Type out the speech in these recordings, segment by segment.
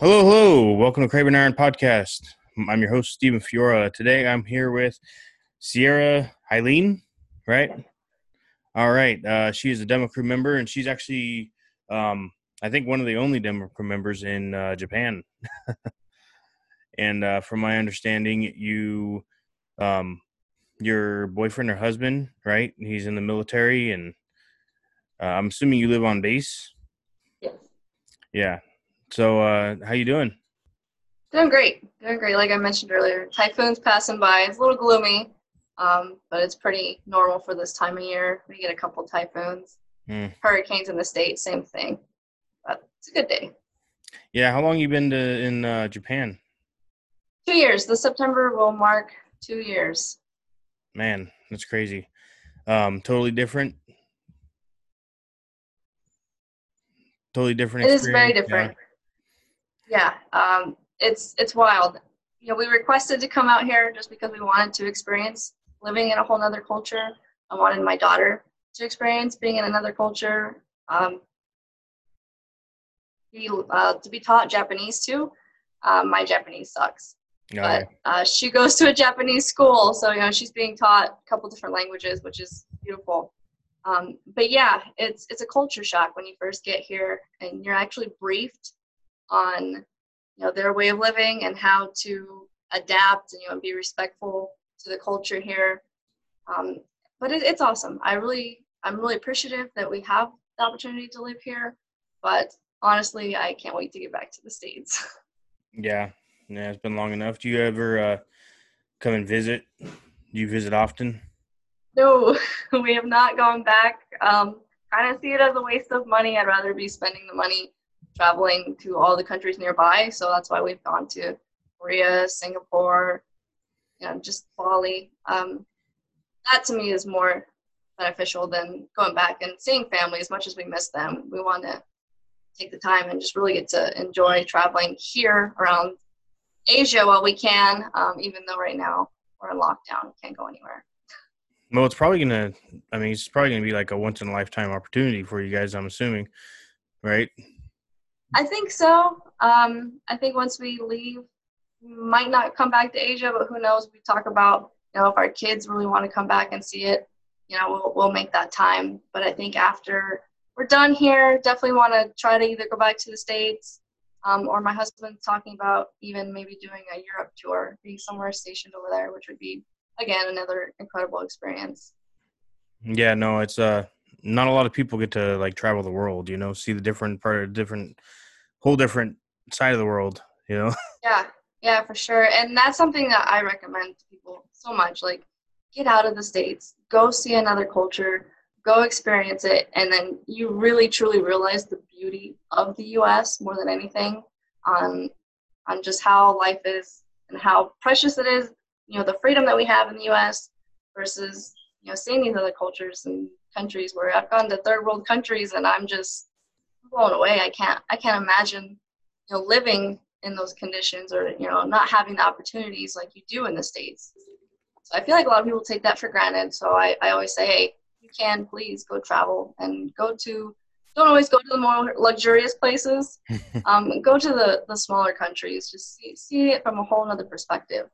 Hello, hello. Welcome to Cravin Iron Podcast. I'm your host, Steven Fiora. Today I'm here with Seirra Eileen, right? All right. Uh, she is a demo crew member, and she's actually, um, I think, one of the only demo crew members in uh, Japan. and uh, from my understanding, you, um, your boyfriend or husband, right? He's in the military, and uh, I'm assuming you live on base. Yes. Yeah. So, uh, how you doing? Doing great. Doing great. Like I mentioned earlier, typhoons passing by. It's a little gloomy, um, but it's pretty normal for this time of year. We get a couple typhoons. Hmm. Hurricanes in the state, same thing. But it's a good day. Yeah. How long you been to in uh, Japan? Two years. This September will mark two years. Man, that's crazy. Um, totally different. Totally different. It is very different. yeah. Yeah. Um, it's it's wild. You know, we requested to come out here just because we wanted to experience living in a whole other culture. I wanted my daughter to experience being in another culture. Um, be, uh, to be taught Japanese too. Um, my Japanese sucks, Oh, but uh, she goes to a Japanese school, so you know she's being taught a couple different languages, which is beautiful. Um, but yeah, it's it's a culture shock when you first get here and you're actually briefed on you know their way of living and how to adapt and you know be respectful to the culture here. Um, but it, it's awesome. I really I'm really appreciative that we have the opportunity to live here. But honestly, I can't wait to get back to the states. yeah, yeah. It's been long enough. Do you ever uh, come and visit? Do you visit often? No, we have not gone back. Um, kind of see it as a waste of money. I'd rather be spending the money traveling to all the countries nearby. So that's why we've gone to Korea, Singapore, you know, just Bali. Um, that to me is more beneficial than going back and seeing family as much as we miss them. We want to take the time and just really get to enjoy traveling here around Asia while we can, um, even though right now we're in lockdown, can't go anywhere. Well, it's probably gonna. I mean, it's probably gonna be like a once in a lifetime opportunity for you guys. I'm assuming, right? I think so. Um, I think once we leave, we might not come back to Asia, but who knows? We talk about you know if our kids really want to come back and see it, you know, we'll we'll make that time. But I think after we're done here, definitely want to try to either go back to the states, um, or my husband's talking about even maybe doing a Europe tour, being somewhere stationed over there, which would be again another incredible experience. Yeah. No, it's uh not a lot of people get to like travel the world. You know, see the different part, of different whole different side of the world. You know. Yeah, yeah, for sure. And that's something that I recommend to people so much. Like, get out of the States, go see another culture, go experience it, and then you really truly realize the beauty of the US more than anything on on just how life is and how precious it is, you know, the freedom that we have in the US versus, you know, seeing these other cultures and countries where I've gone to third world countries and I'm just blown away. I can't I can't imagine, you know, living in those conditions or you know not having the opportunities like you do in the states so i feel like a lot of people take that for granted so i, I always say hey you can please go travel and go to don't always go to the more luxurious places um, go to the, the smaller countries just see, see it from a whole other perspective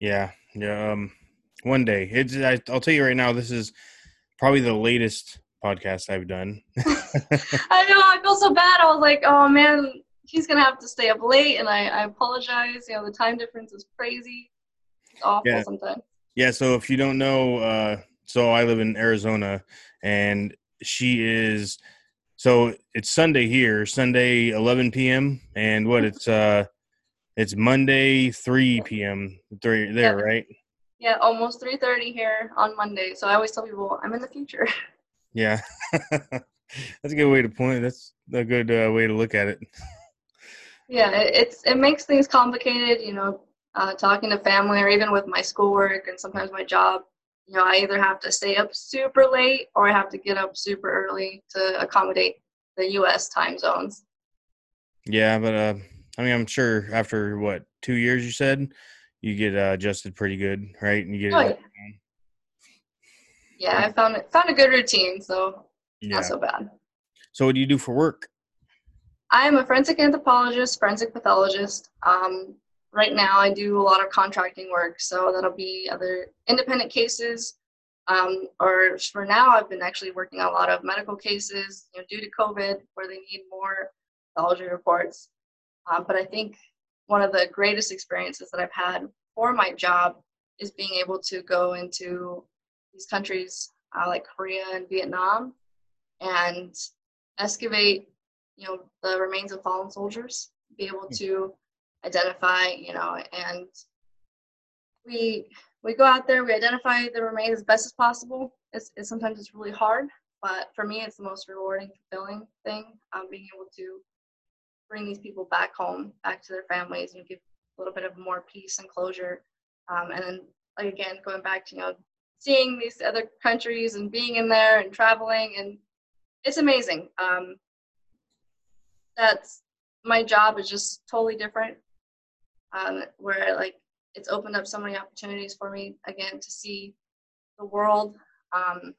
Yeah. Yeah. Um, one day, it's. I, I'll tell you right now. This is probably the latest podcast I've done. i know i feel so bad i was like oh man he's gonna have to stay up late and i, I apologize you know the time difference is crazy it's awful Yeah. sometimes Yeah, so if you don't know, uh, so I live in Arizona, and she is. So it's Sunday here, Sunday 11 p.m. and what it's uh, it's Monday 3 p.m. Three there, Yeah. right? Yeah, almost 3:30 here on Monday. So I always tell people I'm in the future. Yeah, that's a good way to point. That's a good uh, way to look at it. yeah, it, it's it makes things complicated, you know, uh, talking to family or even with my schoolwork and sometimes my job. You know, I either have to stay up super late or I have to get up super early to accommodate the U.S. time zones. Yeah, but uh, I mean, I'm sure after what two years you said, you get uh, adjusted pretty good, right? And you get Oh, it. Yeah, I found it found a good routine, so Yeah. not so bad. So what do you do for work? I am a forensic anthropologist, forensic pathologist. Um, right now, I do a lot of contracting work, so that'll be other independent cases. Um, or for now, I've been actually working on a lot of medical cases, you know, due to COVID, where they need more pathology reports. Um, but I think one of the greatest experiences that I've had for my job is being able to go into these countries uh, like Korea and Vietnam and excavate, you know, the remains of fallen soldiers, be able Hmm. to identify, you know, and we we go out there, we identify the remains as best as possible. It's, it's sometimes it's really hard, but for me, it's the most rewarding, fulfilling thing. Um, being able to bring these people back home, back to their families, and give a little bit of more peace and closure. Um, and then, like again, going back to you know seeing these other countries and being in there and traveling, and it's amazing. Um, that's my job is just totally different. Um, where like it's opened up so many opportunities for me again to see the world. Um,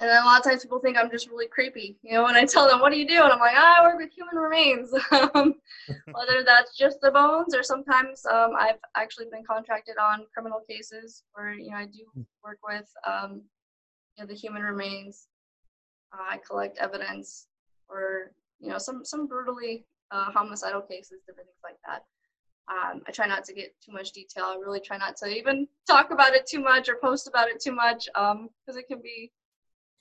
and then a lot of times people think I'm just really creepy, you know, when I tell them, what do you do? And I'm like, I work with human remains. um, whether that's just the bones or sometimes um, I've actually been contracted on criminal cases where, you know, I do work with, um, you know, the human remains. Uh, I collect evidence or, you know, some, some brutally uh, homicidal cases, different things like that. Um, I try not to get too much detail. I really try not to even talk about it too much or post about it too much because um, it can be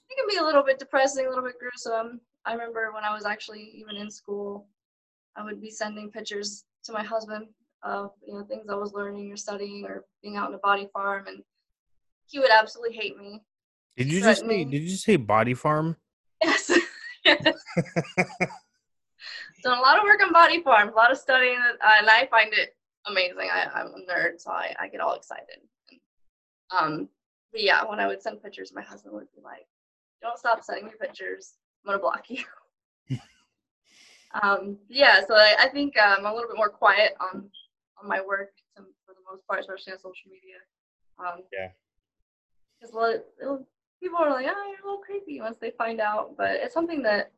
it can be a little bit depressing, a little bit gruesome. I remember when I was actually even in school, I would be sending pictures to my husband of you know things I was learning or studying or being out in a body farm, and he would absolutely hate me. Did you just say, did you say body farm? Yes. Done a lot of work on body farms, a lot of studying, and I find it amazing. I, I'm a nerd, so I, I get all excited. Um, but yeah, when I would send pictures, my husband would be like, "Don't stop sending me pictures. I'm gonna block you." um, yeah, so I, I think um, I'm a little bit more quiet on on my work to, for the most part, especially on social media. Um, Yeah. Because people are like, "Oh, you're a little creepy" once they find out, but it's something that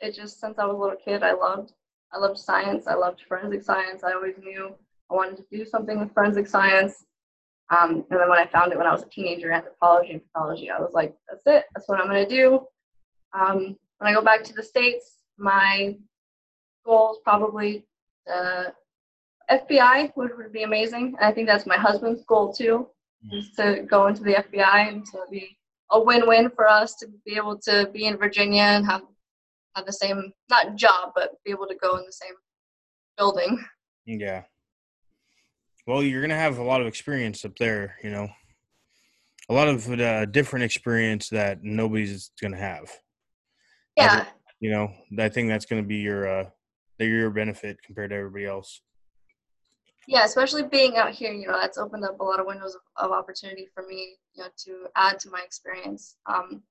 it just since I was a little kid, I loved. I loved science. I loved forensic science. I always knew I wanted to do something with forensic science. Um, and then when I found it when I was a teenager, in anthropology and pathology, I was like, that's it. That's what I'm going to do. Um, when I go back to the States, my goal is probably uh, FBI, which would be amazing. And I think that's my husband's goal too, is to go into the FBI and to be a win-win for us to be able to be in Virginia and have have the same not job but be able to go in the same building. Yeah. Well, you're gonna have a lot of experience up there. You know, a lot of uh, different experience that nobody's gonna have. Yeah, You know, I think that's gonna be your uh, your benefit compared to everybody else. yeah, especially being out here, you know, that's opened up a lot of windows of, of opportunity for me, you know, to add to my experience. Um,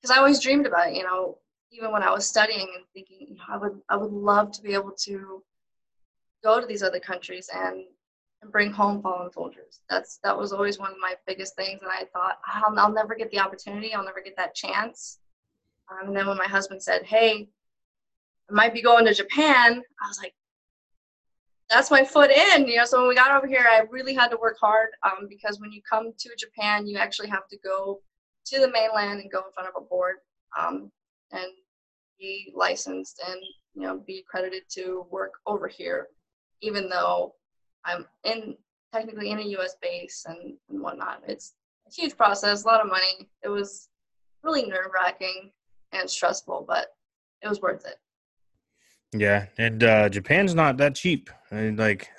because I always dreamed about it, you know, even when I was studying and thinking, you know, I would I would love to be able to go to these other countries and and bring home fallen soldiers. That's that was always one of my biggest things, and I thought I'll, I'll never get the opportunity. I'll never get that chance. Um, and then when my husband said, "Hey, I might be going to Japan," I was like, "That's my foot in." You know, so when we got over here, I really had to work hard um, because when you come to Japan, you actually have to go to the mainland and go in front of a board um, and be licensed and you know be accredited to work over here, even though I'm in technically in a U.S. base and, and whatnot. It's a huge process, a lot of money. It was really nerve wracking and stressful, but it was worth it. Yeah, and uh, Japan's not that cheap. And like,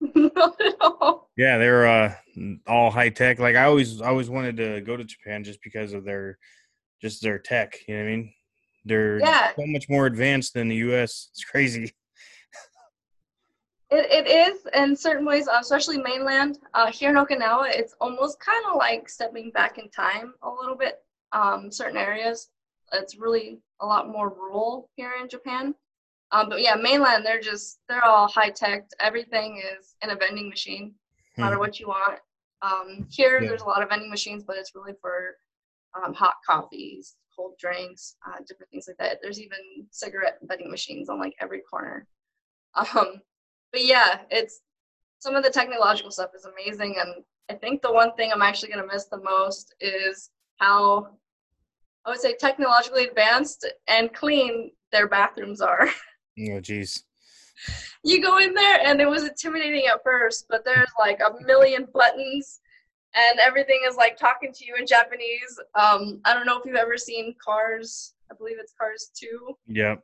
Not at all. yeah, they're uh, all high tech. Like I always, I always wanted to go to Japan just because of their, just their tech. You know what I mean? They're Yeah. so much more advanced than the U.S. It's crazy. It, it is in certain ways, uh, especially mainland. Uh, here in Okinawa, it's almost kind of like stepping back in time a little bit. Um, certain areas, it's really a lot more rural here in Japan. Um, but yeah, mainland, they're just they're all high tech. Everything is in a vending machine, no matter what you want. Um, here, Yeah. there's a lot of vending machines, but it's really for um, hot coffees, cold drinks, uh, different things like that. There's even cigarette vending machines on like every corner. Um, but yeah, it's some of the technological stuff is amazing, and I think the one thing I'm actually gonna miss the most is how I would say technologically advanced and clean their bathrooms are. Oh, jeez. you go in there and it was intimidating at first, but there's like a million buttons and everything is like talking to you in Japanese. Um, I don't know if you've ever seen Cars. I believe it's Cars 2. Yep.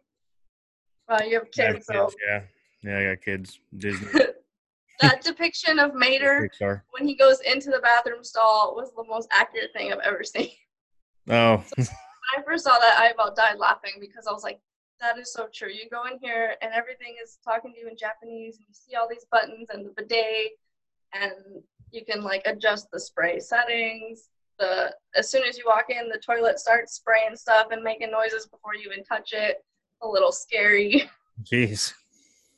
Uh, you have kids, so Yeah. Yeah, I got kids. Disney. that depiction of Mater Pixar. when he goes into the bathroom stall was the most accurate thing I've ever seen. Oh, when I first saw that, I about died laughing because I was like, that is so true. You go in here and everything is talking to you in Japanese, and you see all these buttons and the bidet, and you can like adjust the spray settings. The as soon as you walk in, the toilet starts spraying stuff and making noises before you even touch it. A little scary. jeez.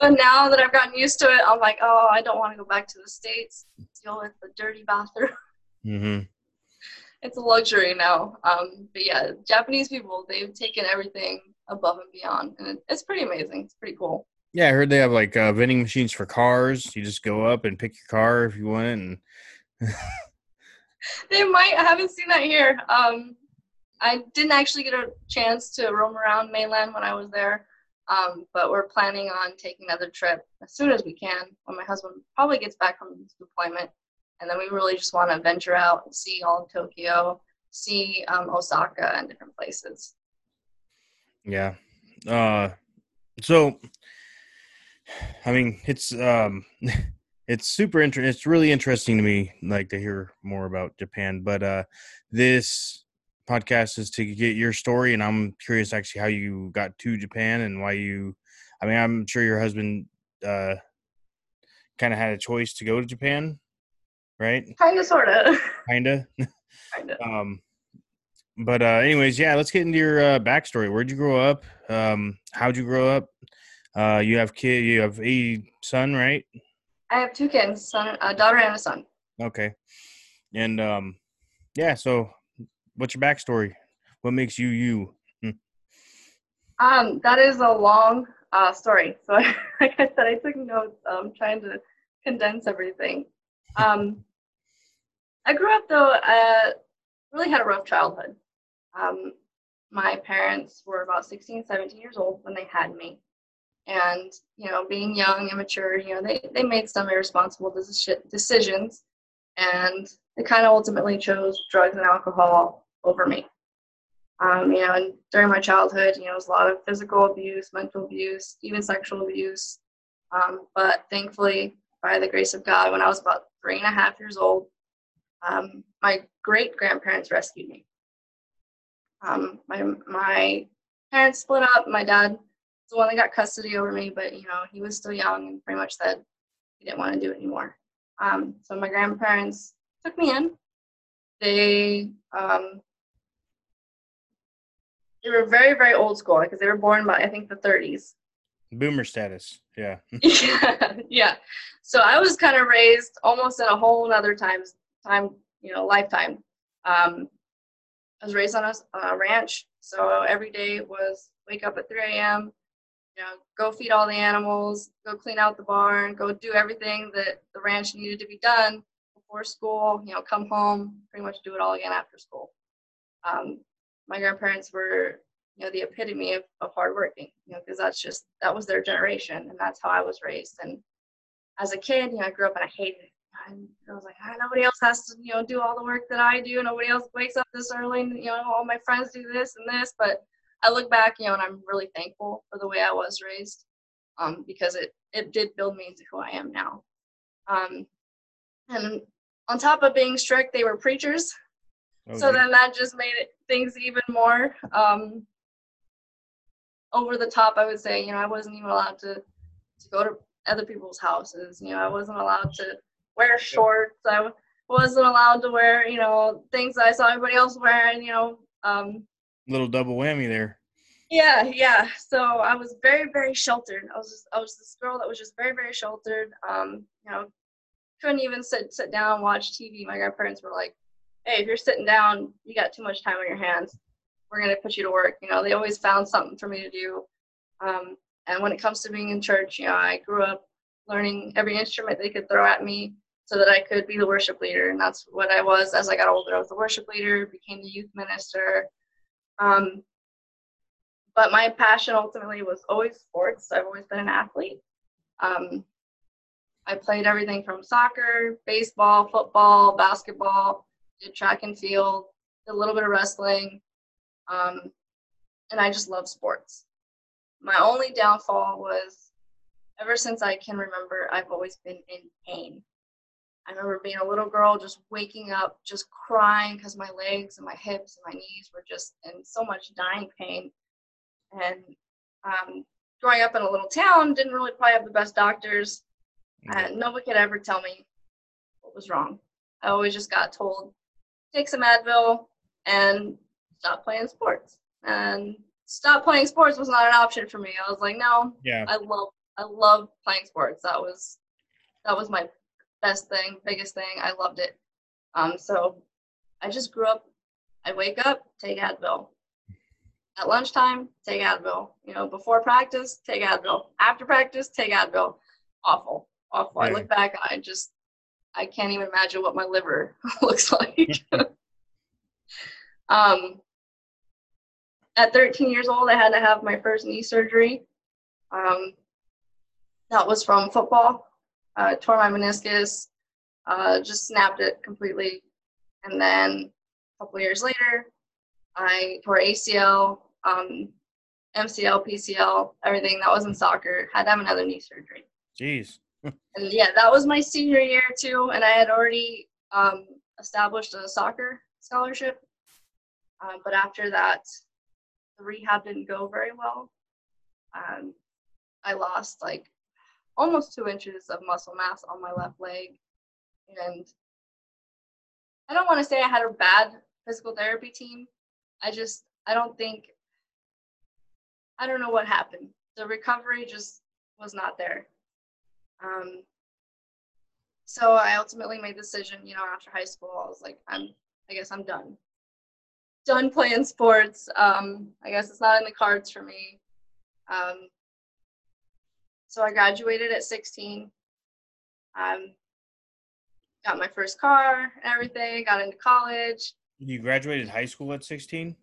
But now that I've gotten used to it, I'm like, oh, I don't want to go back to the states, deal with the dirty bathroom. Mm-hmm. it's a luxury now. Um, but yeah, Japanese people they've taken everything above and beyond, and it's pretty amazing. It's pretty cool. Yeah, I heard they have like uh, vending machines for cars. You just go up and pick your car if you want, and They might. I haven't seen that here. Um, I didn't actually get a chance to roam around mainland when I was there, um, but we're planning on taking another trip as soon as we can when my husband probably gets back from his deployment, and then we really just want to venture out and see all of Tokyo, see um, Osaka and different places. yeah. Uh, so, I mean, it's um, it's super interesting. It's really interesting to me, like to hear more about Japan. But uh, this podcast is to get your story, and I'm curious actually how you got to Japan and why you. I mean, I'm sure your husband uh, kind of had a choice to go to Japan, right? Kind of, sort of. Kinda. kind of. Um, but uh, anyways, yeah, let's get into your uh, backstory. Where'd you grow up? Um, how'd you grow up? Uh, you have kid, you have a son, right? I have two kids, son, a daughter and a son. Okay, and um, yeah. So, what's your backstory? What makes you you? Um, that is a long uh, story. So, like I said, I took notes, I'm trying to condense everything. Um, I grew up though, uh, really had a rough childhood. Um, my parents were about 16, 17 years old when they had me. And, you know, being young, immature, you know, they, they made some irresponsible decisions and they kind of ultimately chose drugs and alcohol over me. Um, you know, and during my childhood, you know, it was a lot of physical abuse, mental abuse, even sexual abuse. Um, but thankfully, by the grace of God, when I was about three and a half years old, um, my great grandparents rescued me. Um, my my parents split up. My dad was the one that got custody over me, but you know he was still young and pretty much said he didn't want to do it anymore. Um, so my grandparents took me in. They um, they were very very old school because they were born by I think the 30s. Boomer status. Yeah. yeah, yeah. So I was kind of raised almost in a whole other time, time, you know, lifetime. Um, I was raised on a, on a ranch, so every day was wake up at 3 a.m. You know, go feed all the animals, go clean out the barn, go do everything that the ranch needed to be done before school. You know, come home, pretty much do it all again after school. Um, my grandparents were you know the epitome of, of hardworking you know because that's just that was their generation and that's how i was raised. And as a kid you know i grew up and i hated it. And i was like ah, nobody else has to you know do all the work that i do. Nobody else wakes up this early and you know all my friends do this and this. But i look back you know and i'm really thankful for the way i was raised um, because it it did build me into who i am now. Um, and on top of being strict they were preachers. So then that just made it things even more um, over the top. I would say, you know, I wasn't even allowed to to go to other people's houses. You know, I wasn't allowed to wear shorts. I wasn't allowed to wear, you know, things I saw everybody else wearing. You know, um, Little double whammy there. yeah, yeah. So I was very, very sheltered. I was just, I was this girl that was just very, very sheltered. Um, you know, couldn't even sit sit down and watch TV. My grandparents were like, "Hey, if you're sitting down, you got too much time on your hands." we're going to put you to work. You know, they always found something for me to do. Um, and when it comes to being in church, you know, I grew up learning every instrument they could throw at me so that I could be the worship leader. And that's what I was as I got older. I was the worship leader, became the youth minister. Um, but my passion ultimately was always sports. I've always been an athlete. Um, I played everything from soccer, baseball, football, basketball, did track and field, did a little bit of wrestling, um, and I just love sports. My only downfall was ever since I can remember, I've always been in pain. I remember being a little girl just waking up, just crying because my legs and my hips and my knees were just in so much dying pain. And um, growing up in a little town, didn't really probably have the best doctors. And nobody could ever tell me what was wrong. I always just got told, take some Advil and stop playing sports. And stop playing sports was not an option for me. I was like, no, Yeah. I love I love playing sports. That was that was my best thing, biggest thing. I loved it. Um, so I just grew up. I wake up, take Advil. At lunchtime, take Advil. You know, before practice, take Advil. After practice, take Advil. Awful, awful. I look back, I just I can't even imagine what my liver looks like. um, at 13 years old, I had to have my first knee surgery. Um, that was from football. Uh, tore my meniscus, uh, just snapped it completely. And then a couple years later, I tore ACL, um, MCL, PCL, everything that was in soccer. Had to have another knee surgery. Jeez. And yeah, that was my senior year too. And I had already um, established a soccer scholarship. Um, but after that, the rehab didn't go very well. Um, I lost like almost two inches of muscle mass on my left leg. And I don't want to say I had a bad physical therapy team. I just, I don't think, I don't know what happened. The recovery just was not there. Um, so I ultimately made the decision, you know, after high school, I was like, I'm, I guess I'm done. Done playing sports. Um, I guess it's not in the cards for me. Um, so I graduated at 16. Um, got my first car and everything, got into college. You graduated high school at 16?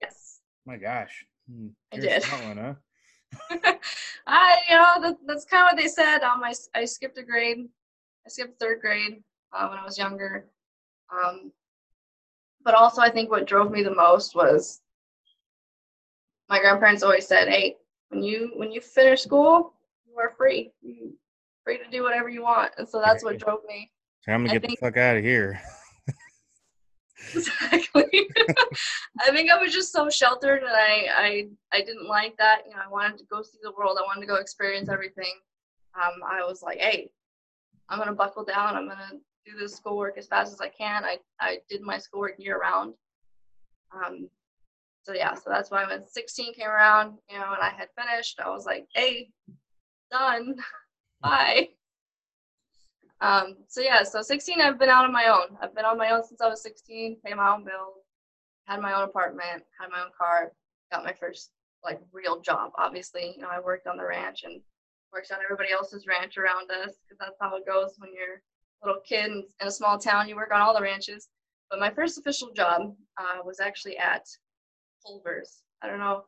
Yes. My gosh. Hmm. I did. one, huh? I, you know, that, that's kind of what they said. Um, I, I skipped a grade. I skipped third grade uh, when I was younger. Um, but also, I think what drove me the most was my grandparents always said, "Hey, when you when you finish school, you are free. You free to do whatever you want." And so that's what drove me. I'm gonna get think- the fuck out of here. exactly. I think I was just so sheltered, and I, I I didn't like that. You know, I wanted to go see the world. I wanted to go experience everything. Um, I was like, hey, I'm gonna buckle down. I'm gonna do this schoolwork as fast as I can. I I did my schoolwork year round. Um, so yeah, so that's why when 16 came around, you know, and I had finished, I was like, hey, done. Bye. Um, so yeah, so 16, I've been out on my own. I've been on my own since I was 16, pay my own bills, had my own apartment, had my own car, got my first like real job. Obviously, you know, I worked on the ranch and worked on everybody else's ranch around us because that's how it goes when you're a little kid in, in a small town. You work on all the ranches. But my first official job uh, was actually at Culver's. I don't know.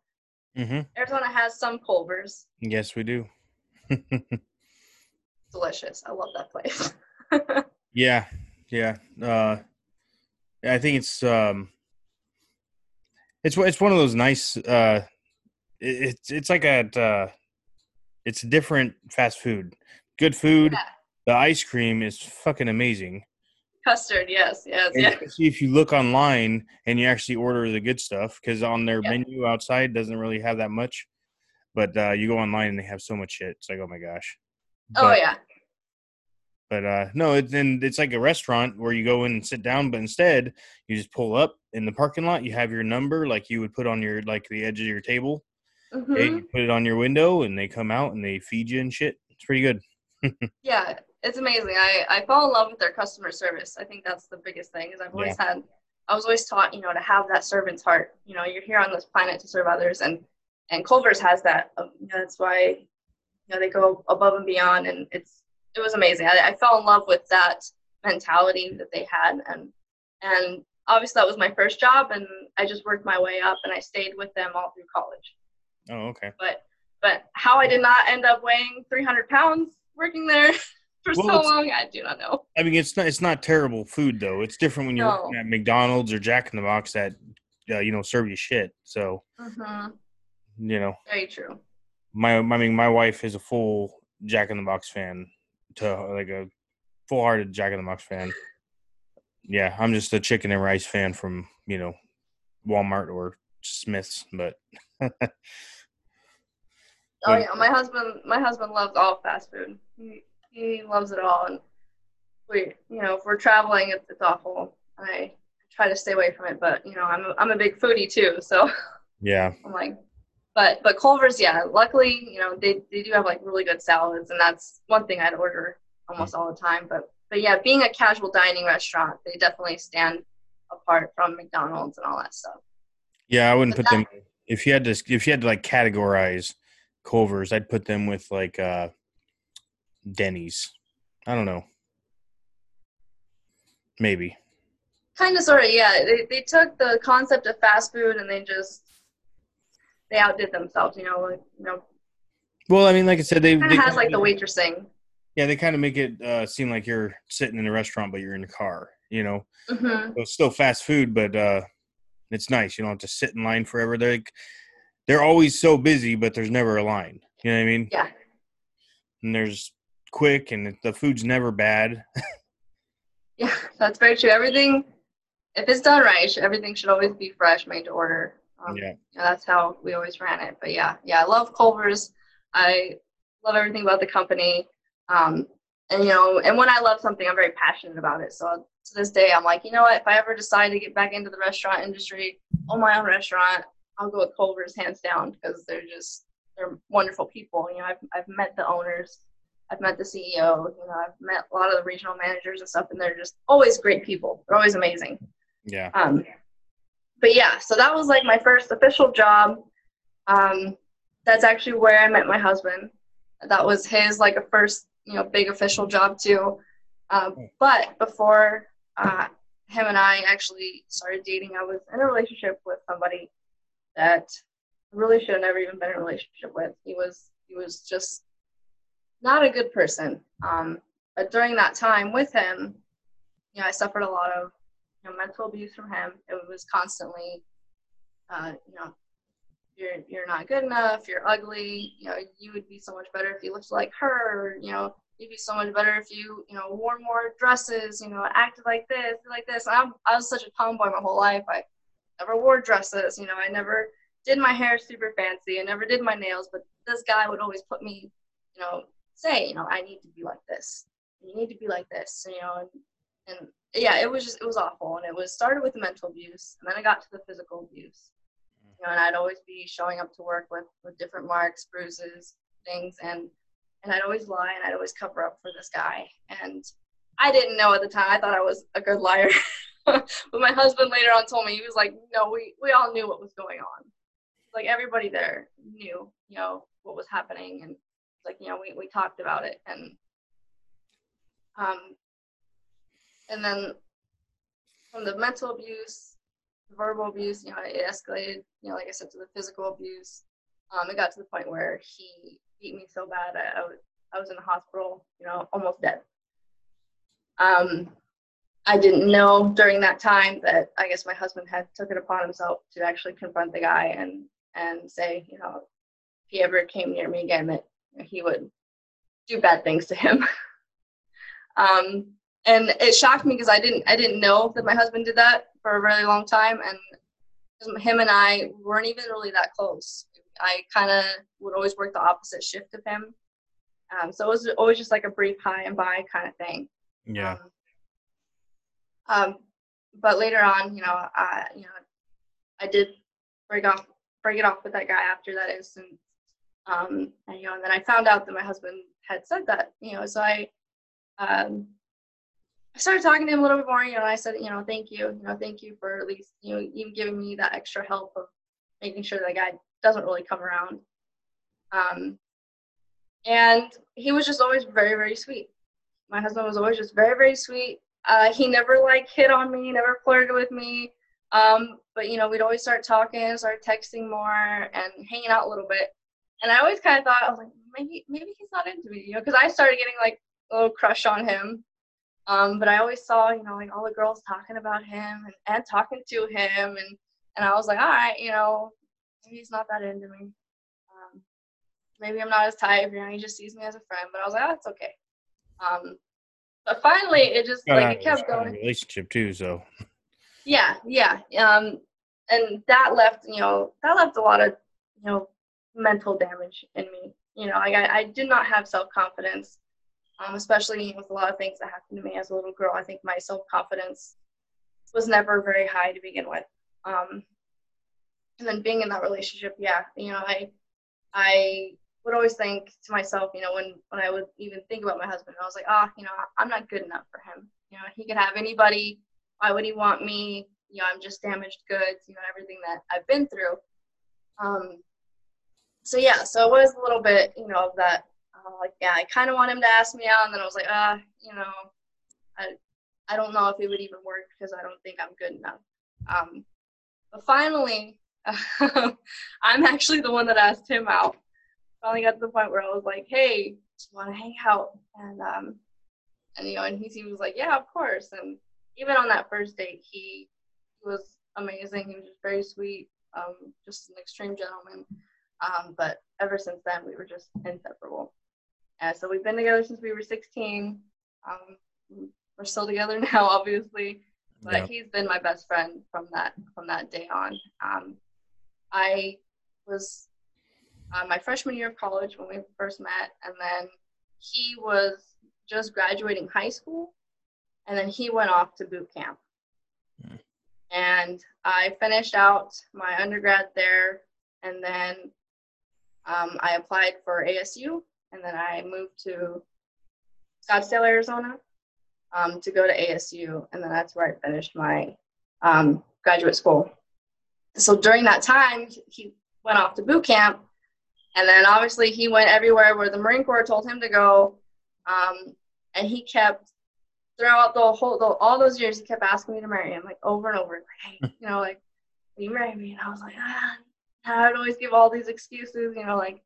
hmm Arizona has some Culver's. Yes, we do. Delicious. I love that place. yeah, yeah. Uh, I think it's um, it's it's one of those nice. Uh, it- it's it's like a uh, it's different fast food. Good food. Yeah. The ice cream is fucking amazing. Custard, yes, yes, And yes. especially if you look online and you actually order the good stuff, because on their Yeah. menu outside doesn't really have that much. But uh, you go online and they have so much shit. It's like, oh my gosh. Oh yeah. But uh, no, it's and it's like a restaurant where you go in and sit down, but instead you just pull up in the parking lot. You have your number, like you would put on your like the edge of your table. Mhm. Okay, you put it on your window, and they come out and they feed you and shit. It's pretty good. Yeah, it's amazing. I, I fall in love with their customer service. I think that's the biggest thing is I've always had I was always taught, you know, to have that servant's heart. You know, you're here on this planet to serve others, and and Culver's has that. Um, you know, that's why, you know, they go above and beyond, and it's it was amazing. I, I fell in love with that mentality that they had, and and obviously that was my first job, and I just worked my way up, and I stayed with them all through college. Oh, okay. But but how I did not end up weighing 300 pounds working there for well, so long, I do not know. I mean, it's not it's not terrible food though. It's different when you're no. at McDonald's or Jack in the Box that uh, you know serve you shit. So mm-hmm. you know, very true. My I mean, my wife is a full Jack in the Box fan, to like a full hearted Jack in the Box fan. Yeah, I'm just a chicken and rice fan from you know Walmart or Smith's, but. Oh yeah, my husband my husband loves all fast food. He he loves it all, and we you know if we're traveling, it's, it's awful. I try to stay away from it, but you know I'm a, I'm a big foodie too, so yeah. I'm like, but but Culver's, yeah. Luckily, you know they they do have like really good salads, and that's one thing I'd order almost all the time. But but yeah, being a casual dining restaurant, they definitely stand apart from McDonald's and all that stuff. Yeah, I wouldn't but put that, them if you had to if you had to like categorize Culver's, I'd put them with like uh Denny's. I don't know. Maybe. Kind of, sort of, yeah. They they took the concept of fast food and they just they outdid themselves. You know, like you know. Well, I mean, like I said, they kind of has like the waitressing. Yeah, they kind of make it uh, seem like you're sitting in a restaurant, but you're in a car. You know, mm-hmm. so it's still fast food, but uh, it's nice. You don't have to sit in line forever. They're like, they're always so busy, but there's never a line. You know what I mean? Yeah. And there's quick, and the food's never bad. yeah, that's very true. Everything, if it's done right, everything should always be fresh, made to order. Um, yeah. That's how we always ran it. But yeah, yeah, I love Culver's. I love everything about the company. Um, and you know, and when I love something, I'm very passionate about it. So to this day, I'm like, you know what? If I ever decide to get back into the restaurant industry, own my own restaurant, I'll go with Culver's hands down because they're just they're wonderful people. You know, I've I've met the owners, I've met the CEO, you know, I've met a lot of the regional managers and stuff, and they're just always great people. They're always amazing. Yeah. Um, but yeah, so that was like my first official job. Um, that's actually where I met my husband. That was his like a first, you know, big official job too. Um, hmm. but before uh, him and I actually started dating, I was in a relationship with somebody that really should have never even been in a relationship with. He was he was just not a good person. Um, but during that time with him, you know, I suffered a lot of know, mental abuse from him. It was constantly, uh, you know, you're you're not good enough. You're ugly. You know, you would be so much better if you looked like her. You know, you'd be so much better if you you know wore more dresses. You know, acted like this, like this. I'm, I was such a tomboy my whole life. I never wore dresses. You know, I never did my hair super fancy. I never did my nails. But this guy would always put me, you know, say, you know, I need to be like this. You need to be like this. You know, and and yeah, it was just it was awful. And it was started with the mental abuse, and then I got to the physical abuse. You know, and I'd always be showing up to work with with different marks, bruises, things, and and I'd always lie and I'd always cover up for this guy. And I didn't know at the time. I thought I was a good liar. but my husband later on told me he was like, "No, we we all knew what was going on. Like everybody there knew, you know, what was happening, and like you know, we we talked about it, and um, and then from the mental abuse, the verbal abuse, you know, it escalated, you know, like I said, to the physical abuse. Um, it got to the point where he beat me so bad I, I was I was in the hospital, you know, almost dead. Um, I didn't know during that time that I guess my husband had took it upon himself to actually confront the guy and and say, you know, if he ever came near me again, that he would do bad things to him. um, and it shocked me because I didn't I didn't know that my husband did that for a really long time, and him and I weren't even really that close. I kind of would always work the opposite shift of him, um, so it was always just like a brief hi and bye kind of thing. Yeah. Um, um, but later on, you know, I you know, I did break off break it off with that guy after that instance. Um, and you know, and then I found out that my husband had said that, you know, so I um, I started talking to him a little bit more, you know, I said, you know, thank you, you know, thank you for at least, you know, even giving me that extra help of making sure that guy doesn't really come around. Um, and he was just always very, very sweet. My husband was always just very, very sweet. Uh, he never like hit on me, never flirted with me. Um, but you know, we'd always start talking, start texting more, and hanging out a little bit. And I always kind of thought, I was like, maybe, maybe he's not into me, you know, because I started getting like a little crush on him. Um, but I always saw, you know, like all the girls talking about him and, and talking to him, and and I was like, all right, you know, maybe he's not that into me. Um, maybe I'm not his type, you know, he just sees me as a friend. But I was like, oh, it's okay. Um, but finally, it just like it kept going. Relationship too, so. Yeah, yeah, um, and that left, you know, that left a lot of, you know, mental damage in me. You know, like I, I did not have self confidence, um, especially with a lot of things that happened to me as a little girl. I think my self confidence was never very high to begin with. Um, and then being in that relationship, yeah, you know, I, I would always think to myself, you know, when when I would even think about my husband, I was like, ah, oh, you know, I'm not good enough for him. You know, he could have anybody. Why would he want me? You know, I'm just damaged goods. You know, everything that I've been through. Um, so yeah, so it was a little bit, you know, of that. Like, yeah, I kind of want him to ask me out, and then I was like, ah, you know, I, I don't know if it would even work because I don't think I'm good enough. Um, but finally, I'm actually the one that asked him out finally got to the point where I was like, hey, want to hang out? And, um, and, you know, and he, he was like, yeah, of course. And even on that first date, he was amazing. He was just very sweet, um, just an extreme gentleman. Um, but ever since then, we were just inseparable. And so we've been together since we were 16. Um, we're still together now, obviously, but yeah. he's been my best friend from that from that day on. Um, I was uh, my freshman year of college when we first met, and then he was just graduating high school, and then he went off to boot camp. Mm. And I finished out my undergrad there, and then um, I applied for ASU, and then I moved to Scottsdale, Arizona, um, to go to ASU, and then that's where I finished my um, graduate school. So during that time, he went off to boot camp, and then obviously he went everywhere where the Marine Corps told him to go. Um, and he kept throughout the whole the, all those years he kept asking me to marry him like over and over like hey you know like will you marry me and I was like ah. I would always give all these excuses you know like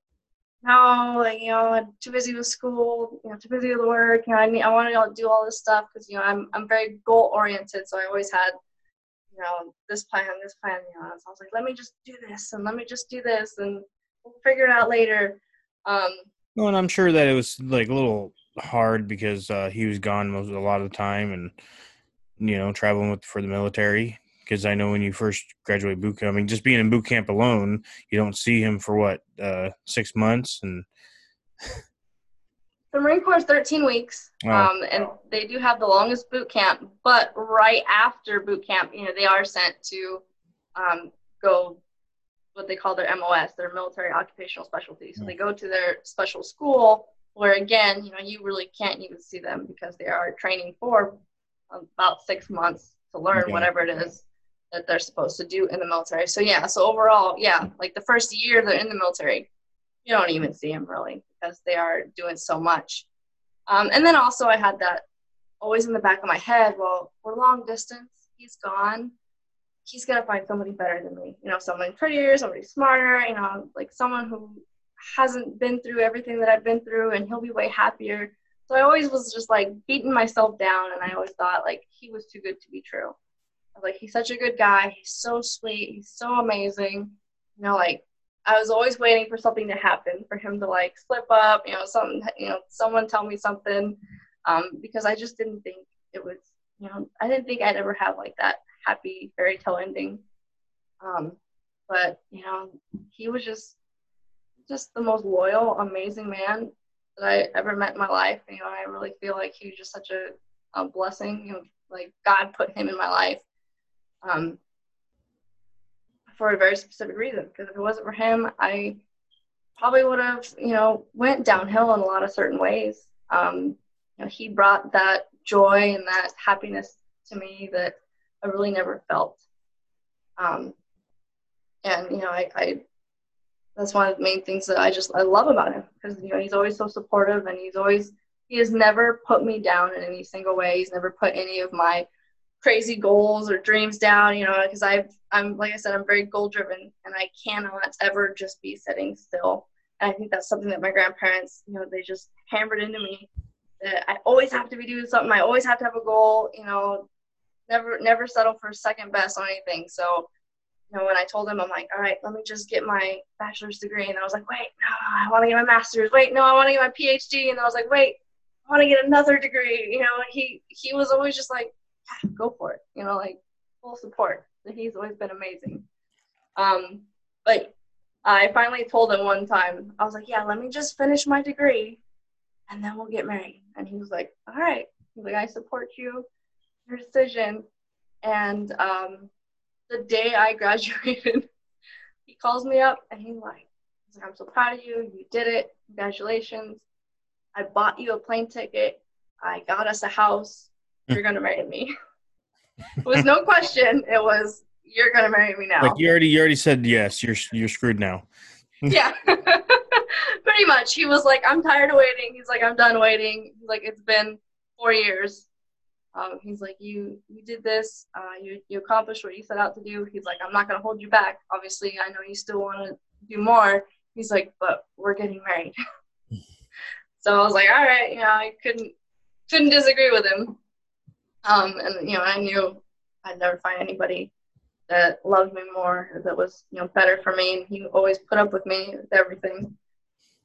no like you know I'm too busy with school you know too busy with work you know I need I want to do all this stuff because you know I'm I'm very goal oriented so I always had you know this plan this plan you know so I was like let me just do this and let me just do this and we'll figure it out later. Um, well, and I'm sure that it was like a little hard because uh, he was gone most a lot of the time, and you know, traveling with for the military. Because I know when you first graduate boot camp, I mean, just being in boot camp alone, you don't see him for what uh, six months, and the Marine Corps is 13 weeks, oh. um, and they do have the longest boot camp. But right after boot camp, you know, they are sent to um, go what they call their MOS, their military occupational specialty. So they go to their special school where again, you know, you really can't even see them because they are training for about six months to learn okay. whatever it is that they're supposed to do in the military. So yeah, so overall, yeah, like the first year they're in the military, you don't even see them really because they are doing so much. Um, and then also I had that always in the back of my head. Well, we're long distance. He's gone he's gonna find somebody better than me. You know, someone prettier, somebody smarter. You know, like someone who hasn't been through everything that I've been through, and he'll be way happier. So I always was just like beating myself down, and I always thought like he was too good to be true. Like, he's such a good guy. He's so sweet. He's so amazing. You know, like I was always waiting for something to happen for him to like slip up. You know, something. You know, someone tell me something, um, because I just didn't think it was. You know, I didn't think I'd ever have like that happy fairy tale ending. Um, but you know, he was just just the most loyal, amazing man that I ever met in my life. You know, I really feel like he was just such a, a blessing. You know, like God put him in my life um, for a very specific reason. Because if it wasn't for him, I probably would have, you know, went downhill in a lot of certain ways. Um, you know, he brought that joy and that happiness to me that I really never felt. Um, and you know, I, I that's one of the main things that I just I love about him because you know he's always so supportive and he's always he has never put me down in any single way. He's never put any of my crazy goals or dreams down, you know, because I've I'm like I said, I'm very goal driven and I cannot ever just be sitting still. And I think that's something that my grandparents, you know, they just hammered into me that I always have to be doing something. I always have to have a goal, you know, never never settle for second best on anything. So, you know, when I told them, I'm like, all right, let me just get my bachelor's degree. And I was like, wait, no, I want to get my master's. Wait, no, I want to get my PhD. And I was like, wait, I want to get another degree. You know, he he was always just like, go for it. You know, like full support. He's always been amazing. Um, but I finally told him one time, I was like, yeah, let me just finish my degree and then we'll get married. And he was like, all right. He's like, I support you, your decision. And um, the day I graduated, he calls me up and he's like, he's like, I'm so proud of you. You did it. Congratulations. I bought you a plane ticket. I got us a house. You're going to marry me. it was no question. It was, you're going to marry me now. Like you already, you already said yes. You're, you're screwed now. yeah. Pretty much. He was like, I'm tired of waiting. He's like, I'm done waiting. He's like, it's been four years. Um, he's like, you you did this. Uh, you you accomplished what you set out to do. He's like, I'm not gonna hold you back. Obviously, I know you still want to do more. He's like, but we're getting married. so I was like, all right, you know, I couldn't couldn't disagree with him. Um, and you know, I knew I'd never find anybody that loved me more, that was you know better for me, and he always put up with me with everything.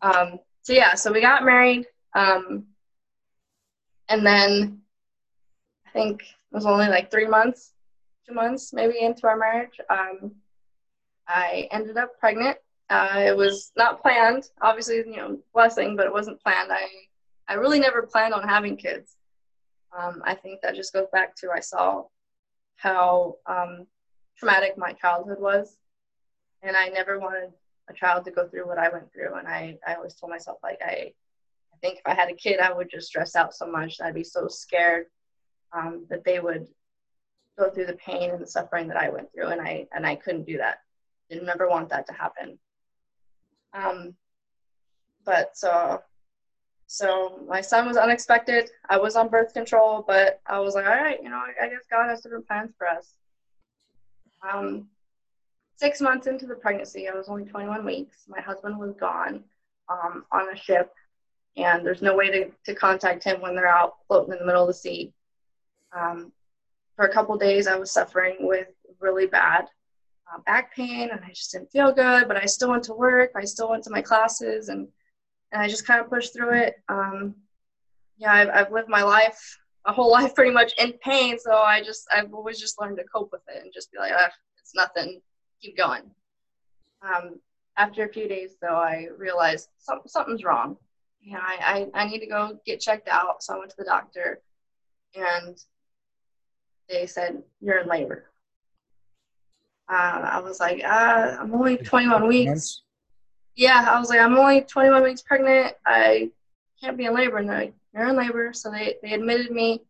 Um, so yeah, so we got married, um, and then I think it was only like three months, two months maybe into our marriage. Um, I ended up pregnant. Uh, it was not planned, obviously, you know, blessing, but it wasn't planned. I I really never planned on having kids. Um, I think that just goes back to I saw how um, traumatic my childhood was, and I never wanted a child to go through what I went through. And I, I always told myself, like, I, I think if I had a kid, I would just stress out so much. I'd be so scared um, that they would go through the pain and the suffering that I went through. And I, and I couldn't do that. Didn't ever want that to happen. Um, but so, so my son was unexpected. I was on birth control, but I was like, all right, you know, I, guess God has different plans for us. Um, six months into the pregnancy, I was only 21 weeks. My husband was gone um, on a ship, and there's no way to, to contact him when they're out floating in the middle of the sea. Um, for a couple days, I was suffering with really bad uh, back pain, and I just didn't feel good. But I still went to work. I still went to my classes, and and I just kind of pushed through it. Um, yeah, I've, I've lived my life, a whole life, pretty much in pain. So I just I've always just learned to cope with it and just be like, ah, it's nothing keep going. Um, after a few days, though, I realized some, something's wrong. You know, I, I, I need to go get checked out. So I went to the doctor, and they said, You're in labor. Uh, I was like, uh, I'm only 21 weeks. Yeah, I was like, I'm only 21 weeks pregnant. I can't be in labor. And they're like, You're in labor. So they, they admitted me.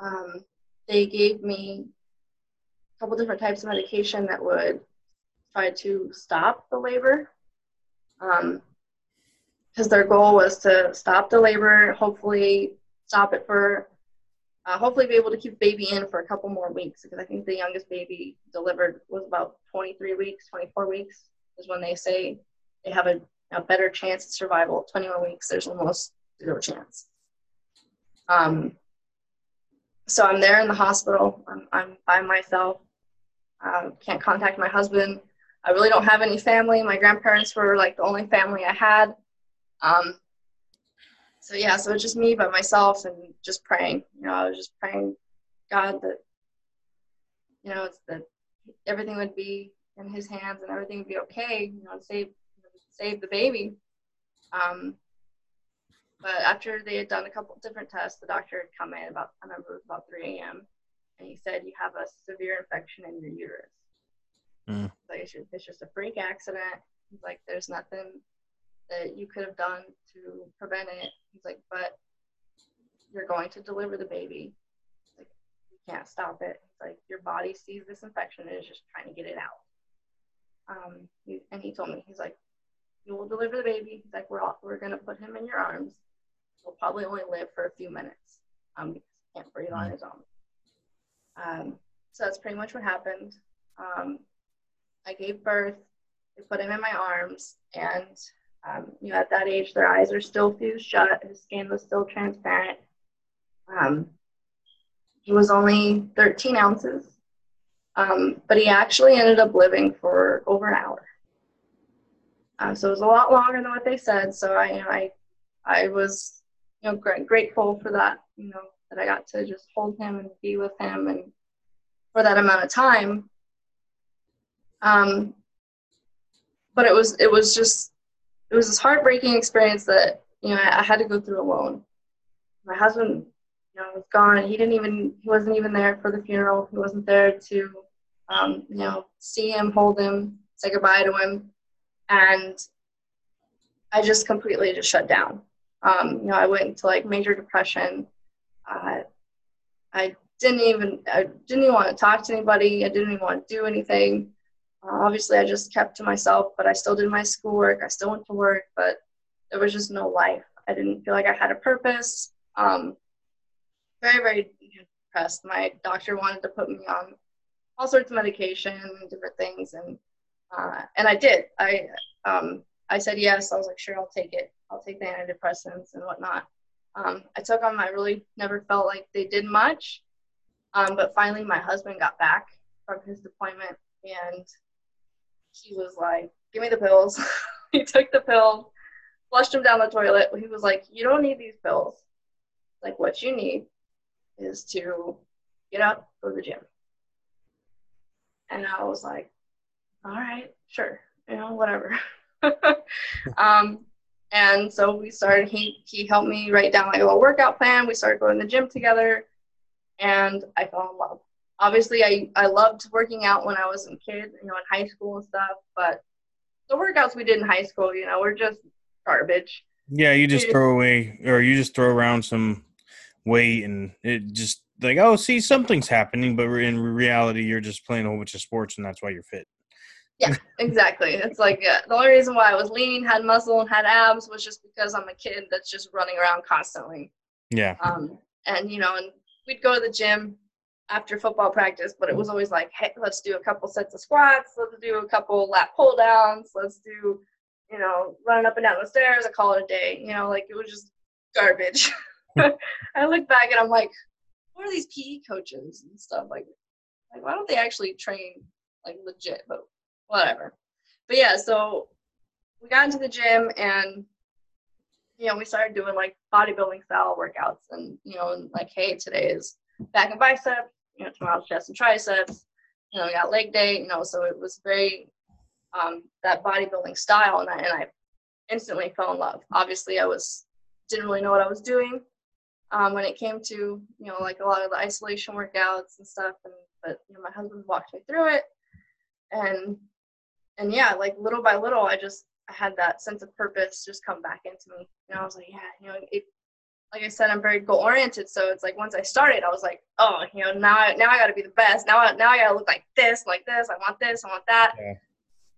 Um, they gave me a couple different types of medication that would try to stop the labor. Um, because their goal was to stop the labor, hopefully stop it for, uh, hopefully be able to keep baby in for a couple more weeks. Because I think the youngest baby delivered was about 23 weeks, 24 weeks is when they say they have a, a better chance of survival. 21 weeks, there's almost zero chance. Um, so I'm there in the hospital. I'm, I'm by myself. Um, can't contact my husband. I really don't have any family. My grandparents were like the only family I had. Um, so yeah, so it's just me by myself and just praying. You know, I was just praying God that you know it's that everything would be in His hands and everything would be okay. You know, save save the baby. Um, but after they had done a couple different tests, the doctor had come in about I remember it was about 3 a.m. and he said you have a severe infection in your uterus. Mm. Like it's just, it's just a freak accident. He's like, there's nothing that you could have done to prevent it. He's like, but you're going to deliver the baby. Like, you can't stop it. It's like your body sees this infection and is just trying to get it out. Um, he, and he told me, he's like, you will deliver the baby. He's like, we're all, we're gonna put him in your arms. He'll probably only live for a few minutes. Um, because he can't breathe on his own. Um, so that's pretty much what happened. Um, I gave birth. They put him in my arms, and um, you know, at that age, their eyes are still fused shut. His skin was still transparent. Um, he was only 13 ounces, um, but he actually ended up living for over an hour. Um, so it was a lot longer than what they said. So I, you know, I, I was, you know, gr- grateful for that. You know, that I got to just hold him and be with him, and for that amount of time. Um, but it was, it was just, it was this heartbreaking experience that you know I, I had to go through alone. My husband, you know, was gone. He didn't even, he wasn't even there for the funeral. He wasn't there to, um, you know, see him, hold him, say goodbye to him and I just completely just shut down. Um, you know, I went into like major depression. Uh, I didn't even I didn't even want to talk to anybody. I didn't even want to do anything. Uh, obviously, I just kept to myself, but I still did my schoolwork. I still went to work, but there was just no life. I didn't feel like I had a purpose. Um, very, very depressed. My doctor wanted to put me on all sorts of medication, different things, and uh, and I did. I um, I said yes. I was like, sure, I'll take it. I'll take the antidepressants and whatnot. Um, I took them. I really never felt like they did much. Um, but finally, my husband got back from his deployment, and he was like, "Give me the pills." he took the pills, flushed them down the toilet. He was like, "You don't need these pills. Like, what you need is to get up, go to the gym." And I was like, all right, sure, you know, whatever. um, and so we started, he, he helped me write down like a little workout plan. We started going to the gym together and I fell in love. Obviously, I, I loved working out when I was a kid, you know, in high school and stuff, but the workouts we did in high school, you know, were just garbage. Yeah, you just throw away or you just throw around some weight and it just like, oh, see, something's happening, but in reality, you're just playing a whole bunch of sports and that's why you're fit. Yeah, exactly. It's like uh, the only reason why I was lean, had muscle, and had abs was just because I'm a kid that's just running around constantly. Yeah. Um, and you know, and we'd go to the gym after football practice, but it was always like, hey, let's do a couple sets of squats, let's do a couple lat pull downs, let's do, you know, running up and down the stairs. I call it a day. You know, like it was just garbage. I look back and I'm like, what are these PE coaches and stuff like? Like, why don't they actually train like legit? But whatever. But yeah, so we got into the gym and you know, we started doing like bodybuilding style workouts and you know, and like, hey, today is back and biceps, you know, tomorrow's chest and triceps, you know, we got leg day, you know, so it was very um, that bodybuilding style and I and I instantly fell in love. Obviously I was didn't really know what I was doing um, when it came to, you know, like a lot of the isolation workouts and stuff and but you know, my husband walked me through it and and yeah, like little by little, I just I had that sense of purpose just come back into me. Know, I was like, yeah, you know, it, like I said, I'm very goal oriented. So it's like once I started, I was like, oh, you know, now I, now I got to be the best. Now I, now I got to look like this, like this. I want this, I want that. Yeah.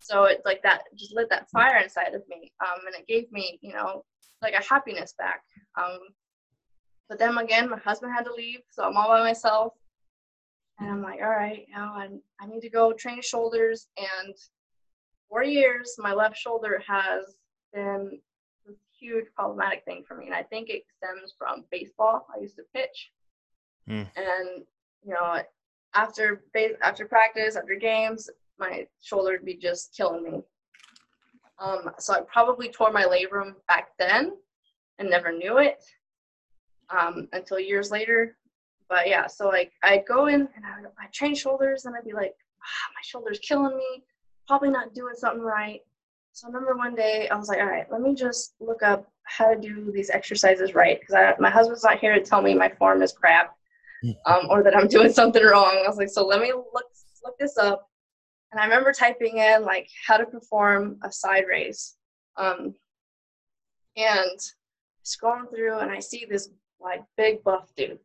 So it's like that just lit that fire inside of me, um, and it gave me, you know, like a happiness back. Um, but then again, my husband had to leave, so I'm all by myself. And I'm like, all right, you know, I, I need to go train shoulders and four years, my left shoulder has been a huge problematic thing for me. And I think it stems from baseball. I used to pitch. Mm. And, you know, after after practice, after games, my shoulder would be just killing me. Um, so I probably tore my labrum back then and never knew it um, until years later. But yeah, so like I'd go in and I would I train shoulders and I'd be like, ah, my shoulder's killing me probably not doing something right. So I remember one day I was like, all right, let me just look up how to do these exercises right because my husband's not here to tell me my form is crap um, or that I'm doing something wrong. I was like, so let me look look this up. And I remember typing in like how to perform a side raise. Um, and scrolling through and I see this like big buff dude.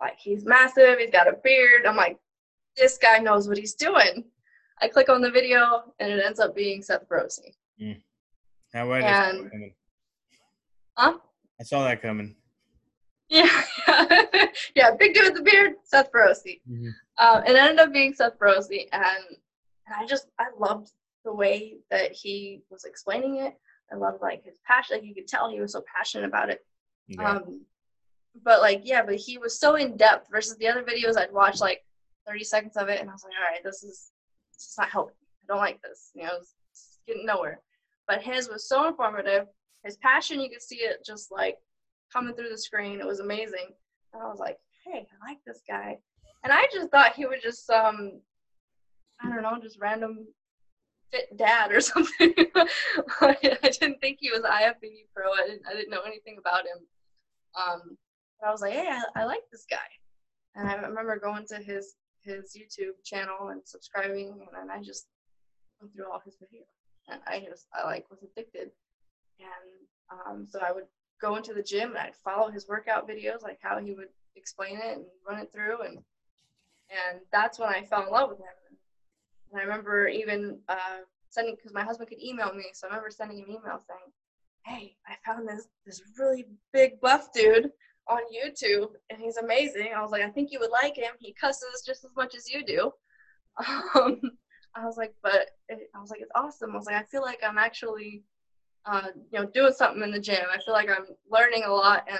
Like he's massive, he's got a beard. I'm like, this guy knows what he's doing. I click on the video and it ends up being Seth Feroce. Mm. How I And- coming. Huh? I saw that coming. Yeah, yeah, yeah. Big dude with the beard, Seth Feroce. Um, it ended up being Seth Feroce, and and I just I loved the way that he was explaining it. I loved like his passion. Like you could tell he was so passionate about it. Yeah. Um, but like yeah, but he was so in depth versus the other videos I'd watch like 30 seconds of it, and I was like, all right, this is this is not helping. I don't like this. You know, it's, it's getting nowhere. But his was so informative. His passion, you could see it just like coming through the screen. It was amazing. And I was like, hey, I like this guy. And I just thought he was just some, I don't know, just random fit dad or something. I didn't think he was IFBB pro. I didn't, I didn't know anything about him. Um, but I was like, hey, I, I like this guy. And I remember going to his his YouTube channel and subscribing, and then I just went through all his videos. And I just I like was addicted. And um, so I would go into the gym and I'd follow his workout videos, like how he would explain it and run it through, and and that's when I fell in love with him. And I remember even uh, sending because my husband could email me, so I remember sending him an email saying, "Hey, I found this this really big buff dude on YouTube, and he's amazing." I was like, "I think you would like him. He cusses just as much as you do." Um, I was like, "But it, I was like, it's awesome." I was like, "I feel like I'm actually." Uh, you know, doing something in the gym. I feel like I'm learning a lot, and,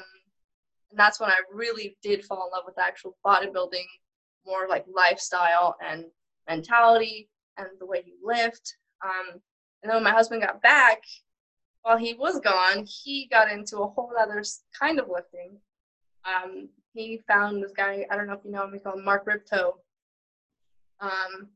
and that's when I really did fall in love with actual bodybuilding, more like lifestyle and mentality and the way you lift. Um, and then when my husband got back, while he was gone, he got into a whole other kind of lifting. Um, he found this guy, I don't know if you know him, he's called Mark Rippetoe. Um,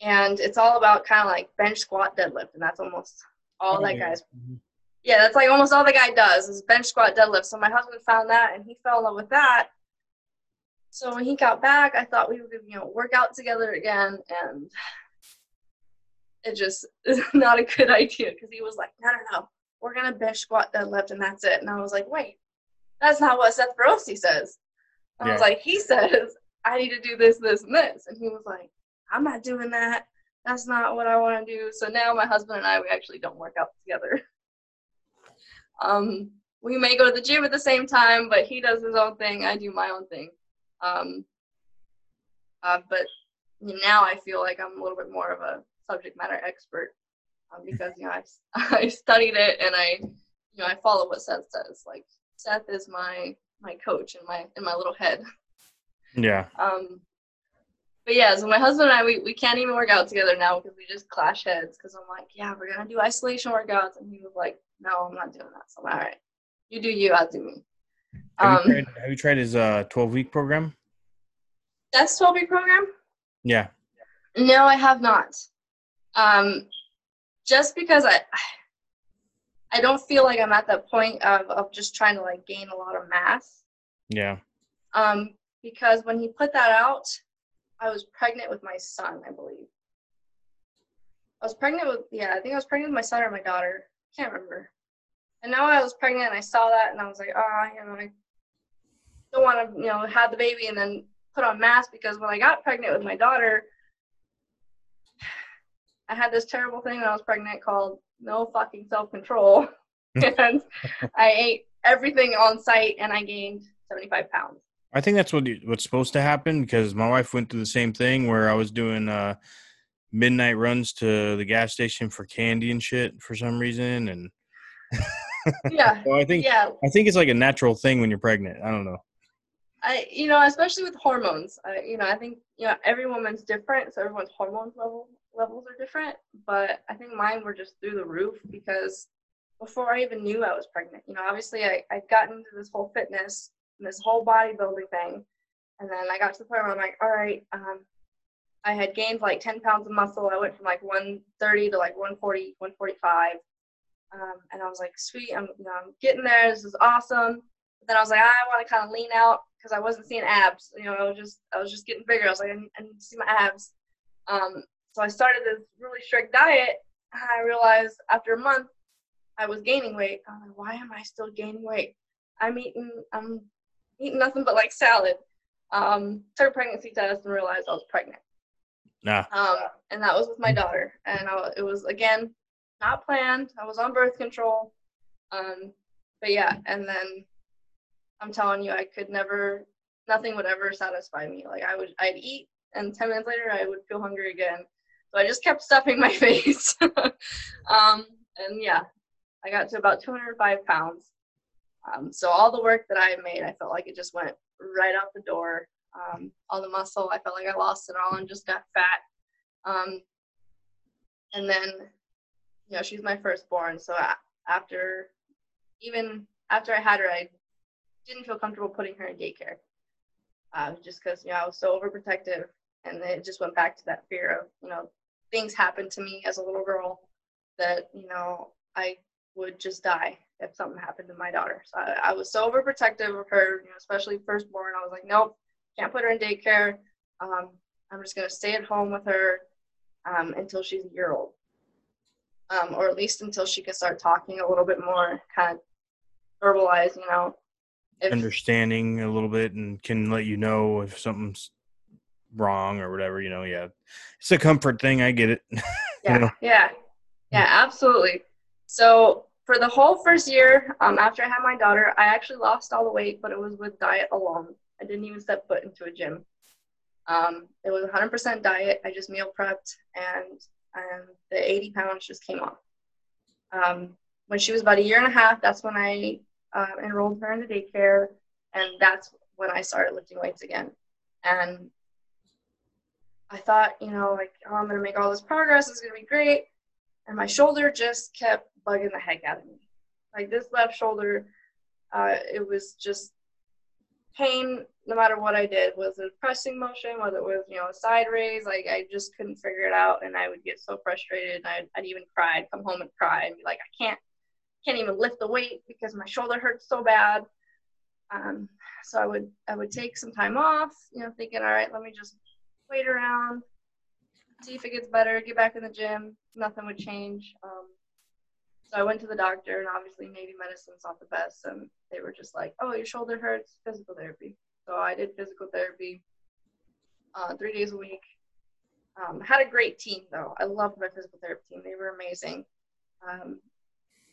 and it's all about kind of like bench squat deadlift, and that's almost all that guy's Mhm. yeah, that's like almost all the guy does is bench squat deadlift. So my husband found that and he fell in love with that. So when he got back, I thought we would, you know, work out together again, and it just is not a good idea because he was like, no, no, no, we're gonna bench squat deadlift and that's it. And I was like, wait, that's not what Seth Feroce says. I was like, he says I need to do this, this, and this, and he was like, I'm not doing that. That's not what I want to do. So now my husband and I, we actually don't work out together. Um, we may go to the gym at the same time, but he does his own thing. I do my own thing. Um, uh, but now I feel like I'm a little bit more of a subject matter expert um, because you know I've I studied it and I you know I follow what Seth says. Like Seth is my my coach in my in my little head. Yeah. Um, but yeah, so my husband and I, we, we can't even work out together now because we just clash heads. Because I'm like, yeah, we're gonna do isolation workouts, and he was like, no, I'm not doing that. So I'm like, all right, you do you, I'll do me. Have, Um, you, tried, have you tried his uh 12 week program? That's 12 week program. Yeah. No, I have not. Um, just because I, I don't feel like I'm at that point of of just trying to like gain a lot of mass. Yeah. Um, because when he put that out, I was pregnant with my son, I believe. I was pregnant with yeah, I think I was pregnant with my son or my daughter. Can't remember. And now I was pregnant and I saw that and I was like, oh, you know, I don't want to, you know, have the baby and then put on mass because when I got pregnant with my daughter, I had this terrible thing when I was pregnant called no fucking self control. and I ate everything on sight and I gained 75 pounds. I think that's what you, what's supposed to happen because my wife went through the same thing where I was doing uh, midnight runs to the gas station for candy and shit for some reason, and Yeah. so I think Yeah. I think it's like a natural thing when you're pregnant. I don't know. I, you know, especially with hormones, I, you know, I think, you know, every woman's different, so everyone's hormone level levels are different. But I think mine were just through the roof because before I even knew I was pregnant, you know, obviously I I got into this whole fitness and this whole bodybuilding thing, and then I got to the point where I'm like, all right, um, I had gained like 10 pounds of muscle. I went from like 130 to like 140, 145. Um, and I was like, sweet, I'm, you know, I'm getting there. This is awesome. But then I was like, I want to kind of lean out because I wasn't seeing abs. You know, I was just, I was just getting bigger. I was like, I I need to see my abs. Um, so I started this really strict diet. And I realized after a month, I was gaining weight. I'm like, why am I still gaining weight? I'm eating I'm eating nothing but like salad. Um, took a pregnancy test and realized I was pregnant. Nah. Um, and that was with my daughter, and I, it was again not planned. I was on birth control. Um, but yeah, and then I'm telling you, I could never, nothing would ever satisfy me. Like I would, I'd eat, and 10 minutes later, I would feel hungry again. So I just kept stuffing my face. um, and yeah, I got to about 205 pounds. Um, so all the work that I made, I felt like it just went right out the door. Um, all the muscle, I felt like I lost it all and just got fat. Um, and then, you know, she's my firstborn. So after, even after I had her, I didn't feel comfortable putting her in daycare. Uh, just because, you know, I was so overprotective. And it just went back to that fear of, you know, things happened to me as a little girl that, you know, I would just die if something happened to my daughter. So I, I was so overprotective of her, you know, especially firstborn. I was like, nope, can't put her in daycare. Um, I'm just gonna stay at home with her um, until she's a year old, um, or at least until she can start talking a little bit more, kind of verbalize, you know. If, Understanding a little bit and can let you know if something's wrong or whatever. You know, yeah, it's a comfort thing. I get it. yeah, you know? yeah, yeah, absolutely. So for the whole first year, um, after I had my daughter, I actually lost all the weight, but it was with diet alone. I didn't even step foot into a gym. Um, it was 100% diet. I just meal prepped, and and the 80 pounds just came off. Um, when she was about a year and a half, that's when I uh, enrolled her into daycare, and that's when I started lifting weights again. And I thought, you know, like, oh, I'm gonna make all this progress. It's gonna be great. And my shoulder just kept bugging the heck out of me. Like this left shoulder, uh, it was just pain no matter what I did. Was it a pressing motion? Was it was you know a side raise? Like I just couldn't figure it out, and I would get so frustrated. And I'd, I'd even cry. I'd come home and cry and be like, I can't, can't even lift the weight because my shoulder hurts so bad. Um, so I would I would take some time off, you know, thinking, all right, let me just wait around, see if it gets better, get back in the gym. Nothing would change. Um, so I went to the doctor, and obviously Navy medicine's not the best, and they were just like, "Oh, your shoulder hurts, physical therapy." So I did physical therapy uh, three days a week. Um, had a great team though. I loved my physical therapy team; they were amazing. Um,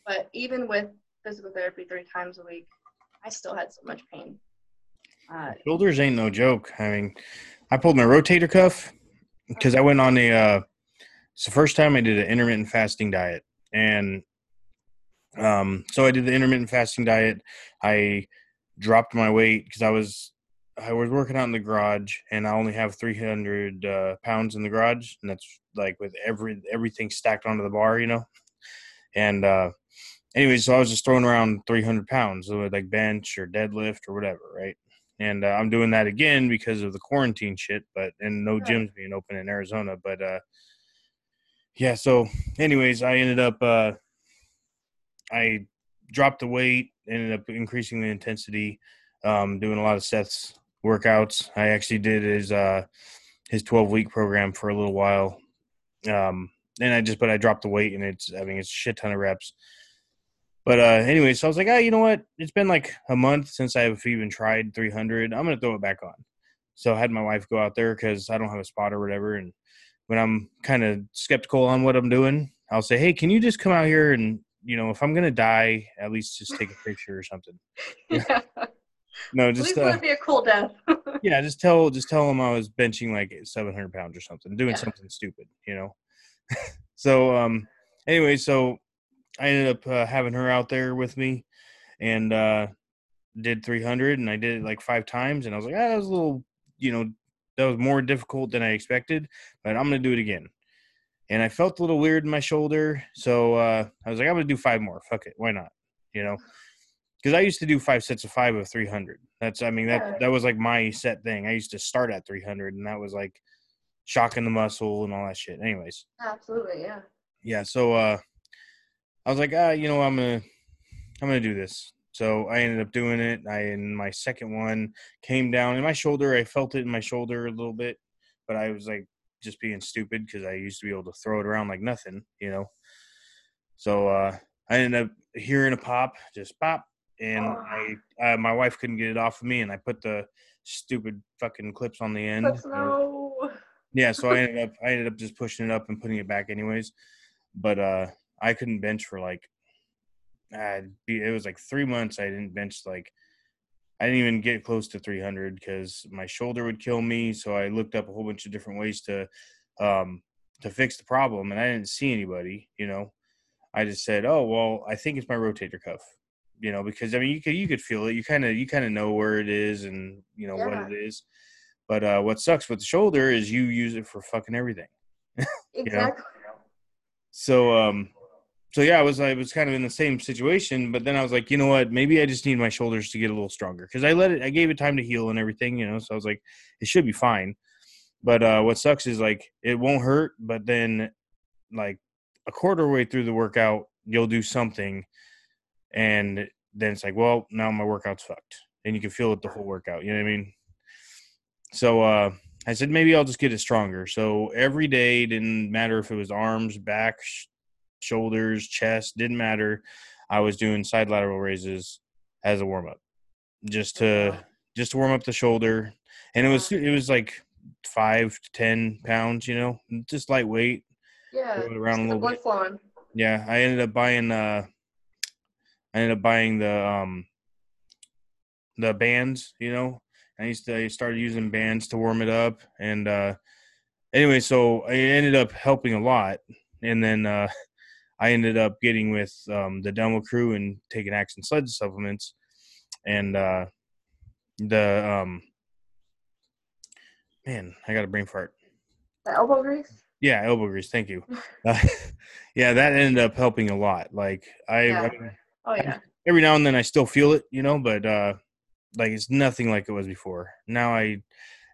but even with physical therapy three times a week, I still had so much pain. Uh, Shoulders ain't no joke. I mean, I pulled my rotator cuff because I went on a. Uh, it's the first time I did an intermittent fasting diet, and um, so I did the intermittent fasting diet. I dropped my weight because I was I was working out in the garage, and I only have 300 uh, pounds in the garage, and that's like with every everything stacked onto the bar, you know. And uh, anyway, so I was just throwing around 300 pounds, like bench or deadlift or whatever, right? And uh, I'm doing that again because of the quarantine shit, but and no gyms being open in Arizona. But uh, yeah, so anyways, I ended up uh, I dropped the weight, ended up increasing the intensity, um, doing a lot of sets workouts. I actually did his uh, his 12 week program for a little while. Um, and I just, but I dropped the weight and it's, I mean, it's a shit ton of reps. But uh, anyway, so I was like, oh, you know what? It's been like a month since I've even tried 300. I'm going to throw it back on. So I had my wife go out there because I don't have a spot or whatever. And when I'm kind of skeptical on what I'm doing, I'll say, hey, can you just come out here and you know, if I'm gonna die, at least just take a picture or something. Yeah. no, just uh, be a cool death. yeah, just tell just tell them I was benching like 700 pounds or something, doing yeah. something stupid, you know. so um, anyway, so I ended up uh, having her out there with me, and uh, did 300, and I did it like five times, and I was like, ah, that was a little, you know, that was more difficult than I expected, but I'm gonna do it again and I felt a little weird in my shoulder. So uh, I was like, I'm gonna do five more. Fuck it, why not? You know, because I used to do five sets of five of 300. That's, I mean, that that was like my set thing. I used to start at 300, and that was like shocking the muscle and all that shit. Anyways. Absolutely, yeah. Yeah. So uh, I was like, ah, you know, I'm gonna, I'm gonna do this. So I ended up doing it. I in my second one came down in my shoulder. I felt it in my shoulder a little bit, but I was like just being stupid because I used to be able to throw it around like nothing, you know. So uh, I ended up hearing a pop, just pop, and I uh, my wife couldn't get it off of me, and I put the stupid fucking clips on the end. No. Yeah, so I ended up I ended up just pushing it up and putting it back anyways. But uh I couldn't bench for like uh, it was like three months. I didn't bench like I didn't even get close to 300 because my shoulder would kill me. So I looked up a whole bunch of different ways to um to fix the problem, and I didn't see anybody. You know, I just said, "Oh well, I think it's my rotator cuff." You know, because I mean, you could you could feel it. You kind of you kind of know where it is and you know Yeah. what it is. But uh, what sucks with the shoulder is you use it for fucking everything. Exactly. So um so yeah, I was I was kind of in the same situation, but then I was like, you know what, maybe I just need my shoulders to get a little stronger because I let it I gave it time to heal and everything, you know, so I was like, it should be fine. But uh what sucks is like it won't hurt, but then like a quarter way through the workout, you'll do something and then it's like, well, now my workout's fucked. And you can feel it the whole workout. You know what I mean? So uh I said maybe I'll just get it stronger. So every day didn't matter if it was arms, back, shoulders, chest, didn't matter. I was doing side lateral raises as a warm up, just to just to warm up the shoulder, and it was it was like five to ten pounds, you know, just lightweight. Yeah. Around a little blood bit. flowing. Yeah, I ended up buying uh I ended up buying the um the bands, you know. I used to I started using bands to warm it up and uh anyway, so it ended up helping a lot. And then uh I ended up getting with um the Demo crew and taking Axe and Sledge supplements and uh the um man, I got a brain fart. The elbow grease. Yeah, elbow grease. Thank you. Uh, yeah, that ended up helping a lot. Like I, Yeah. I Oh yeah. every now and then I still feel it, you know, but uh like it's nothing like it was before. Now I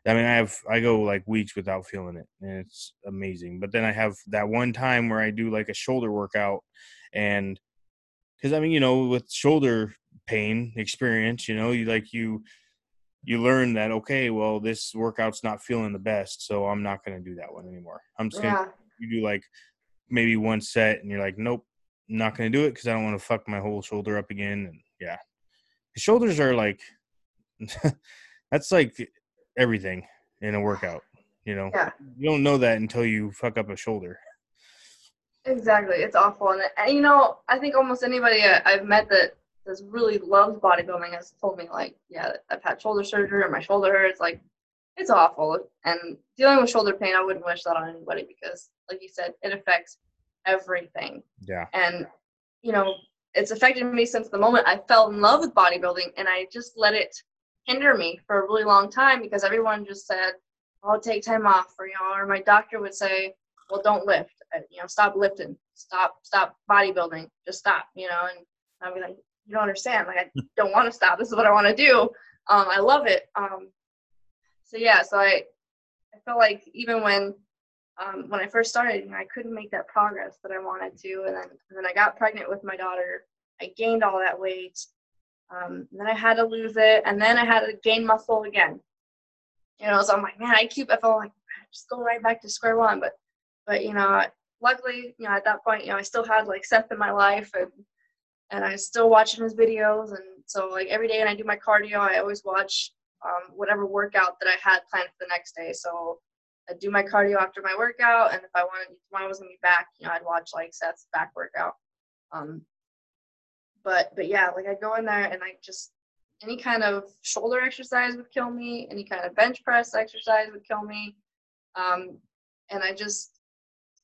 I mean I have I go like weeks without feeling it and it's amazing. But then I have that one time where I do like a shoulder workout and cuz I mean, you know, with shoulder pain experience, you know, you like you you learn that okay, well this workout's not feeling the best, so I'm not going to do that one anymore. I'm just going to Yeah. you do like maybe one set and you're like nope I'm not going to do it because i don't want to fuck my whole shoulder up again and yeah the shoulders are like that's like everything in a workout you know Yeah. you don't know that until you fuck up a shoulder Exactly. It's awful. And, and you know, I think almost anybody I, I've met that that's really loves bodybuilding has told me like, yeah, I've had shoulder surgery or my shoulder hurts. Like, it's awful. And dealing with shoulder pain, I wouldn't wish that on anybody because, like you said, it affects everything. yeah And you know, it's affected me since the moment I fell in love with bodybuilding, and I just let it hinder me for a really long time because everyone just said, "Oh, take time off," or you know, or my doctor would say, "Well, don't lift. Uh, You know, stop lifting. Stop, stop bodybuilding. Just stop." You know, and I'd be like, "You don't understand. Like, I don't want to stop. This is what I want to do. Um, I love it." Um, so yeah, so I, I felt like even when um, when I first started, you know, I couldn't make that progress that I wanted to, and then and then I got pregnant with my daughter. I gained all that weight. Um, then I had to lose it, and then I had to gain muscle again. You know, so I'm like, man, I keep. I felt like just go right back to square one, but but you know, luckily, you know, at that point, you know, I still had like Seth in my life, and and I was still watching his videos, and so like every day when I do my cardio, I always watch um, whatever workout that I had planned for the next day. So I'd do my cardio after my workout, and if I wanted, when I was gonna be back, you know, I'd watch like Seth's back workout. Um, but but yeah, like I go in there and I just any kind of shoulder exercise would kill me, any kind of bench press exercise would kill me, um, and I just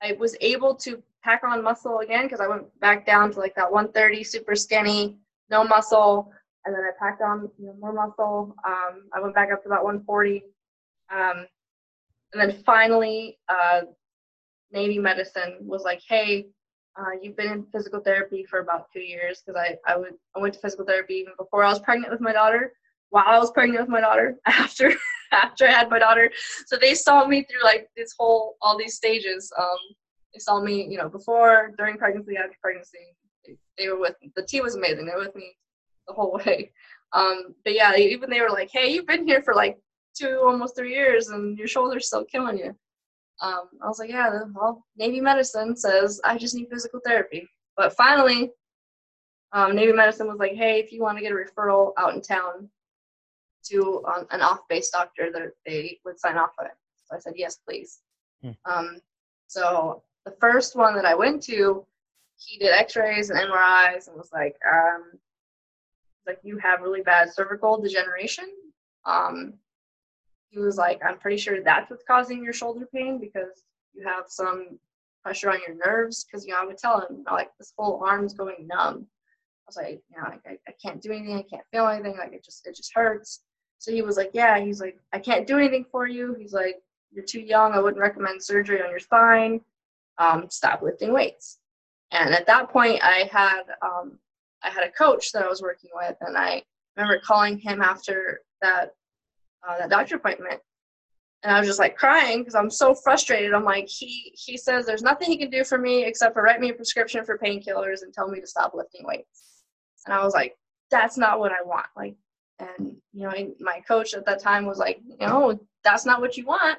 I was able to pack on muscle again because I went back down to like that 130, super skinny, no muscle, and then I packed on you know, more muscle. Um, I went back up to about 140. Um, and then finally, uh, Navy Medicine was like, "Hey, uh, you've been in physical therapy for about two years because I I would I went to physical therapy even before I was pregnant with my daughter, while I was pregnant with my daughter, after after I had my daughter. So they saw me through like this whole all these stages. Um, they saw me, you know, before, during pregnancy, after pregnancy. They, they were with me. The team was amazing. They were with me the whole way. Um, but yeah, even they were like, "Hey, you've been here for like two, almost three years, and your shoulder's still killing you." Um, I was like, "Yeah, well, Navy Medicine says I just need physical therapy." But finally, um, Navy Medicine was like, hey, if you want to get a referral out in town to um, an off-base doctor, that they would sign off on it. So I said, yes, please. Hmm. Um, so the first one that I went to, he did X-rays and MRIs and was like, um, like you have really bad cervical degeneration. Um, he was like, I'm pretty sure that's what's causing your shoulder pain because you have some pressure on your nerves. Because you know, I would tell him like this whole arm's going numb. I was like, you know, like, I, I can't do anything. I can't feel anything. Like it just it just hurts. So he was like, yeah. He's like, I can't do anything for you. He's like, you're too young. I wouldn't recommend surgery on your spine. Um, stop lifting weights. And at that point, I had um, I had a coach that I was working with, and I remember calling him after that uh, that doctor appointment, and I was just like crying because I'm so frustrated. I'm like, he he says there's nothing he can do for me except for write me a prescription for painkillers and tell me to stop lifting weights. And I was like, that's not what I want. Like, and you know, my coach at that time was like, know, that's not what you want.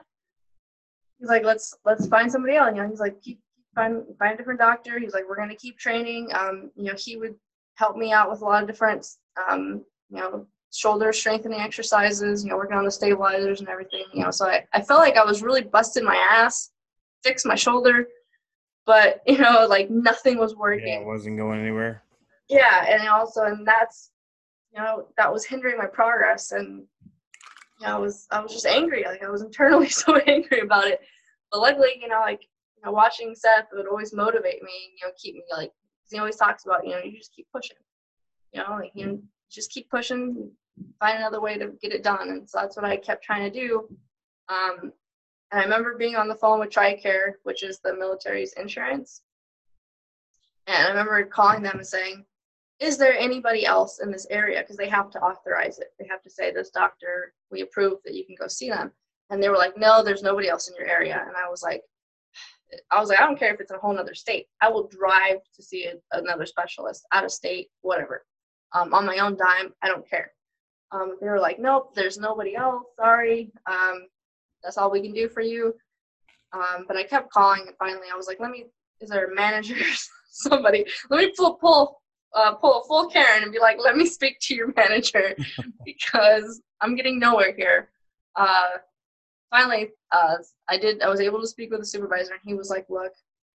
He's like, let's let's find somebody else. You know, he's like, keep find find a different doctor. He's like, we're gonna keep training. Um, you know, he would help me out with a lot of different, um, you know, shoulder strengthening exercises. You know, working on the stabilizers and everything. You know, so I I felt like I was really busting my ass, fix my shoulder, but you know, like nothing was working. Yeah, it wasn't going anywhere. Yeah, and also, and that's, you know, that was hindering my progress, and you know, I was I was just angry. Like I was internally so angry about it. But luckily, you know, like you know, watching Seth would always motivate me, you know, keep me like, he always talks about, you know, you just keep pushing, you know, like, you know, just keep pushing, find another way to get it done. And so that's what I kept trying to do. Um, and I remember being on the phone with TRICARE, which is the military's insurance. And I remember calling them and saying, is there anybody else in this area? Because they have to authorize it. They have to say, this doctor, we approve that you can go see them. And they were like, no, there's nobody else in your area. And I was like, I was like, I don't care if it's a whole other state. I will drive to see another specialist out of state, whatever, um, on my own dime. I don't care. Um, they were like, nope, there's nobody else. Sorry. Um, that's all we can do for you. Um, but I kept calling, and finally, I was like, let me. Is there a manager? Somebody, let me pull pull uh, pull a full Karen and be like, let me speak to your manager because I'm getting nowhere here. Uh, finally, uh, I did. I was able to speak with the supervisor, and he was like, "Look,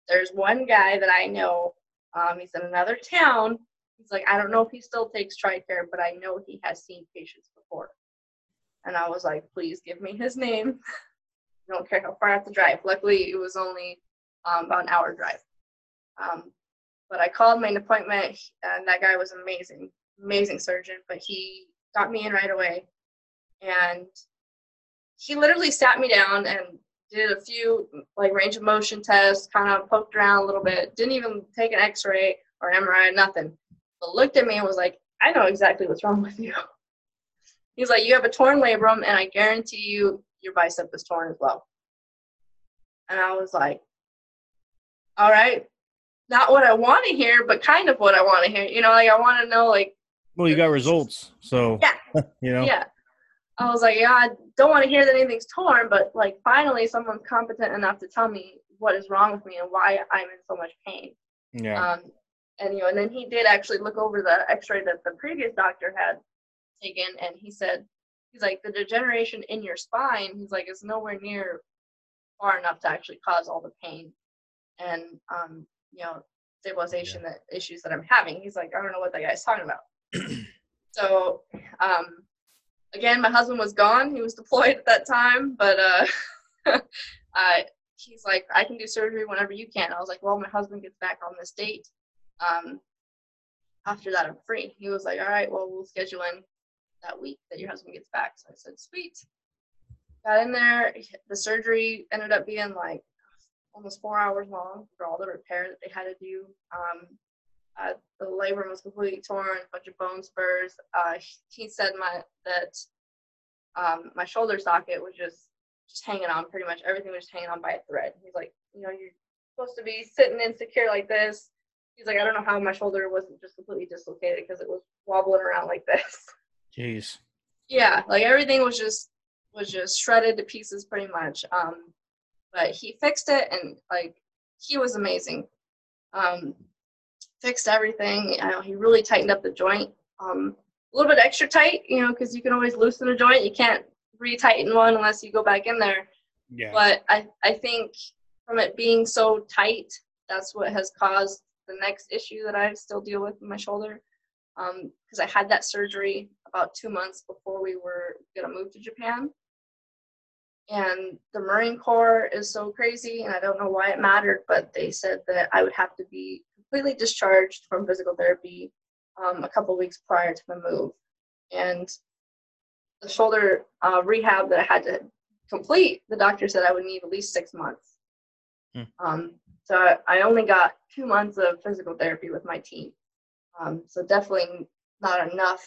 there's one guy that I know. Um, he's in another town. He's like, I don't know if he still takes TRICARE, but I know he has seen patients before." And I was like, "Please give me his name. I don't care how far I have to drive." Luckily, it was only um, about an hour drive. Um, but I called, made an appointment, and that guy was amazing, amazing surgeon. But he got me in right away, and he literally sat me down and did a few like range of motion tests, kind of poked around a little bit, didn't even take an x-ray or MRI, nothing. But looked at me and was like, I know exactly what's wrong with you. He's like, you have a torn labrum and I guarantee you your bicep is torn as well. And I was like, all right, not what I want to hear, but kind of what I want to hear. You know, like I want to know like Well, you got results. So, yeah. you know. Yeah. I was like, yeah, I don't want to hear that anything's torn, but like finally someone's competent enough to tell me what is wrong with me and why I'm in so much pain. Yeah. Um, and you know, and then he did actually look over the X-ray that the previous doctor had taken, and he said, he's like, the degeneration in your spine, he's like, is nowhere near far enough to actually cause all the pain and um, you know, stabilization that issues that I'm having. He's like, I don't know what that guy's talking about. so, um, again, my husband was gone. He was deployed at that time, but uh, uh, he's like, I can do surgery whenever you can. I was like, well, my husband gets back on this date. Um, after that, I'm free. He was like, all right, well, we'll schedule in that week that your husband gets back. So I said, sweet. Got in there. The surgery ended up being like almost four hours long for all the repair that they had to do. Um, uh, the labrum was completely torn, a bunch of bone spurs. Uh, he said my that um, my shoulder socket was just just hanging on. Pretty much everything was just hanging on by a thread. He's like, you know, you're supposed to be sitting insecure like this. He's like, I don't know how my shoulder wasn't just completely dislocated because it was wobbling around like this. Jeez. Yeah, like everything was just was just shredded to pieces pretty much. Um, but he fixed it and like he was amazing. Um, fixed everything. You know, he really tightened up the joint. Um, a little bit extra tight, you know, because you can always loosen a joint. You can't retighten one unless you go back in there. Yeah. But I, I think from it being so tight, that's what has caused the next issue that I still deal with in my shoulder. Because um, I had that surgery about two months before we were going to move to Japan. And the Marine Corps is so crazy, and I don't know why it mattered, but they said that I would have to be completely discharged from physical therapy um, a couple weeks prior to the move. And the shoulder uh, rehab that I had to complete, the doctor said I would need at least six months. Hmm. Um, so I, I, only got two months of physical therapy with my team. Um, so definitely not enough,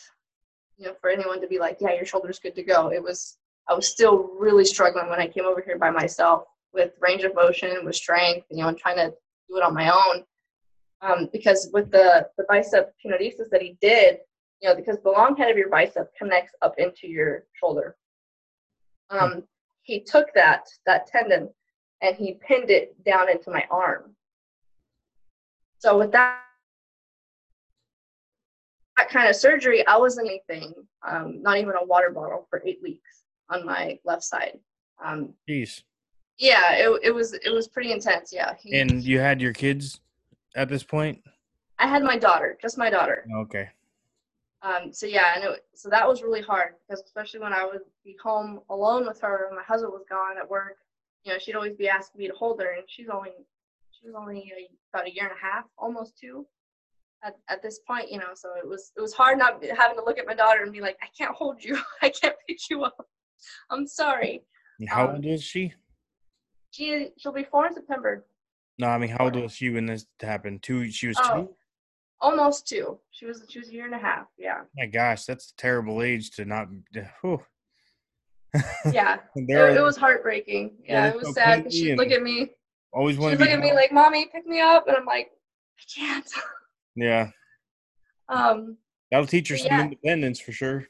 you know, for anyone to be like, yeah, your shoulder's good to go. It was, I was still really struggling when I came over here by myself with range of motion, with strength, you know, and trying to do it on my own. Um, because with the, the bicep tenodesis that he did, you know, because the long head of your bicep connects up into your shoulder. Um, he took that that tendon and he pinned it down into my arm. So with that that kind of surgery, I wasn't anything, um, not even a water bottle for eight weeks on my left side. Um, Jeez. Yeah, it, it was it was pretty intense. Yeah. He, and you had your kids at this point? I had my daughter, just my daughter. Okay. Um, so yeah, and it, so that was really hard because especially when I would be home alone with her and my husband was gone at work, you know, she'd always be asking me to hold her, and she's only she was only a, about a year and a half, almost two, at, at this point, you know. So it was it was hard not having to look at my daughter and be like, I can't hold you, I can't pick you up. I'm sorry. How um, old is she? She she'll be four in September. No, I mean, how old was she when this happened? Two. She was oh, two. Almost two. She was. She was a year and a half. Yeah. My gosh, that's a terrible age to not. Whew. Yeah, it, it, was heartbreaking. Yeah, it was so sad because she'd look at me. Always want to look at me like, "Mommy, pick me up," and I'm like, "I can't." Yeah. Um. That'll teach her some yeah. independence for sure.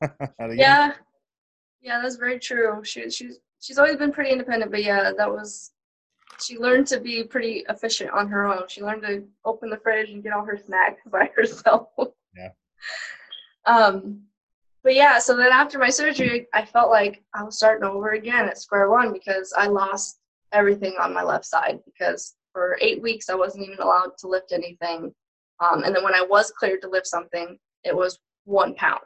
yeah. Yeah, that's very true. She she's she's always been pretty independent, but yeah, that was she learned to be pretty efficient on her own. She learned to open the fridge and get all her snacks by herself. Yeah. Um, but yeah, so then after my surgery, I felt like I was starting over again at square one because I lost everything on my left side because for eight weeks I wasn't even allowed to lift anything. Um, and then when I was cleared to lift something, it was one pound.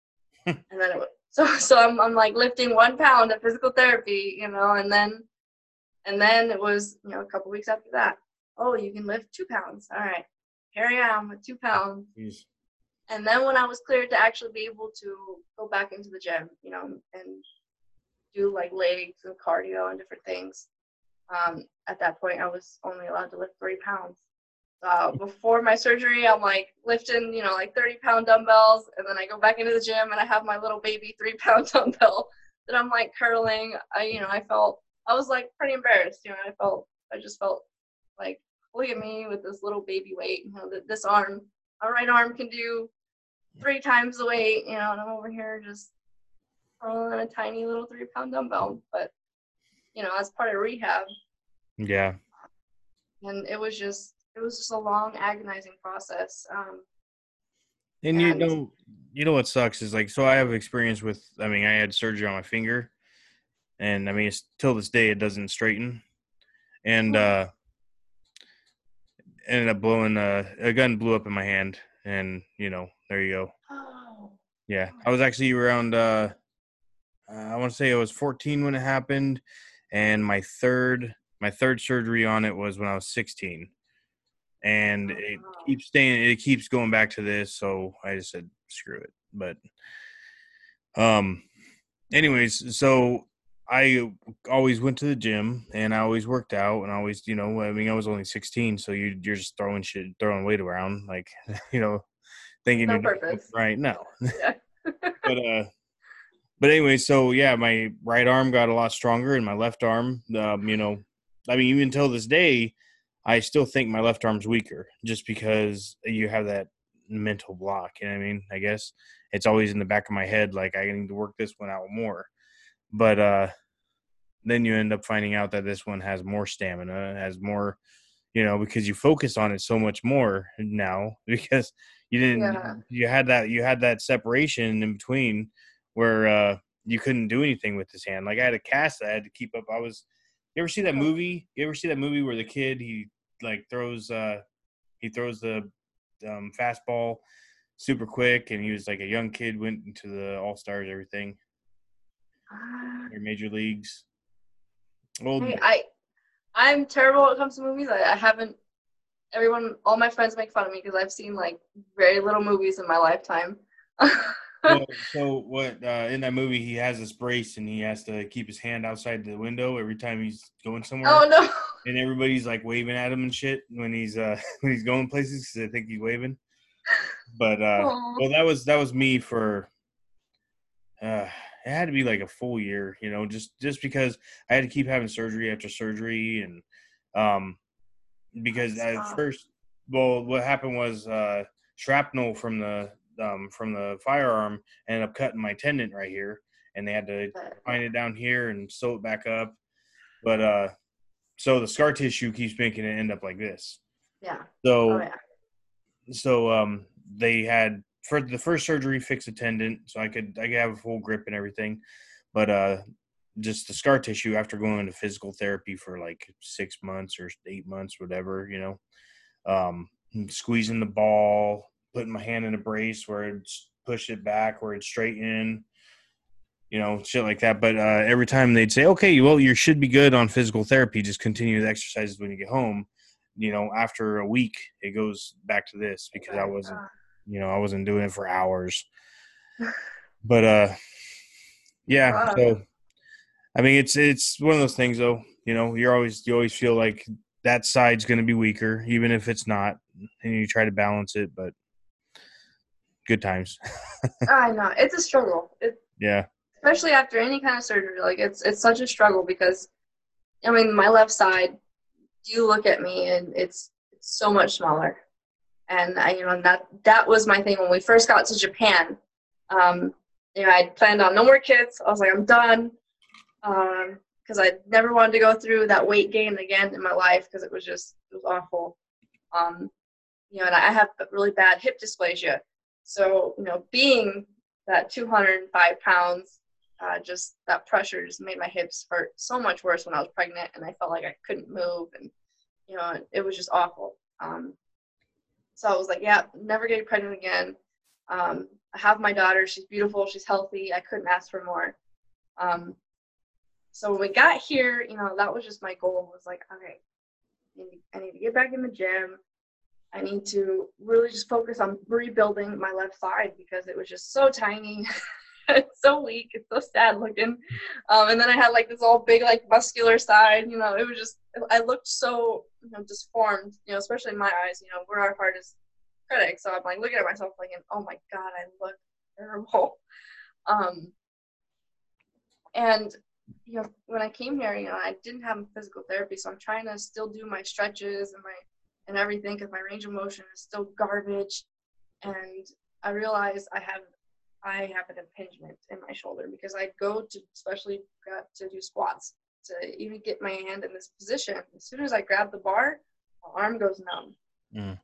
and then it was, so so I'm I'm like lifting one pound of physical therapy, you know, and then and then it was, you know, a couple weeks after that. Oh, you can lift two pounds. All right. Here I am with two pounds. Jeez. And then when I was cleared to actually be able to go back into the gym, you know, and do like legs and cardio and different things, um, at that point I was only allowed to lift three pounds. Uh, before my surgery, I'm like lifting, you know, like 30 pound dumbbells, and then I go back into the gym and I have my little baby three pound dumbbell that I'm like curling. I, you know, I felt I was like pretty embarrassed. You know, I felt I just felt like look at me with this little baby weight. You know, that this arm, my right arm can do three times the weight. You know, and I'm over here just throwing a tiny little three pound dumbbell. But you know, as part of rehab. Yeah. And it was just it was just a long agonizing process. Um, and, and you know, you know what sucks is like so I have experience with. I mean, I had surgery on my finger and I mean, it's till this day, it doesn't straighten. And uh, ended up blowing uh, a gun blew up in my hand, and you know, there you go. Oh. Yeah, I was actually around. Uh, I want to say I was 14 when it happened, and my third my third surgery on it was when I was 16, and it keeps staying. It keeps going back to this, so I just said screw it. But um, anyways, so I always went to the gym and I always worked out and I always, you know, I mean, I was only 16, so you, you're just throwing shit, throwing weight around, like, you know, thinking no purpose. right. No. Yeah. but, uh, but anyway, so yeah, my right arm got a lot stronger and my left arm, um, you know, I mean, even until this day, I still think my left arm's weaker just because you have that mental block. You know what I mean? I guess it's always in the back of my head, like I need to work this one out more but uh, then you end up finding out that this one has more stamina, has more, you know, because you focus on it so much more now because you didn't Yeah. you had that you had that separation in between where uh you couldn't do anything with his hand. Like I had a cast that I had to keep up. I was you ever see that movie? You ever see that movie where the kid he like throws uh he throws the um fastball super quick and he was like a young kid went into the all stars everything or major leagues. Old Hey, I I'm terrible when it comes to movies. I, I haven't. Everyone, all my friends make fun of me because I've seen like very little movies in my lifetime. well, so what uh, in that movie he has this brace and he has to keep his hand outside the window every time he's going somewhere oh no! and everybody's like waving at him and shit when he's uh when he's going places because they think he's waving but uh Aw. well that was that was me for uh it had to be like a full year you know just just because i had to keep having surgery after surgery and um because at first well what happened was uh shrapnel from the um from the firearm ended up cutting my tendon right here and they had to find it down here and sew it back up but uh so the scar tissue keeps making it end up like this yeah. so Oh yeah. so um they had for the first surgery fixed a tendon so i could i could have a full grip and everything. But uh just the scar tissue after going into physical therapy for like six months or eight months whatever you know. Um squeezing the ball putting my hand in a brace where it's push it back where it's straighten you know shit like that. But uh every time they'd say okay well you should be good on physical therapy just continue the exercises when you get home you know after a week it goes back to this because i wasn't you know i wasn't doing it for hours but uh yeah Wow. so i mean it's it's one of those things though you know you're always you always feel like that side's going to be weaker even if it's not and you try to balance it but good times I know it's a struggle. It, yeah especially after any kind of surgery. Like it's it's such a struggle because, I mean, my left side. You look at me and it's it's so much smaller, and I you know that that was my thing when we first got to Japan. Um, you know, I planned on no more kids. I was like, I'm done, because I never wanted to go through that weight gain again in my life because it was just it was awful. Um, you know, and I have really bad hip dysplasia. So, you know, being that 205 pounds, uh, just that pressure just made my hips hurt so much worse when I was pregnant, and I felt like I couldn't move, and you know, it was just awful. Um, so I was like, yeah, never getting pregnant again. Um, I have my daughter; she's beautiful, she's healthy. I couldn't ask for more. Um, so when we got here, you know, that was just my goal. Was like, okay, I need, I need to get back in the gym. I need to really just focus on rebuilding my left side because it was just so tiny. it's so weak. It's so sad looking. Um, and then I had like this all big, like muscular side. You know, it was just I looked so you know disformed. You know, especially in my eyes. You know, we're our hardest critics. So I'm like looking at myself like, oh my god, I look terrible. Um, and you know, when I came here, you know, I didn't have physical therapy, so I'm trying to still do my stretches and my and everything because my range of motion is still garbage. And I realized I have I have an impingement in my shoulder because I go to especially got to do squats to even get my hand in this position. As soon as I grab the bar, my arm goes numb. Mm.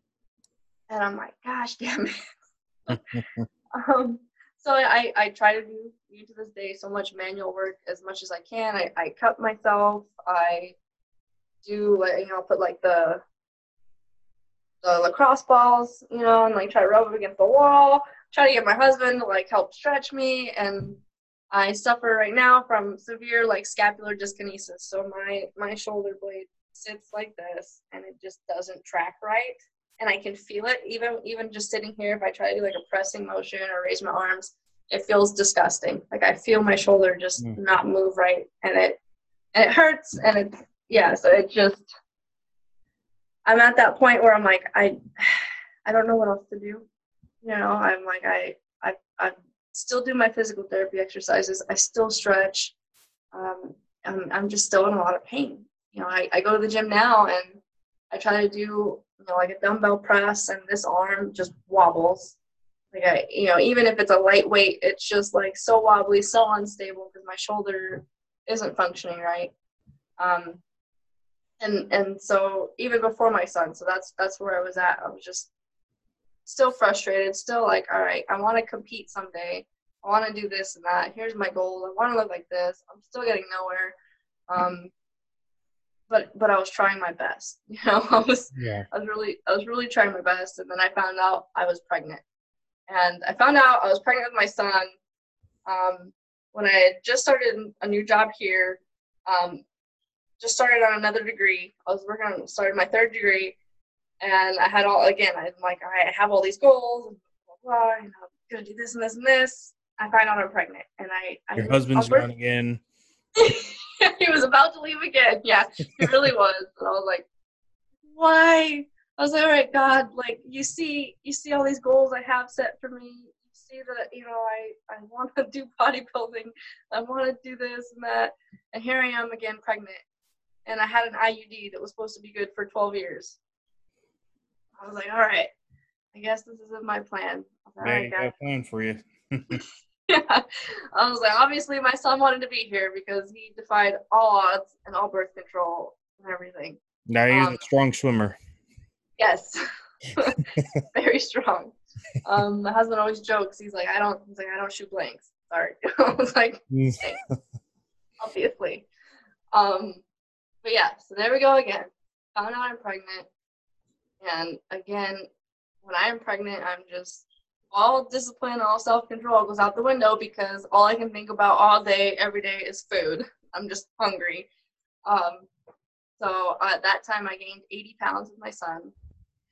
And I'm like, gosh damn it. um, so I, I try to do even to this day so much manual work as much as I can. I, I cut myself. I do like you know I'll put like the the lacrosse balls, you know, and like try to rub them against the wall. Try to get my husband to like help stretch me, and I suffer right now from severe like scapular dyskinesis. So my my shoulder blade sits like this, and it just doesn't track right, and I can feel it even even just sitting here. If I try to do like a pressing motion or raise my arms, it feels disgusting. Like I feel my shoulder just Mm. not move right, and it and it hurts, and it's yeah. So it just I'm at that point where I'm like, I, I don't know what else to do. You know, I'm like, I, I, I still do my physical therapy exercises. I still stretch. Um, I'm, I'm just still in a lot of pain. You know, I, I go to the gym now and I try to do, you know, like a dumbbell press and this arm just wobbles. Like I, you know, even if it's a lightweight, it's just like so wobbly, so unstable because my shoulder isn't functioning right. Um, and and so even before my son, so that's that's where I was at. I was just still frustrated, still like, all right, I want to compete someday. I want to do this and that. Here's my goal. I want to look like this. I'm still getting nowhere. Um, but but I was trying my best. You know, I was Yeah. I was really I was really trying my best, and then I found out I was pregnant, and I found out I was pregnant with my son um, when I had just started a new job here. Um, just started on another degree. I was working on started my third degree, and I had all again. I'm like, all right, I have all these goals, and blah blah. blah and I'm gonna do this and this and this. I find out I'm pregnant, and I, I Your husband's work- gone again. he was about to leave again. Yeah, he really was. And I was like, why? I was like, all right, God, like you see, you see all these goals I have set for me. You see that you know I I want to do bodybuilding. I want to do this and that, and here I am again pregnant, and I had an IUD that was supposed to be good for 12 years. I was like, all right, I guess this isn't my plan. I was like, all There right, you God. go, a plan for you. Yeah. I was like, obviously, my son wanted to be here because he defied all odds and all birth control and everything. Now he's Um, a strong swimmer. Yes, very strong. Um, my husband always jokes. He's like, I don't. He's like, I don't shoot blanks. Sorry. I was like, obviously. Um, but yeah, so there we go again. Found out I'm pregnant, and again, when I am pregnant, I'm just all discipline, all self control goes out the window because all I can think about all day, every day is food. I'm just hungry. Um, so uh, at that time, I gained 80 pounds with my son.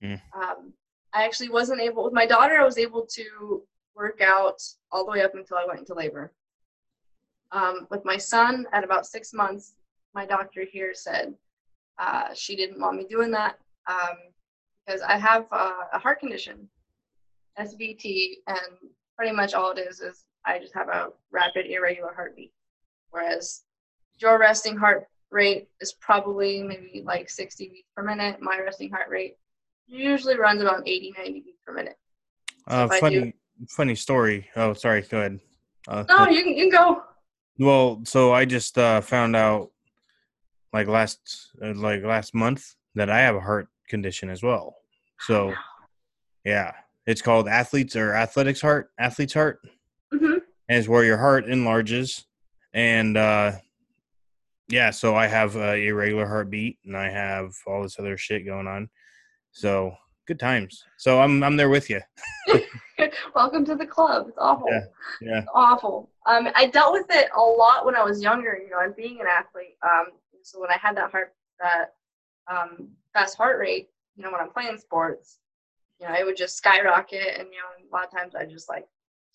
Mm. Um, I actually wasn't able with my daughter. I was able to work out all the way up until I went into labor. Um, with my son, at about six months, my doctor here said uh, she didn't want me doing that um, because I have uh, a heart condition, SVT, and pretty much all it is is I just have a rapid irregular heartbeat. Whereas your resting heart rate is probably maybe like 60 beats per minute. My resting heart rate usually runs about 80, 90 beats per minute. Uh, funny, do- funny story. Oh, sorry. Go ahead. Uh, No, you can, you can go. Well, so I just uh, found out, like last, uh, like last month, that I have a heart condition as well. So, yeah, it's called athletes or athletics heart, athlete's heart, hmm and it's where your heart enlarges, and uh, yeah, so I have a irregular heartbeat, and I have all this other shit going on. So good times. So I'm I'm there with you. Welcome to the club. It's awful. Yeah, yeah. It's awful. Um, I dealt with it a lot when I was younger. You know, and being an athlete. Um, so when I had that heart, that um, fast heart rate, you know, when I'm playing sports, you know, it would just skyrocket, and you know, a lot of times I just like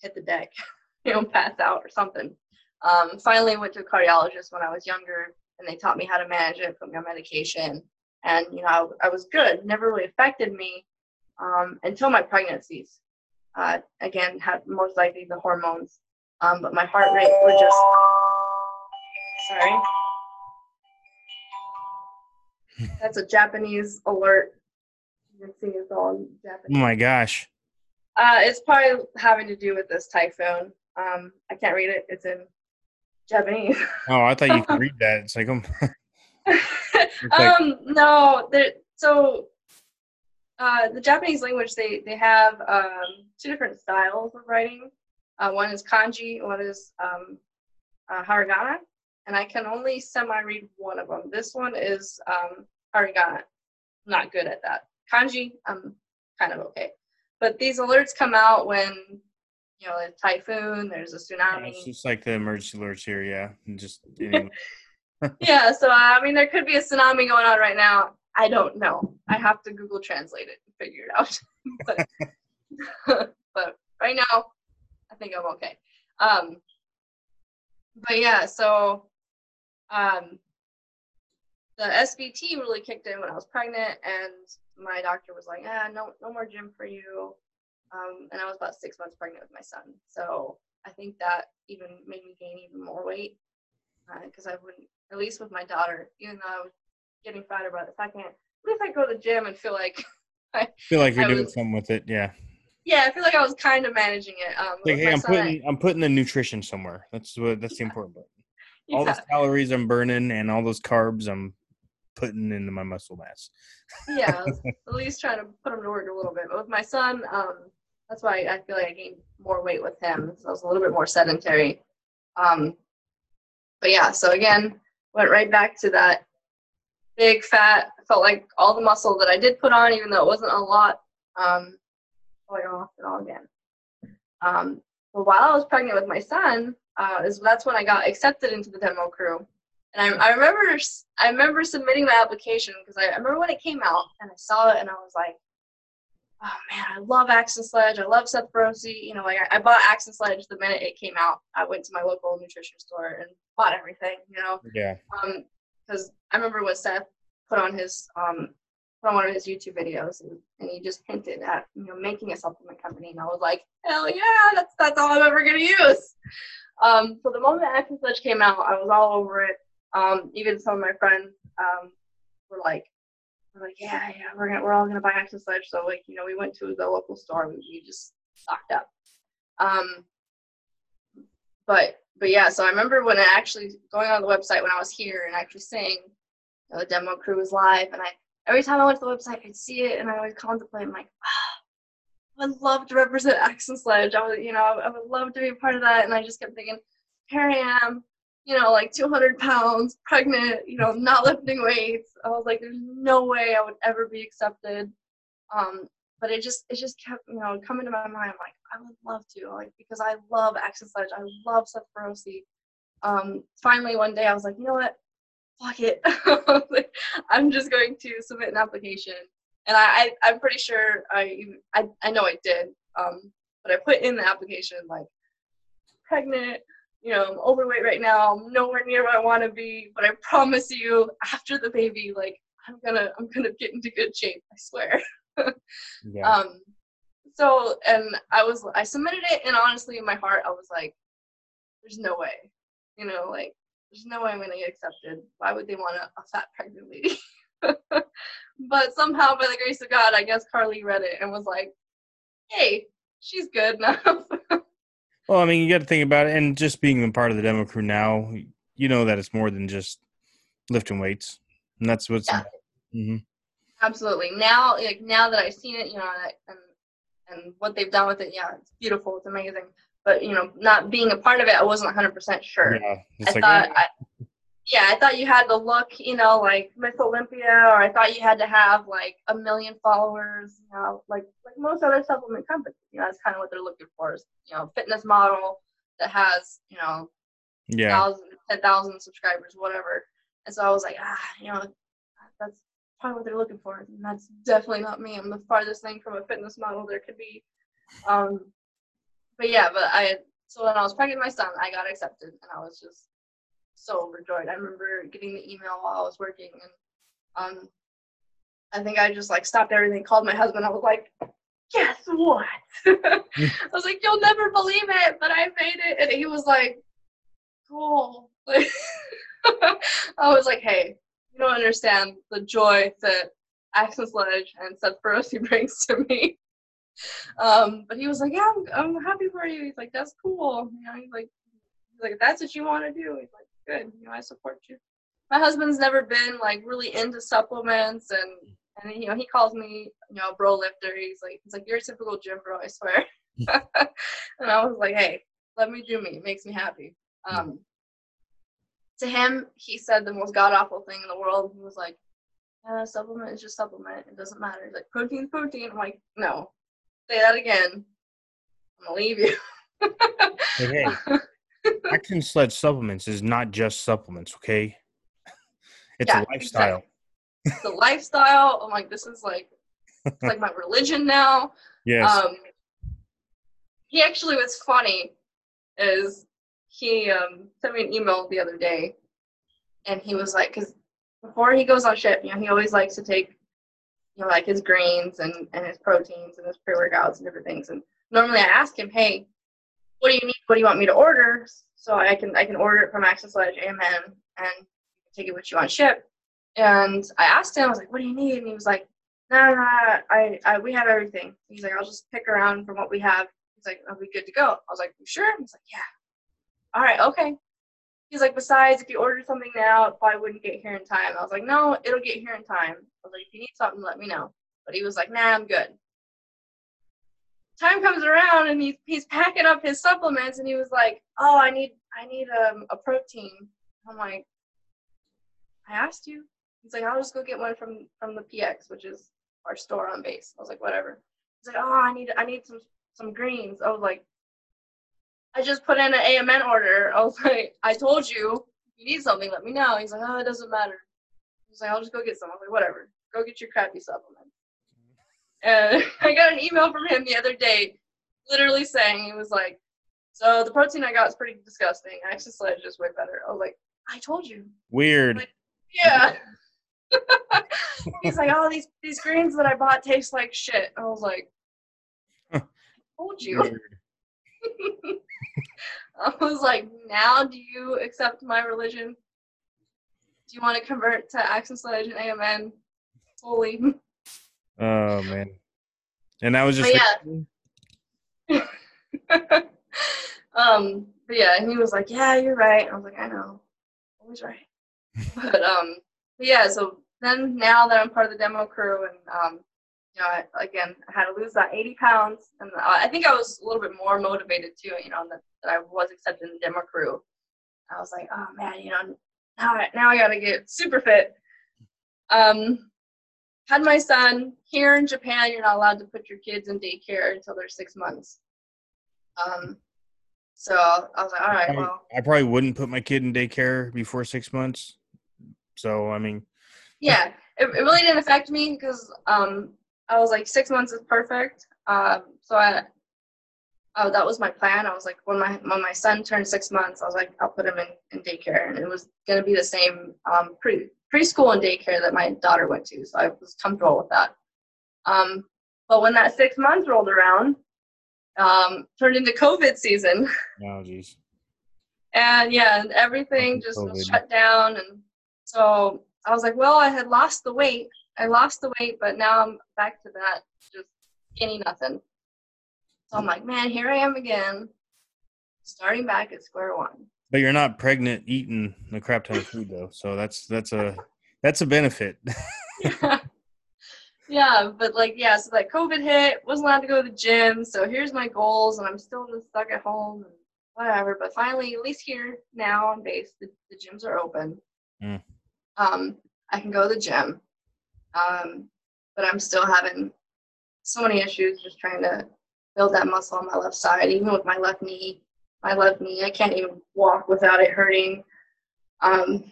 hit the deck, you know, pass out or something. Um, finally, went to a cardiologist when I was younger, and they taught me how to manage it, put me on medication, and you know, I, I was good. Never really affected me um, until my pregnancies. Uh, again, had most likely the hormones, um, but my heart rate would just. Sorry. That's a Japanese alert. You can see it's all in Oh my gosh. Uh, it's probably having to do with this typhoon. Um, I can't read it. It's in Japanese. Oh, I thought you could read that. It's like, um, like- um, no, so uh, the Japanese language they they have um, two different styles of writing. Uh, one is kanji, one is um, uh, hiragana, and I can only semi-read one of them. This one is um, hiragana. Not good at that. Kanji, I'm kind of okay, but these alerts come out when you know a typhoon, there's a tsunami. it's just like the emergency alerts here. Yeah, and just anyway. yeah, so I mean, there could be a tsunami going on right now. I don't know. I have to Google Translate it and figure it out. but, but right now, I think I'm okay. Um, but yeah, so um, the SVT really kicked in when I was pregnant, and my doctor was like, "Ah, no, no more gym for you." Um, and I was about six months pregnant with my son, so I think that even made me gain even more weight because I wouldn't, at least with my daughter, even though I was getting fatter by the second, at least I go to the gym and feel like, I feel like you're I doing was- something with it. Yeah, yeah, I feel like I was kind of managing it. Um, like hey, I'm son, I- putting I'm putting the nutrition somewhere. That's what that's the important part. All yeah, those calories I'm burning and all those carbs, I'm putting into my muscle mass. yeah, at least trying to put them to work a little bit. But with my son, um, that's why I feel like I gained more weight with him. So I was a little bit more sedentary. Um, but yeah, so again, went right back to that big fat. Felt like all the muscle that I did put on, even though it wasn't a lot, um, going off and all again. Um, but while I was pregnant with my son, uh, is that's when I got accepted into the demo crew. And I, I remember I remember submitting my application because I, I remember when it came out and I saw it and I was like, oh man, I love Axe and Sledge. I love Seth Feroce. You know, like I, I bought Axe and Sledge the minute it came out. I went to my local nutrition store and bought everything. You know, Yeah. um, because I remember what Seth put on his um put on one of his YouTube videos, and, and he just hinted at you know making a supplement company, and I was like, hell yeah, that's that's all I'm ever gonna use. Um, so the moment and Sledge came out, I was all over it. Um, even some of my friends um were like. We're like, yeah, yeah, we're gonna, we're all gonna buy Axe and. So like, you know, we went to the local store and we just stocked up. Um, but but yeah, so I remember when I actually going on the website when I was here and actually seeing you know, the demo crew was live, and I every time I went to the website, I'd see it and I would contemplate, I'm like, ah, I would love to represent Axe and. I would, you know, I would love to be a part of that. And I just kept thinking, here I am, you know, like 200 pounds, pregnant, you know, not lifting weights. I was like, there's no way I would ever be accepted. Um, but it just, it just kept, you know, coming to my mind. I'm like, I would love to, like, because I love and I love Seth Feroce. Um, finally, one day I was like, you know what? Fuck it. I'm just going to submit an application. And I, I I'm pretty sure I, I, I know I did. Um, but I put in the application like pregnant, you know, I'm overweight right now. I'm nowhere near where I want to be, but I promise you, after the baby, like I'm gonna I'm gonna get into good shape. I swear. Yeah. Um, so and I was I submitted it, and honestly, in my heart, I was like, "There's no way," you know, like there's no way I'm gonna get accepted. Why would they want a, a fat pregnant lady? but somehow, by the grace of God, I guess Carly read it and was like, "Hey, she's good enough." well, I mean, you got to think about it, and just being a part of the demo crew now, you know that it's more than just lifting weights, and that's what's. Yeah. hmm Absolutely. Now, like now that I've seen it, you know, and and what they've done with it, yeah, it's beautiful. It's amazing. But you know, not being a part of it, I wasn't 100 percent sure. Yeah. I like, thought, eh, I, yeah, I thought you had to look, you know, like Miss Olympia, or I thought you had to have like a million followers, you know, like like most other supplement companies. You know, that's kind of what they're looking for is you know, fitness model that has you know, yeah. thousand, ten thousand subscribers, whatever. And so I was like, ah, you know, that's probably what they're looking for, and that's definitely not me. I'm the farthest thing from a fitness model there could be. Um, but yeah, but I so when I was pregnant with my son, I got accepted, and I was just so overjoyed. I remember getting the email while I was working, and um, I think I just like stopped everything, called my husband. I was like, guess what? I was like, you'll never believe it, but I made it, and he was like, cool. I was like, hey, you don't understand the joy that Axe and Sledge and Seth Feroce brings to me. Um, but he was like, yeah, I'm, I'm happy for you. He's like, that's cool. You know, he's like, he's like, if that's what you want to do. He's like, good. You know, I support you. My husband's never been like really into supplements, and and you know, he calls me, you know, bro lifter. He's like, he's like, you're a typical gym bro, I swear. and I was like, hey, let me do me. It makes me happy. Um, to him, he said the most god awful thing in the world. He was like, uh, supplement is just supplement. It doesn't matter. He's like, protein's protein. I'm like, no. Say that again. I'm gonna leave you. Hey, hey, Axe and Sledge supplements is not just supplements, okay? It's Yeah, a lifestyle. the lifestyle. I'm like, this is like, it's like my religion now. Yes. Um, he actually was funny, is he um, sent me an email the other day, and he was like, because before he goes on ship, you know, he always likes to take, you know, like his greens and and his proteins and his pre workouts and different things. And normally I ask him, hey, what do you need? What do you want me to order? So I can I can order it from Axe and Sledge Amen and take it with you on ship. And I asked him, I was like, what do you need? And he was like, no, no, no, I, I, we have everything. He's like, I'll just pick around from what we have. He's like, are we good to go? I was like, you sure? He's like, yeah. All right, okay. he's like, besides, if you order something now, it probably wouldn't get here in time. I was like, no, it'll get here in time. I was like, if you need something, let me know. But he was like, nah, I'm good. Time comes around and he's he's packing up his supplements and he was like, oh, I need I need um, a protein. I'm like, I asked you. He's like, I'll just go get one from from the PX, which is our store on base. I was like, whatever. He's like, oh, I need I need some some greens. I was like, I just put in an AMN order. I was like, I told you, if you need something, let me know. He's like, oh, it doesn't matter. He's like, I'll just go get some. I was like, whatever. Go get your crappy supplement. And I got an email from him the other day, literally saying, he was like, so the protein I got is pretty disgusting. Axe and Sledge is way better. I was like, I told you. Weird. Like, yeah. He's like, oh, these these greens that I bought taste like shit. I was like, I told you. I was like, now do you accept my religion? Do you want to convert to Axe and Sledge and AMN fully? Oh man. And that was just yeah. um, but yeah, and he was like, Yeah, you're right. I was like, I know. Always right. but um but yeah, so then now that I'm part of the demo crew and um you know, I, again, I had to lose that 80 pounds, and uh, I think I was a little bit more motivated too. You know, that, that I was accepted in the demo crew. I was like, oh man, you know, now I, now I got to get super fit. Um, had my son here in Japan. You're not allowed to put your kids in daycare until they're six months. Um, so I was like, all right, I, well, I probably wouldn't put my kid in daycare before six months. So I mean, yeah, it, it really didn't affect me because um, I was like six months is perfect. Um, so I, oh, that was my plan. I was like, when my when my son turned six months, I was like, I'll put him in, in daycare, and it was gonna be the same um, pre preschool and daycare that my daughter went to. So I was comfortable with that. Um, but when that six months rolled around, um, turned into COVID season. oh geez. And yeah, and everything just was shut down, and so I was like, well, I had lost the weight. I lost the weight, but now I'm back to that just skinny nothing. So I'm like, man, here I am again, starting back at square one. But you're not pregnant eating a crap ton of food though, so that's that's a that's a benefit. yeah. yeah, but like yeah, so that COVID hit, wasn't allowed to go to the gym. So here's my goals, and I'm still just stuck at home and whatever. But finally, at least here now on base, the, the gyms are open. Mm. Um, I can go to the gym. Um, but I'm still having so many issues just trying to build that muscle on my left side, even with my left knee. My left knee, I can't even walk without it hurting. Um,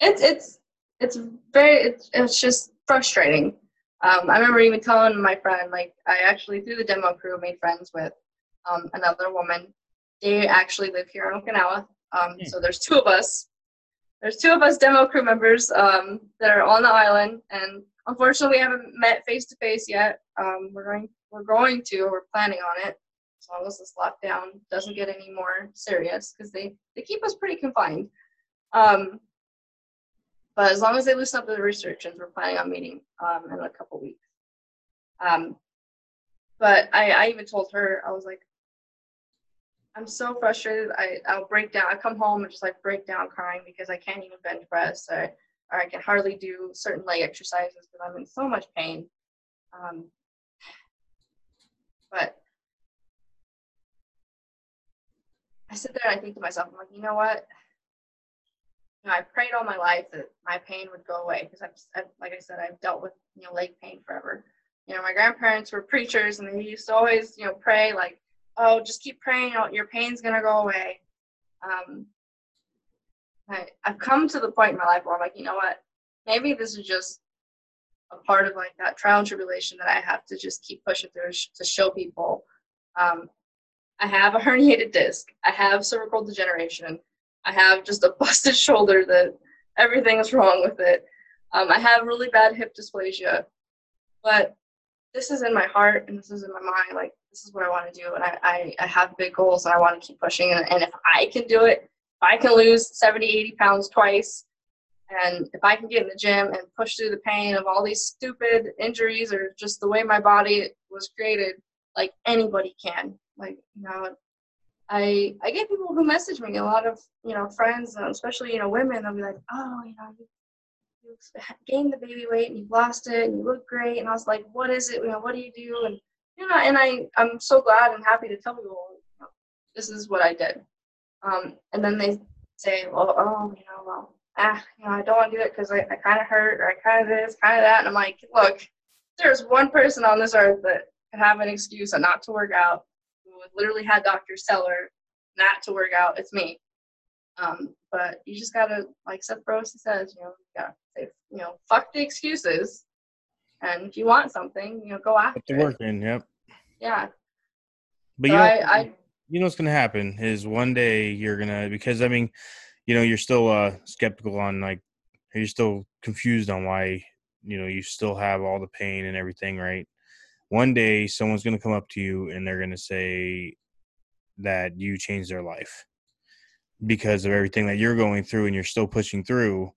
it's it's it's very it's, it's just frustrating. Um, I remember even telling my friend, like I actually through the demo crew made friends with um, another woman. They actually live here in Okinawa. Um, Hmm. So there's two of us there's two of us demo crew members um, that are on the island, and unfortunately, we haven't met face to face yet. Um, we're going, we're going to, we're planning on it, as long as this lockdown doesn't get any more serious, because they they keep us pretty confined. Um, but as long as they loosen up the restrictions, we're planning on meeting um, in a couple weeks. Um, but I, I even told her I was like, I'm so frustrated. I, I'll break down. I come home and just like break down crying because I can't even bench press or, or I can hardly do certain leg exercises because I'm in so much pain. Um, but I sit there and I think to myself, I'm like, you know what? You know, I prayed all my life that my pain would go away because I've, I've, like I said, I've dealt with you know leg pain forever. You know, my grandparents were preachers and they used to always you know pray like oh, just keep praying, your pain's gonna go away. Um, I, I've come to the point in my life where I'm like, you know what? Maybe this is just a part of like that trial and tribulation that I have to just keep pushing through to show people. Um, I have a herniated disc. I have cervical degeneration. I have just a busted shoulder that everything is wrong with it. Um, I have really bad hip dysplasia, but this is in my heart and this is in my mind. Like this is what I want to do, and I, I, I have big goals and I want to keep pushing. And, and if I can do it, if I can lose 70, 80 pounds twice, and if I can get in the gym and push through the pain of all these stupid injuries or just the way my body was created, like anybody can. Like you know, I I get people who message me, a lot of you know friends, especially you know women. They'll be like, oh, you know, you, you gained the baby weight and you've lost it and you look great. And I was like, what is it? You know, what do you do? And you know, and I I'm so glad and happy to tell people, you know, this is what I did. Um, and then they say, well, oh, you know, well, ah, you know, I don't want to do it because I, I kind of hurt or I kind of this, kind of that. And I'm like, look, there's one person on this earth that could have an excuse and not to work out, literally had doctors tell her not to work out. It's me. Um, but you just gotta, like Seth Feroce says, you know, you gotta say, you know, fuck the excuses. And if you want something, you know, go after Put the work in, yep. Yeah. But so you know, I, I, you know what's gonna happen is one day you're gonna because I mean, you know, you're still uh skeptical on like you're still confused on why you know you still have all the pain and everything, right? One day someone's gonna come up to you and they're gonna say that you changed their life because of everything that you're going through and you're still pushing through.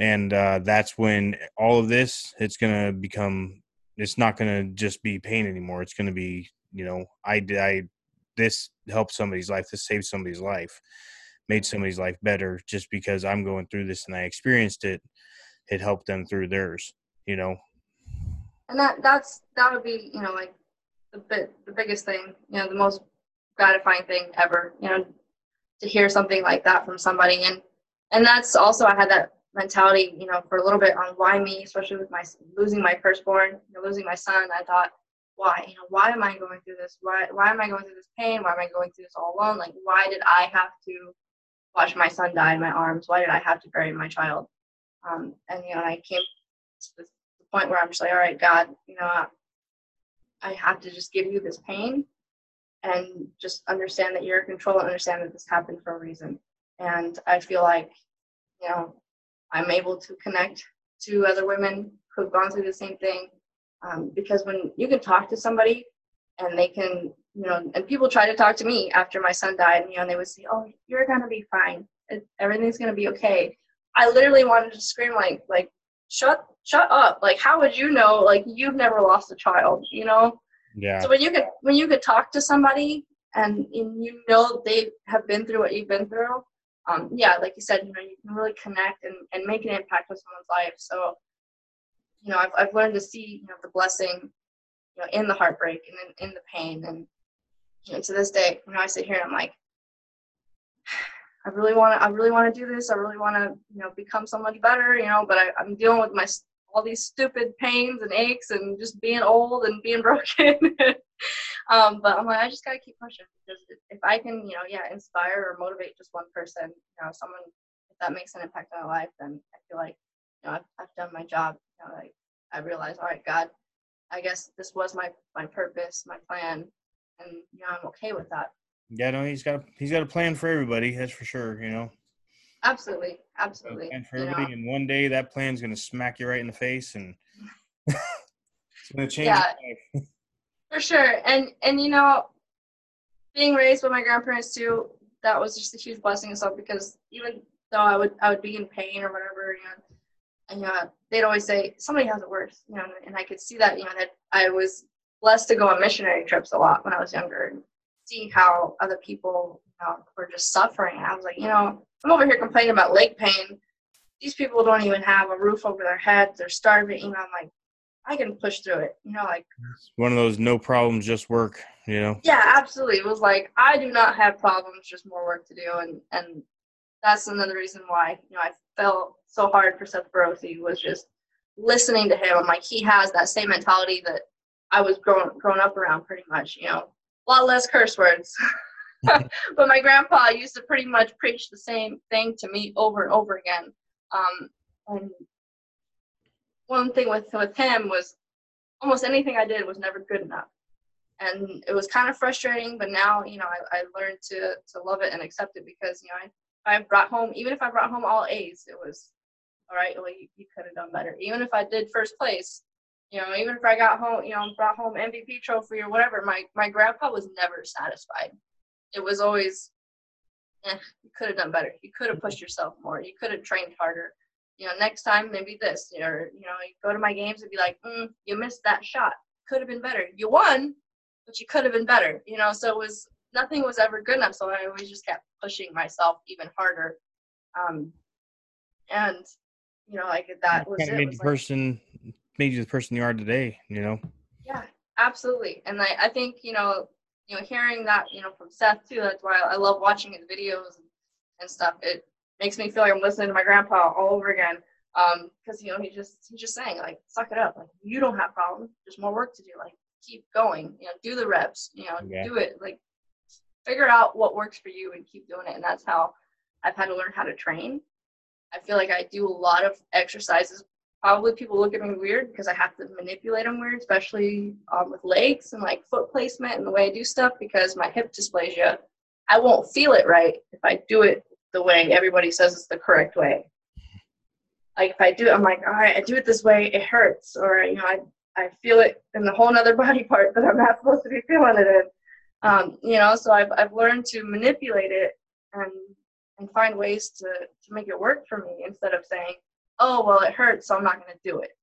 And uh, that's when all of this it's going to become it's not going to just be pain anymore. It's going to be you know i i this helped somebody's life. This saved somebody's life made somebody's life better. Just because i'm going through this and i experienced it it helped them through theirs you know and that that's that would be you know like the bit the biggest thing you know the most gratifying thing ever you know to hear something like that from somebody. And and that's also i had that mentality you know for a little bit on why me especially with my losing my firstborn you know, losing my son. I thought why you know why am i going through this? Why why am i going through this pain? Why am i going through this all alone? Like why did i have to watch my son die in my arms? Why did i have to bury my child? Um, and you know i came to the point where i'm just like all right god you know I, have to just give you this pain and just understand that you're in control and understand that this happened for a reason. And I feel like, you know, I'm able to connect to other women who've gone through the same thing. Um, because when you can talk to somebody and they can, you know, and people try to talk to me after my son died, you know, and they would say, "Oh, you're gonna be fine. Everything's gonna be okay." I literally wanted to scream like, like, shut, shut up! Like, how would you know? Like, you've never lost a child, you know? Yeah. So when you could when you could talk to somebody and, and you know they have been through what you've been through, um, yeah, like you said, you know, you can really connect and, and make an impact with someone's life. So, you know, I've I've learned to see, you know, the blessing, you know, in the heartbreak and in, in the pain. And you know, to this day, you know, I sit here and I'm like, I really want to, I really want to do this. I really want to, you know, become so much better, you know, but I, I'm dealing with my all these stupid pains and aches and just being old and being broken. um, but I'm like, I just gotta keep pushing because if I can, you know, yeah, inspire or motivate just one person, you know, someone if that makes an impact on their life, then I feel like, you know, I've, I've done my job. You know, like I realize, all right, God, I guess this was my my purpose, my plan, and you know, I'm okay with that. Yeah, no, he's got a, he's got a plan for everybody. That's for sure. You know. Absolutely, absolutely. And for everybody, know. and one day that plan's going to smack you right in the face, and it's going to change. Yeah, for sure. And and you know, being raised by my grandparents too, that was just a huge blessing itself because even though I would I would be in pain or whatever, you know, and you know, they'd always say somebody has it worse, you know, and I could see that, you know, that I was blessed to go on missionary trips a lot when I was younger and see how other people know, were just suffering. I was like, you know, I'm over here complaining about leg pain. These people don't even have a roof over their heads. They're starving. You know, I'm like, I can push through it. You know, like one of those no problems, just work. You know. Yeah, absolutely. It was like I do not have problems, just more work to do, and and that's another reason why you know I felt so hard for Seth Feroce was just listening to him. I'm like, he has that same mentality that I was grown grown up around, pretty much. You know, a lot less curse words. but my grandpa used to pretty much preach the same thing to me over and over again. Um, and one thing with with him was almost anything I did was never good enough, and it was kind of frustrating. But now, you know, I, I learned to to love it and accept it because you know I I brought home even if I brought home all A's, it was all right. Well, you, you could have done better. Even if I did first place, you know, even if I got home, you know, brought home MVP trophy or whatever, my my grandpa was never satisfied it was always, eh, you could have done better. You could have pushed yourself more. You could have trained harder. You know, next time maybe this. Or you know, you go to my games and be like, mm, you missed that shot. Could have been better. You won, but you could have been better. You know, so it was nothing was ever good enough. So I always just kept pushing myself even harder. Um, and you know, like that was it. made was the like- person made you the person you are today. You know. Yeah, absolutely. And I, I think, you know, you know, hearing that, you know, from Seth too, that's why I love watching his videos and stuff. It makes me feel like I'm listening to my grandpa all over again. Um, because you know, he just he's just saying, like, suck it up. Like you don't have problems. There's more work to do. Like keep going. You know, do the reps, you know, Yeah. do it. Like figure out what works for you and keep doing it. And that's how I've had to learn how to train. I feel like I do a lot of exercises probably people look at me weird because I have to manipulate them weird, especially um, with legs and like foot placement and the way I do stuff because my hip dysplasia. I won't feel it right if I do it the way everybody says it's the correct way. Like if I do it, I'm like, all right, I do it this way, it hurts, or you know, I I feel it in the whole other body part that I'm not supposed to be feeling it in. Um, you know, so I've I've learned to manipulate it and and find ways to to make it work for me instead of saying, oh well it hurts so i'm not going to do it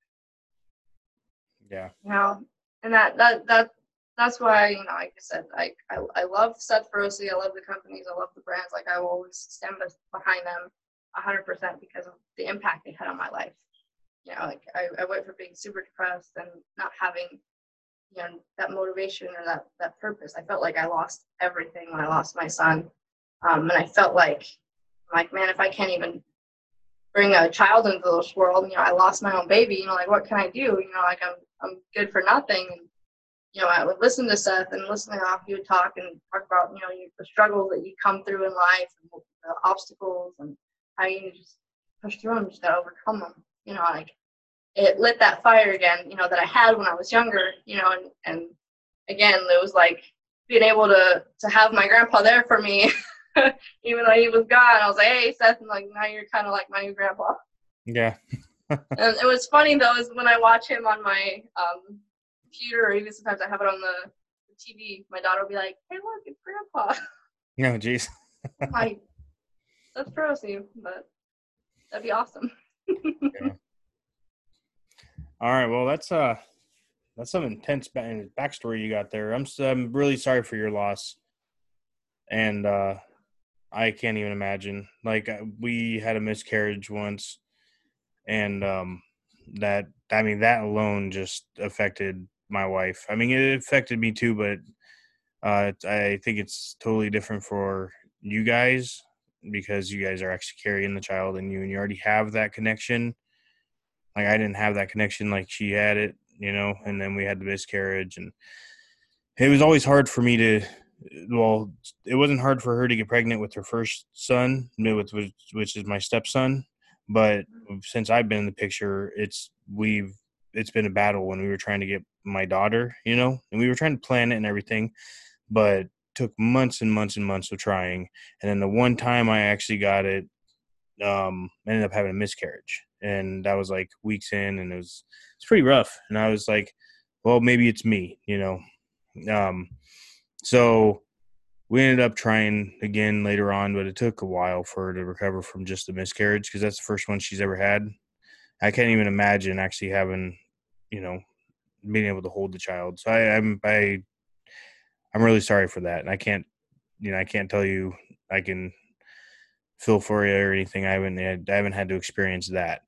Yeah. you know and that that that that's why you know like i said like i, I love seth Feroce. i love the companies i love the brands like i will always stand behind them 100% because of the impact they had on my life you know like I, I went from being super depressed and not having you know that motivation or that that purpose i felt like i lost everything when i lost my son um, and i felt like like man if i can't even bring a child into this world. You know, I lost my own baby. You know, like what can I do? You know, like I'm I'm good for nothing. And you know, I would listen to Seth and listen to how he would talk and talk about you know you, the struggles that you come through in life and the obstacles and how you just push through them, just gotta overcome them. You know, like it lit that fire again. You know that I had when I was younger. You know, and and again it was like being able to to have my grandpa there for me even though he was gone, I was like, "Hey, Seth," and like now you're kind of like my new grandpa. Yeah. and it was funny though is when I watch him on my um, computer, or even sometimes I have it on the, the TV. My daughter will be like, "Hey, look, it's Grandpa." No, jeez. I'm like, that's Feroce, but that'd be awesome. yeah. All right. Well, that's uh, that's some intense ba- backstory you got there. I'm I'm really sorry for your loss, and uh, I can't even imagine. Like uh, we had a miscarriage once, and um, that I mean that alone just affected my wife. I mean it affected me too, but uh, I think it's totally different for you guys because you guys are actually carrying the child and you and you already have that connection like I didn't have that connection like she had it, you know, and then we had the miscarriage and it was always hard for me to well, it wasn't hard for her to get pregnant with her first son, with which, which is my stepson, but since I've been in the picture, it's we've it's been a battle when we were trying to get my daughter, you know, and we were trying to plan it and everything, but took months and months and months of trying. And then the one time I actually got it, um, I ended up having a miscarriage, and that was like weeks in, and it was it's pretty rough. And I was like, well, maybe it's me, you know. Um, so we ended up trying again later on, but it took a while for her to recover from just the miscarriage because that's the first one she's ever had. I can't even imagine actually having, you know, being able to hold the child. So I, I'm I I'm really sorry for that, and I can't, you know, I can't tell you I can feel for you or anything. I haven't had, I haven't had to experience that.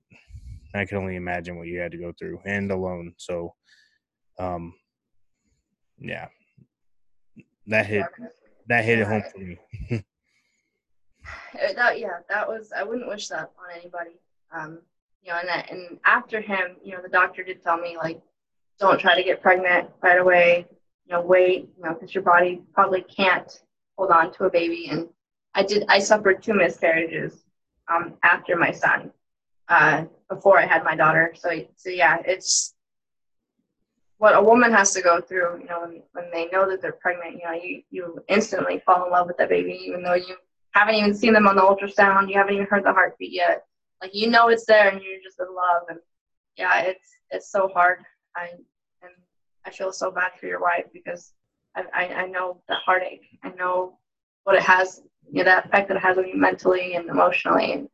I can only imagine what you had to go through and alone. So, um, yeah, that hit that hit it home for me. That yeah that was i wouldn't wish that on anybody. Um you know and that, and after him you know the doctor did tell me like don't try to get pregnant right away. You know wait you know because your body probably can't hold on to a baby. And i did i suffered two miscarriages um after my son uh before i had my daughter. So so yeah it's what a woman has to go through you know when, when they know that they're pregnant you know you you instantly fall in love with that baby even though you haven't even seen them on the ultrasound. You haven't even heard the heartbeat yet. Like you know it's there, and you're just in love. And yeah, it's it's so hard. I and I feel so bad for your wife because I I, I know the heartache. I know what it has, you know, that effect that it has on you mentally and emotionally. And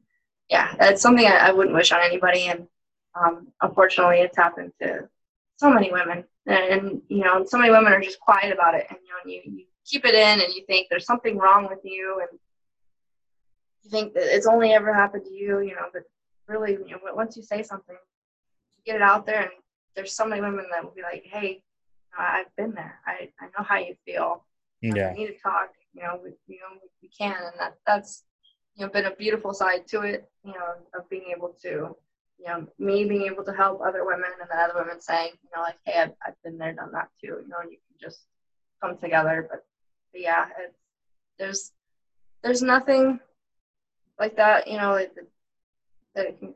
yeah, it's something I, I wouldn't wish on anybody. And um, unfortunately, it's happened to so many women. And, and you know, so many women are just quiet about it, and you know, you, you keep it in and you think there's something wrong with you and you think that it's only ever happened to you, you know, but really, you know, once you say something, you get it out there and there's so many women that will be like, hey, uh, I've been there. I, I know how you feel. Yeah. We need to talk. You know, we, you know, we can, and that that's you know been a beautiful side to it. You know, of being able to, you know, me being able to help other women, and then other women saying, you know, like, hey, I've, I've been there, done that too. You know, and you can just come together. But, but yeah, it's there's there's nothing like that. You know, that, that it can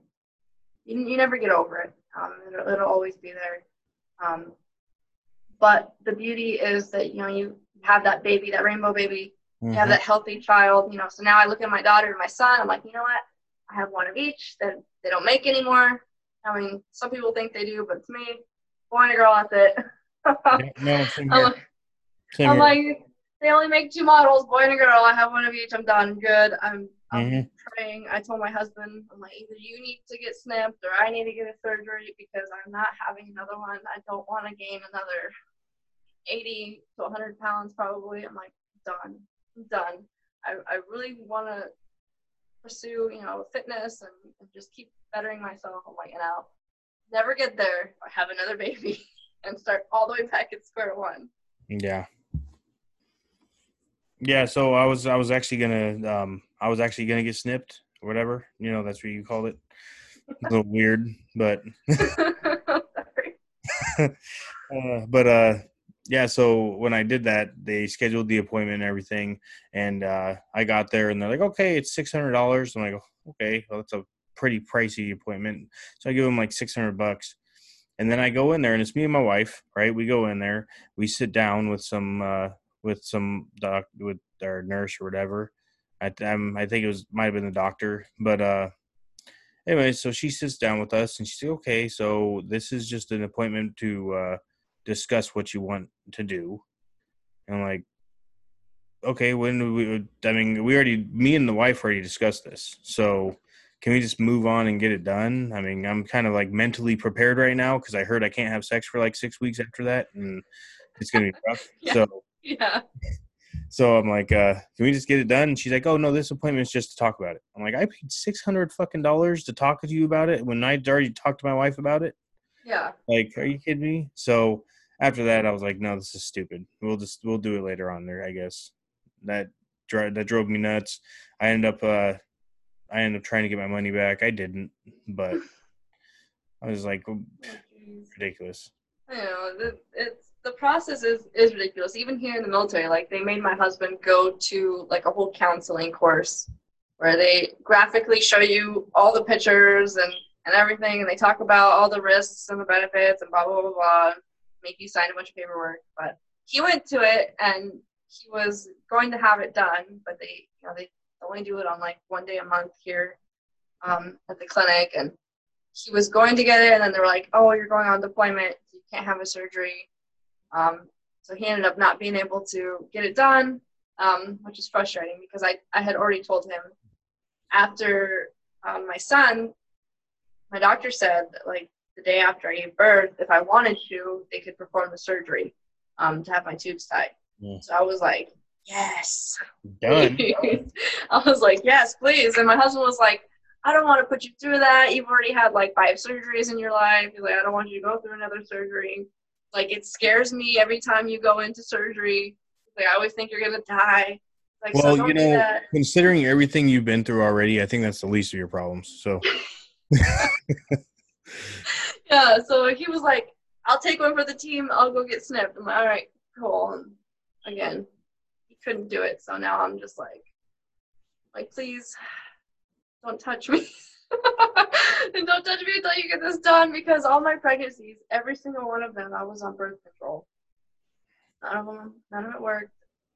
you, you never get over it. Um, it'll, it'll always be there. Um, but the beauty is that you know you have that baby, that rainbow baby. Mm-hmm. You have mm-hmm. that healthy child. You know, so now I look at my daughter and my son. I'm like, you know what? I have one of each that they don't make anymore. I mean, some people think they do, but to me, boy and a girl, that's it. yeah, no, same here. I'm, same I'm like, they only make two models, boy and a girl. I have one of each. I'm done. Good. I'm I'm mm-hmm. praying. I told my husband, I'm like, either you need to get snipped or I need to get a surgery because I'm not having another one. I don't want to gain another 80 to 100 pounds probably. I'm like, done, I'm done. I, I really want to pursue, you know, fitness and, and, just keep bettering myself. I'm like, and I'll never get there I have another baby and start all the way back at square one. Yeah. Yeah. So I was, I was actually going to, um, I was actually gonna get snipped or whatever. You know, that's what you called it. A little weird, but uh, but uh yeah, so when I did that, they scheduled the appointment and everything, and uh, I got there, and they're like, "Okay, it's six hundred dollars." I'm like, "Okay, well, that's a pretty pricey appointment." So I give them like six hundred bucks, and then I go in there, and it's me and my wife, right? We go in there, we sit down with some uh, with some doc with our nurse or whatever, I, um, I think it was might have been the doctor, but uh, anyway, so she sits down with us and she's said, "Okay, so this is just an appointment to uh, discuss what you want to do." And I'm like, "Okay, when we? I mean, we already, me and the wife already discussed this, so." Can we just move on and get it done? I mean, I'm kind of like mentally prepared right now because I heard I can't have sex for like six weeks after that, and it's gonna be rough. yeah. So yeah, so I'm like, uh, can we just get it done? And she's like, oh no, this appointment is just to talk about it. I'm like, I paid six hundred fucking dollars to talk to you about it when I'd already talked to my wife about it. Yeah. Like, are you kidding me? So after that, I was like, no, this is stupid. We'll just we'll do it later on there, I guess. That that drove me nuts. I ended up uh, I ended up trying to get my money back. I didn't, but I was like, oh, ridiculous. I know it's the process is is ridiculous. Even here in the military, like they made my husband go to like a whole counseling course where they graphically show you all the pictures and and everything, and they talk about all the risks and the benefits and blah blah blah blah. Make you sign a bunch of paperwork, but he went to it and he was going to have it done, but they you know they only do it on like one day a month here um, at the clinic, and he was going to get it, and then they were like, "Oh, you're going on deployment, you can't have a surgery." Um, so he ended up not being able to get it done, um, which is frustrating because I, I had already told him after um, my son, my doctor said that, like the day after I gave birth, if I wanted to, they could perform the surgery um, to have my tubes tied. Yeah. So I was like, yes. Done. I was like, yes, please. And my husband was like, I don't want to put you through that. You've already had like five surgeries in your life. He's like, I don't want you to go through another surgery. Like it scares me every time you go into surgery. Like I always think you're gonna die. Like, well, so you know, considering everything you've been through already, I think that's the least of your problems. So. yeah. So he was like, "I'll take one for the team. I'll go get snipped." I'm like, "All right, cool." And again, he couldn't do it, so now I'm just like, like, please, don't touch me. and don't touch me until you get this done because all my pregnancies, every single one of them, I was on birth control. None of them, none of it worked.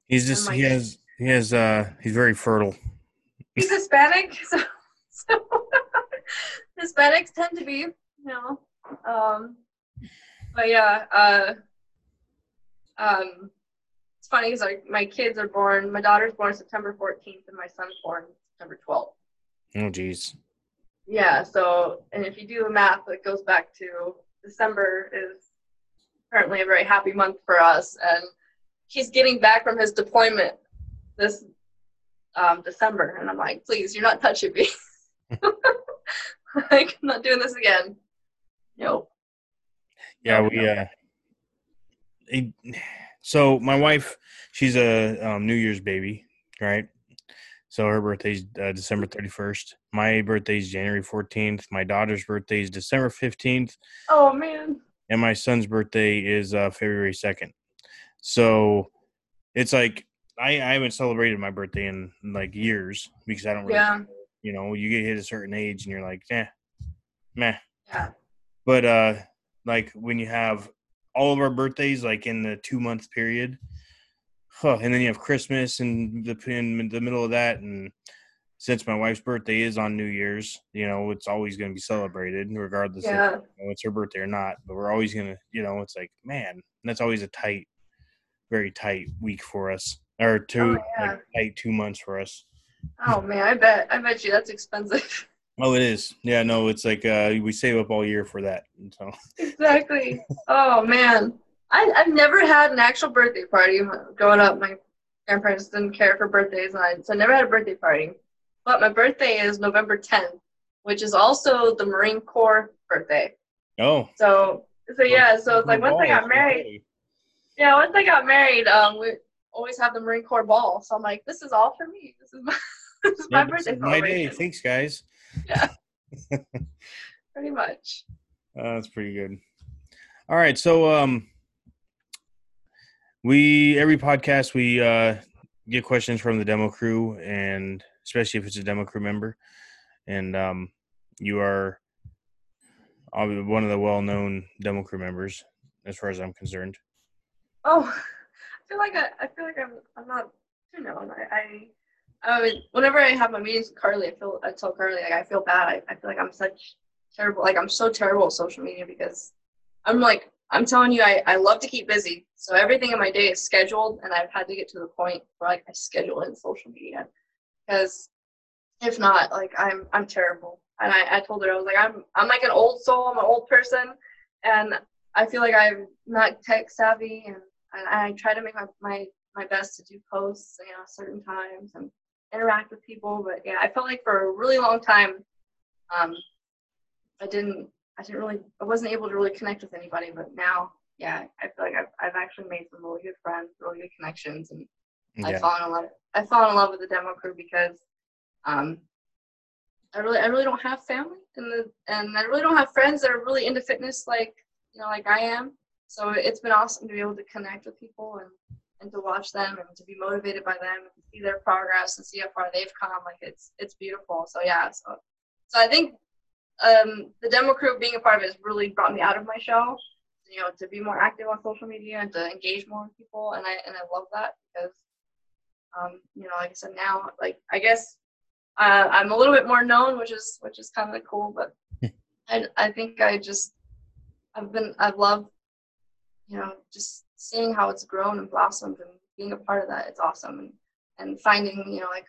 He's just he has he has uh he's very fertile. He's Hispanic, so, so Hispanics tend to be, you know. Um, but yeah, uh, um, it's funny because my kids are born. My daughter's born September 14th, and my son's born September 12th. Oh, geez yeah, so, and if you do the math, it goes back to December is apparently a very happy month for us. And he's getting back from his deployment this um, December, and I'm like, please, you're not touching me. like, I'm not doing this again. Nope. Yeah, we uh, it, so my wife, she's a um, New Year's baby, right? So her birthday's uh, December 31st. My birthday's January 14th. My daughter's birthday is December 15th. Oh man. And my son's birthday is uh, February 2nd. So it's like I, I haven't celebrated my birthday in like years because I don't really, Yeah. You know, you get hit a certain age and you're like, eh, meh. Yeah. But uh, like when you have all of our birthdays like in the two month period, huh, and then you have Christmas and the in the middle of that, and since my wife's birthday is on New Year's, you know, it's always going to be celebrated regardless Yeah. if you know, it's her birthday or not. But we're always gonna, you know, it's like man, that's always a tight, very tight week for us, or two Oh, yeah. like, tight two months for us. Oh man, I bet. I bet you that's expensive. Oh, it is. Yeah, no, it's like uh, we save up all year for that. So exactly. Oh man, I I've never had an actual birthday party growing up. My grandparents didn't care for birthdays, and I so I never had a birthday party. But my birthday is November 10th, which is also the Marine Corps birthday. oh, So so yeah, so it's like once I got married, yeah, once I got married, um, we always have the Marine Corps ball. So I'm like, this is all for me. This is my is my Yeah, birthday my day. Thanks, guys. Yeah. pretty much. Uh, that's pretty good. All right, so um, we every podcast we uh get questions from the demo crew, and especially if it's a demo crew member, and um, you are one of the well-known demo crew members, as far as I'm concerned. Oh, I feel like I, I feel like I'm I'm not too known. I, I I mean, whenever I have my meetings with Carly, I feel I tell Carly like I feel bad. I, I feel like I'm such terrible. Like I'm so terrible at social media because I'm like I'm telling you, I, I love to keep busy. So everything in my day is scheduled, and I've had to get to the point where like I schedule in social media because if not, like I'm I'm terrible. And I, I told her I was like I'm I'm like an old soul. I'm an old person, and I feel like I'm not tech savvy, and, and I try to make my, my my best to do posts, you know, certain times and interact with people. But yeah, I felt like for a really long time, um, I didn't I didn't really I wasn't able to really connect with anybody. But now, yeah, I feel like I've I've actually made some really good friends, really good connections, and I Yeah, fallen in love. I fallen in love with the demo crew because um, I really I really don't have family and the and I really don't have friends that are really into fitness like you know like I am. So it's been awesome to be able to connect with people and and to watch them and to be motivated by them and see their progress and see how far they've come. Like it's it's beautiful. So yeah. So so I think um, the demo crew being a part of it has really brought me out of my shell. You know, to be more active on social media and to engage more with people, and I and I love that because um, you know, like I said, now, like I guess uh, I'm a little bit more known, which is which is kind of cool. But I I think I just I've been I've loved you know just seeing how it's grown and blossomed and being a part of that. It's awesome and and finding you know like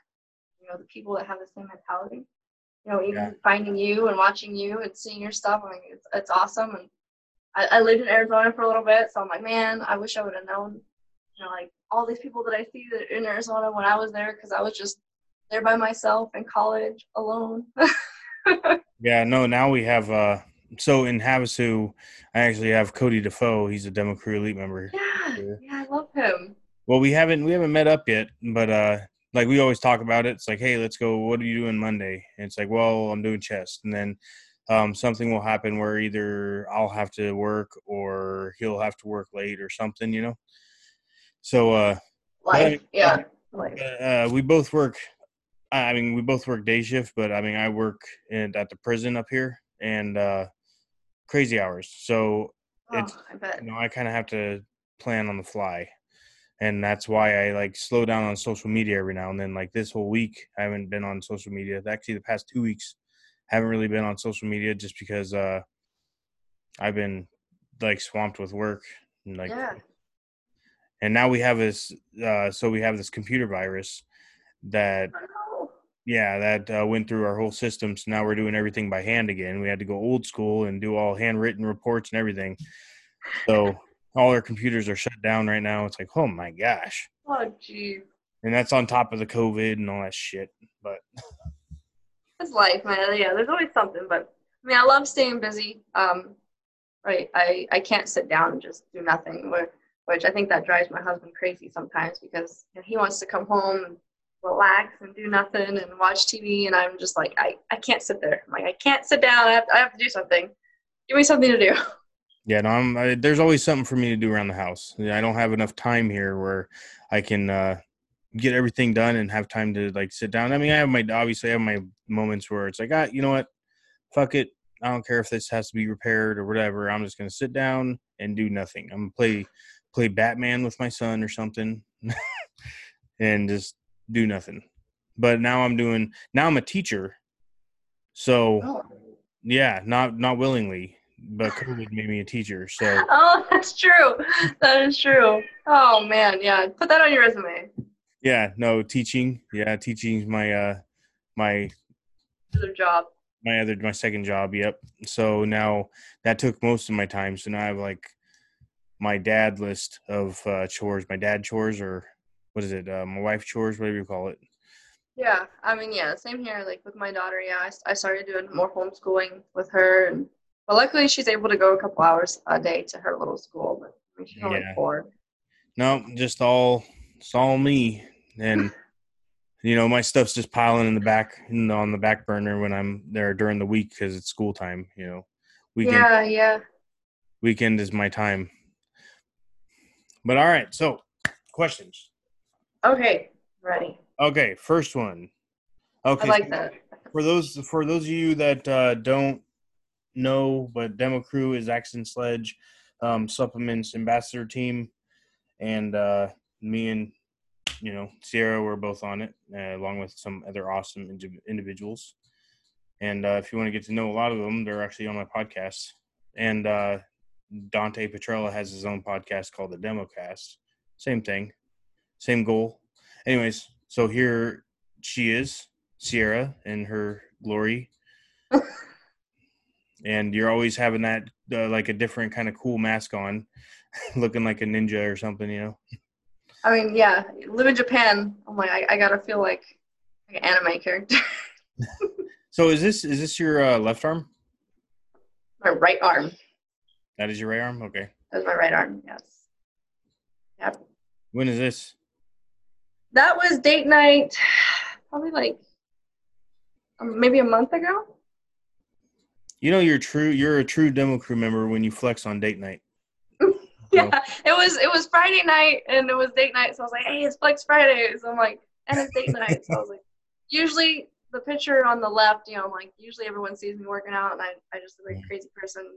you know the people that have the same mentality. You know, even Yeah. finding you and watching you and seeing your stuff. I mean, it's it's awesome. And I, I lived in Arizona for a little bit, so I'm like, man, I wish I would have known you know, like all these people that I see that in Arizona when I was there because I was just there by myself in college alone. yeah. No, now we have. uh So in Havasu, I actually have Cody Defoe. He's a demo crew elite member. yeah, yeah, I love him. Well, we haven't we haven't met up yet, but uh like we always talk about it. It's like, hey, let's go. What are you doing Monday? And it's like, well, I'm doing chest, and then um, something will happen where either I'll have to work or he'll have to work late or something, you know. So uh, Life, yeah, life. uh, we both work. I I mean, we both work day shift, but I mean, I work in, at the prison up here and uh, crazy hours. So it's Oh, I bet. you know, I kind of have to plan on the fly. And that's why I like slow down on social media every now and then. Like this whole week, I haven't been on social media. Actually, the past two weeks, haven't really been on social media just because uh, I've been like swamped with work. And, like, yeah, and now we have this. Uh, so we have this computer virus that I. yeah, that uh, went through our whole system. So now we're doing everything by hand again. We had to go old school and do all handwritten reports and everything. So all our computers are shut down right now. It's like, oh my gosh. Oh, geez. And that's on top of the COVID and all that shit. But It's life, man. Yeah, there's always something. But I mean, I love staying busy. Um, right. I, I can't sit down and just do nothing, which, which I think that drives my husband crazy sometimes because he wants to come home and relax and do nothing and watch TV. And I'm just like, I, I can't sit there. I'm like, I can't sit down. I have, I have to do something. Give me something to do. Yeah, no, I'm, I, there's always something for me to do around the house. I don't have enough time here where I can uh, get everything done and have time to like sit down. I mean, I have my obviously I have my moments where it's like, ah, you know what, fuck it. I don't care if this has to be repaired or whatever. I'm just gonna sit down and do nothing. I'm gonna play play Batman with my son or something, and just do nothing. But now I'm doing. Now I'm a teacher, so Oh. yeah, not not willingly, but COVID made me a teacher. So Oh, that's true. That is true. Oh man, yeah. Put that on your resume. yeah, no teaching. Yeah, teaching's my uh my Other job. my other my second job yep so now that took most of my time so now i have like my dad list of uh chores my dad chores or what is it uh, my wife chores whatever you call it Yeah, I mean, yeah, same here. Like with my daughter, yeah, I, I started doing more homeschooling with her, and but luckily she's able to go a couple hours a day to her little school. But I mean, she's only Yeah. four. no just all it's all me and you know my stuff's just piling in the back in, on the back burner when i'm there during the week because it's school time you know weekend Yeah, yeah. weekend is my time but all right so questions Okay, ready. okay first one okay I like that. for those for those of you that uh, don't know, but Demo Crew is Axe and Sledge um, supplements ambassador team, and uh, me and you know Seirra were both on it, uh, along with some other awesome indi- individuals. And uh, if you want to get to know a lot of them, they're actually on my podcast. And uh, Dante Petrella has his own podcast called the Democast. Same thing, same goal. Anyways, so here she is, Seirra, in her glory. and you're always having that uh, like a different kind of cool mask on, looking like a ninja or something, you know. I mean, yeah. Live in Japan. I'm like, I, I gotta feel like, like an anime character. So is this is this your uh, left arm? my right arm. That is your right arm. Okay. That's my right arm. Yes. Yep. When is this? That was date night. Probably like um, maybe a month ago. You know you're true. You're a true demo crew member when you flex on date night. Yeah, it was it was Friday night and it was date night, so I was like, hey, it's Flex Friday. So I'm like, and it's date night. So I was like, usually the picture on the left, you know, I'm like, usually everyone sees me working out, and I, I just look like a crazy person.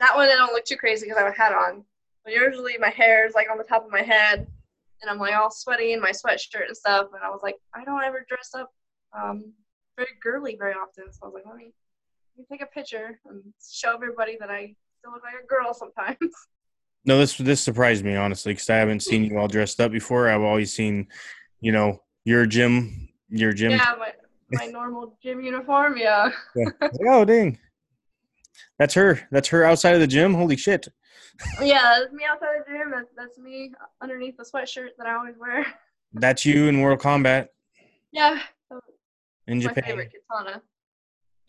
That one I don't look too crazy because I have a hat on, but usually my hair is like on the top of my head, and I'm like all sweaty in my sweatshirt and stuff. And I was like, I don't ever dress up um, very girly very often, so I was like, let me, let me take a picture and show everybody that I still look like a girl sometimes. No, this this surprised me honestly because I haven't seen you all dressed up before. I've always seen, you know, your gym, your gym. Yeah, my, my normal gym uniform. Yeah. Like, oh dang, that's her. That's her outside of the gym. Holy shit! Yeah, that's me outside the gym. That's, that's me underneath the sweatshirt that I always wear. That's you in Mortal Kombat. Yeah, in Japan. my favorite Kitana.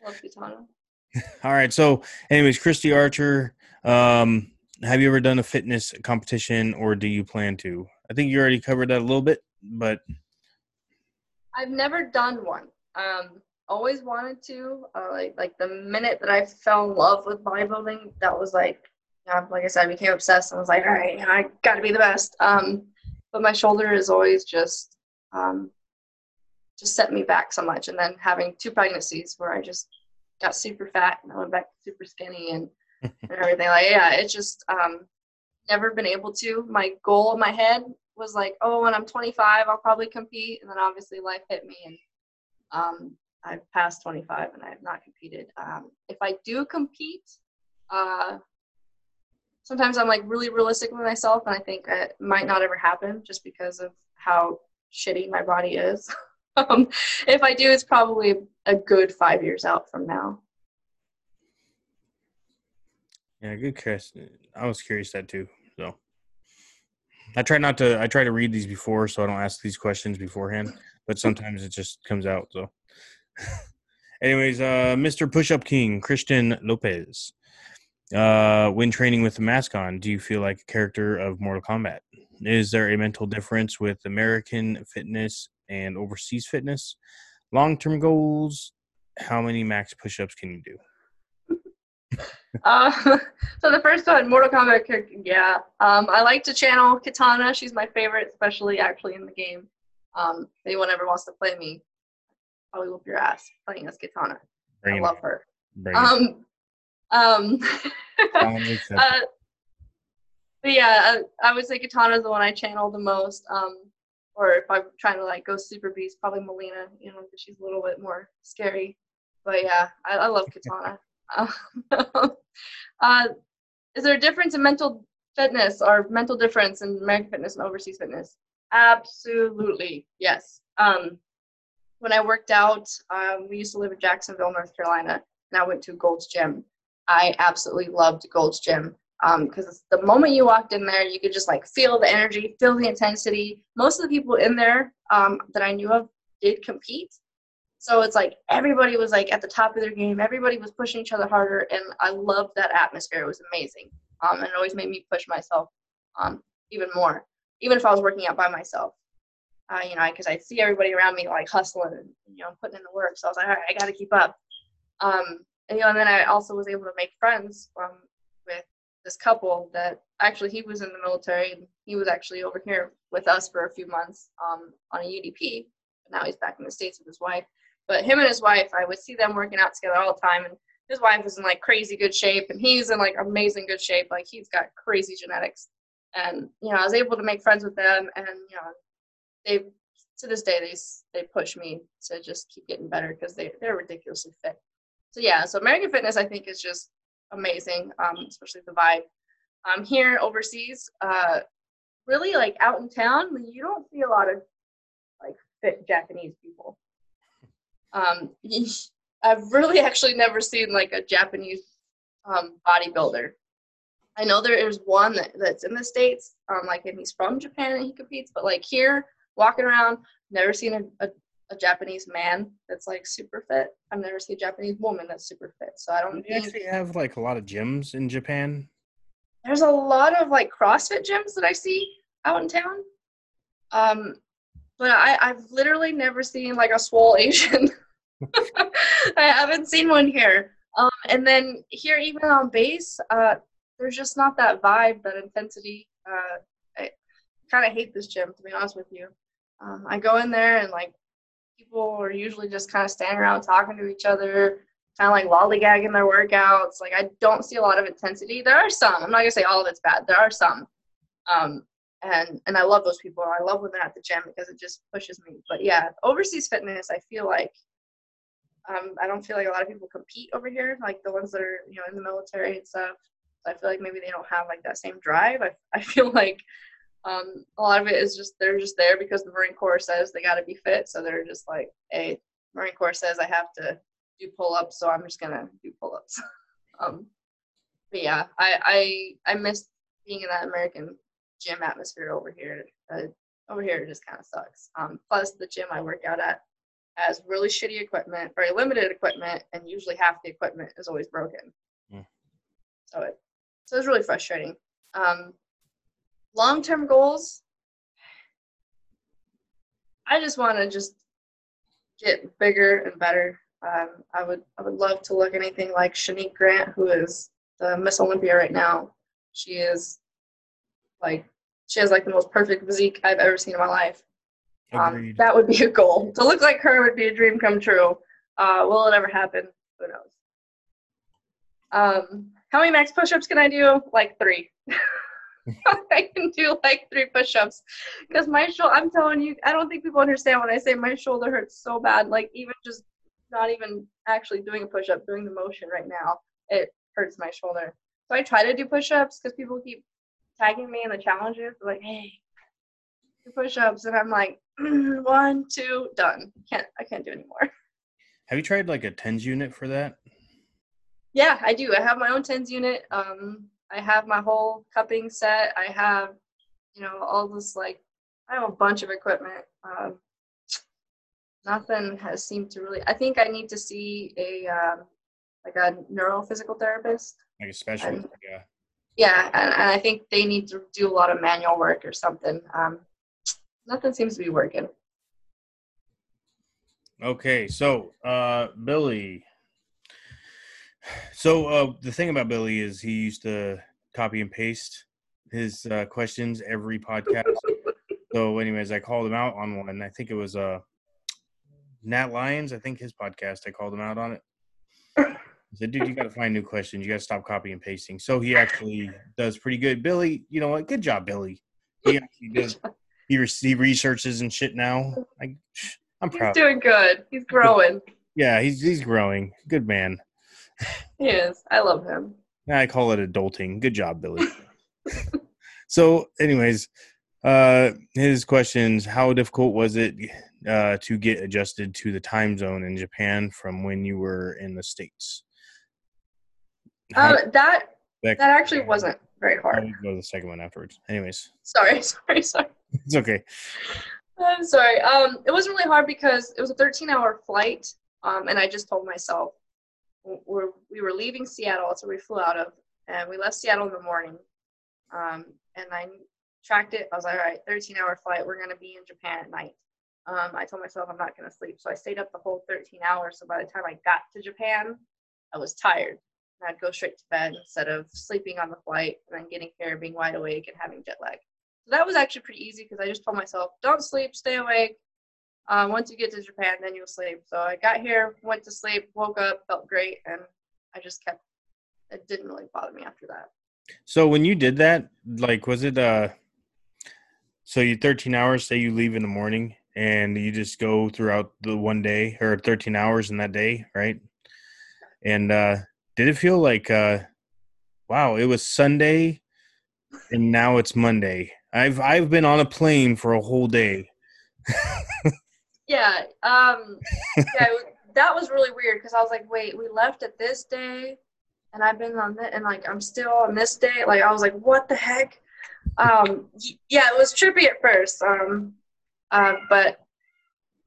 Love Kitana. All right. So, anyways, Christy Archer, um, have you ever done a fitness competition or do you plan to? I think you already covered that a little bit, but I've never done one. Um, always wanted to. Uh, like like the minute that I fell in love with bodybuilding, that was like, yeah, like I said, I became obsessed and was like, all right, I got to be the best. Um, but my shoulder is always just um, just set me back so much. And then having two pregnancies where I just got super fat and I went back super skinny and, and everything. Like, yeah, it's just um, never been able to. My goal in my head was like, oh, when I'm 25, I'll probably compete. And then obviously life hit me and um, I've passed 25 and I have not competed. Um, if I do compete, uh, sometimes I'm like really realistic with myself and I think it might not ever happen just because of how shitty my body is. um, if I do, it's probably a good five years out from now. yeah, good question. I was curious that too. So, I try not to. I try to read these before, so I don't ask these questions beforehand. But sometimes it just comes out. So, anyways, uh, Mr. Push Up King Christian Lopez. Uh, when training with the mask on, do you feel like a character of Mortal Kombat? Is there a mental difference with American fitness and overseas fitness? Long term goals. How many max push ups can you do? uh, so the first one, Mortal Kombat character, yeah. Um, I like to channel Kitana. She's my favorite, especially actually in the game. Um, anyone ever wants to play me, probably whoop your ass playing as. Bring I love her. Bring um, um, uh, but yeah, I, I, would say Kitana is the one I channel the most. Um, or if I'm trying to like go super beast, probably Mileena, you know, because she's a little bit more scary. But yeah, I, I love Kitana. uh, is there a difference in mental fitness or mental difference in American fitness and overseas fitness? Absolutely, yes. Um, when I worked out, um, we used to live in Jacksonville, North Carolina, and I went to Gold's Gym. I absolutely loved Gold's Gym because um, the moment you walked in there, you could just like feel the energy, feel the intensity. Most of the people in there um, that I knew of did compete, so it's like everybody was like at the top of their game. Everybody was pushing each other harder, and I loved that atmosphere. It was amazing, um, and it always made me push myself um, even more, even if I was working out by myself. Uh, you know, because I'd see everybody around me like hustling and you know putting in the work. So I was like, all right, I got to keep up. Um, and you know, and then I also was able to make friends um, with this couple that actually he was in the military and he was actually over here with us for a few months um, on a UDP. But now he's back in the states with his wife. But him and his wife, I would see them working out together all the time. And his wife is in like crazy good shape, and he's in like amazing good shape. Like he's got crazy genetics. And you know, I was able to make friends with them, and you know, they to this day they they push me to just keep getting better because they they're ridiculously fit. So yeah, so American Fitness I think is just amazing, um, especially the vibe. Um, here overseas, uh, really like out in town, you don't see a lot of like fit Japanese people. Um, I've really actually never seen like a Japanese um, bodybuilder. I know there is one that, that's in the states, um, like and he's from Japan and he competes, but like here, walking around, never seen a, a, a Japanese man that's like super fit. I've never seen a Japanese woman that's super fit. So I don't. Do you actually have like a lot of gyms in Japan? There's a lot of like CrossFit gyms that I see out in town. Um, but I, I've literally never seen like a swole Asian. I haven't seen one here. Um, and then here, even on base, uh, there's just not that vibe, that intensity. Uh, I kind of hate this gym, to be honest with you. Um, I go in there and like people are usually just kind of standing around talking to each other, kind of like lollygagging their workouts. Like I don't see a lot of intensity. There are some. I'm not gonna say all of it's bad. There are some. Um, and and I love those people. I love when they're at the gym because it just pushes me. But yeah, overseas fitness, I feel like um, I don't feel like a lot of people compete over here, like the ones that are you know in the military and stuff. I feel like maybe they don't have like that same drive. I I feel like um, a lot of it is just they're just there because the Marine Corps says they got to be fit, so they're just like, hey, Marine Corps says I have to do pull ups, so I'm just gonna do pull ups. um, but yeah, I I I miss being in that American gym atmosphere over here. Uh, over here, it just kind of sucks. Um, plus, the gym I work out at has really shitty equipment, very limited equipment, and usually half the equipment is always broken. Mm. So it so it's really frustrating. Um, Long term goals. I just want to just get bigger and better. Um, I would I would love to look anything like Shanique Grant, who is the Miss Olympia right now. She is like she has like the most perfect physique I've ever seen in my life. Um, that would be a goal. To look like her would be a dream come true. Uh, will it ever happen? Who knows? Um, how many max push-ups can I do? Like three. I can do like three push-ups because my shoulder. I'm telling you, I don't think people understand when I say my shoulder hurts so bad. Like even just not even actually doing a push-up, doing the motion right now, it hurts my shoulder. So I try to do push-ups because people keep tagging me in the challenges. They're like, hey, do push-ups, and I'm like, one, two, done. Can't I can't do anymore. Have you tried like a tens unit for that? Yeah, I do. I have my own tens unit. Um, I have my whole cupping set. I have you know, all this like I have a bunch of equipment. Um, nothing has seemed to really. I think I need to see a um, like a neurophysical therapist. Like a specialist, And- yeah. Yeah, and, and I think they need to do a lot of manual work or something. Um, nothing seems to be working. Okay, so uh Billy. So uh the thing about Billy is he used to copy and paste his uh questions every podcast. so anyways, I called him out on one. I think it was uh Nat Lyons, I think his podcast, I called him out on it. I said, dude, you gotta find new questions. You gotta stop copying and pasting. So he actually does pretty good. Billy, you know what? Good job, Billy. He actually does he, re- he researches and shit now. I, I'm He's doing good. He's growing. Yeah, he's he's growing. Good man. He is. I love him. I call it adulting. Good job, Billy. so, anyways, uh, his questions: How difficult was it uh, to get adjusted to the time zone in Japan from when you were in the states? How, Um, that that, actually wasn't very hard. I'll go to the second one afterwards. Anyways, Sorry, sorry, sorry. it's okay. I'm sorry. Um, it wasn't really hard because it was a 13-hour flight, um, and I just told myself we're, we were leaving Seattle. so we flew out of, and we left Seattle in the morning. Um, and I tracked it. I was like, all right, 13-hour flight. We're gonna be in Japan at night. Um, I told myself I'm not gonna sleep, so I stayed up the whole 13 hours. So by the time I got to Japan, I was tired. And I'd go straight to bed instead of sleeping on the flight and then getting here, being wide awake, and having jet lag. So that was actually pretty easy because I just told myself, don't sleep, stay awake. Uh, once you get to Japan, then you'll sleep. So I got here, went to sleep, woke up, felt great, and I just kept. It didn't really bother me after that. So when you did that, like, was it uh? So you 13 hours. Say you leave in the morning, and you just go throughout the one day or 13 hours in that day, right? And uh did it feel like uh, wow, it was Sunday, and now it's Monday. I've I've been on a plane for a whole day. Yeah, um, yeah, that was really weird because I was like, wait, we left at this day, and I've been on that, and like I'm still on this day. Like I was like, what the heck? Um, yeah, it was trippy at first, um, uh, but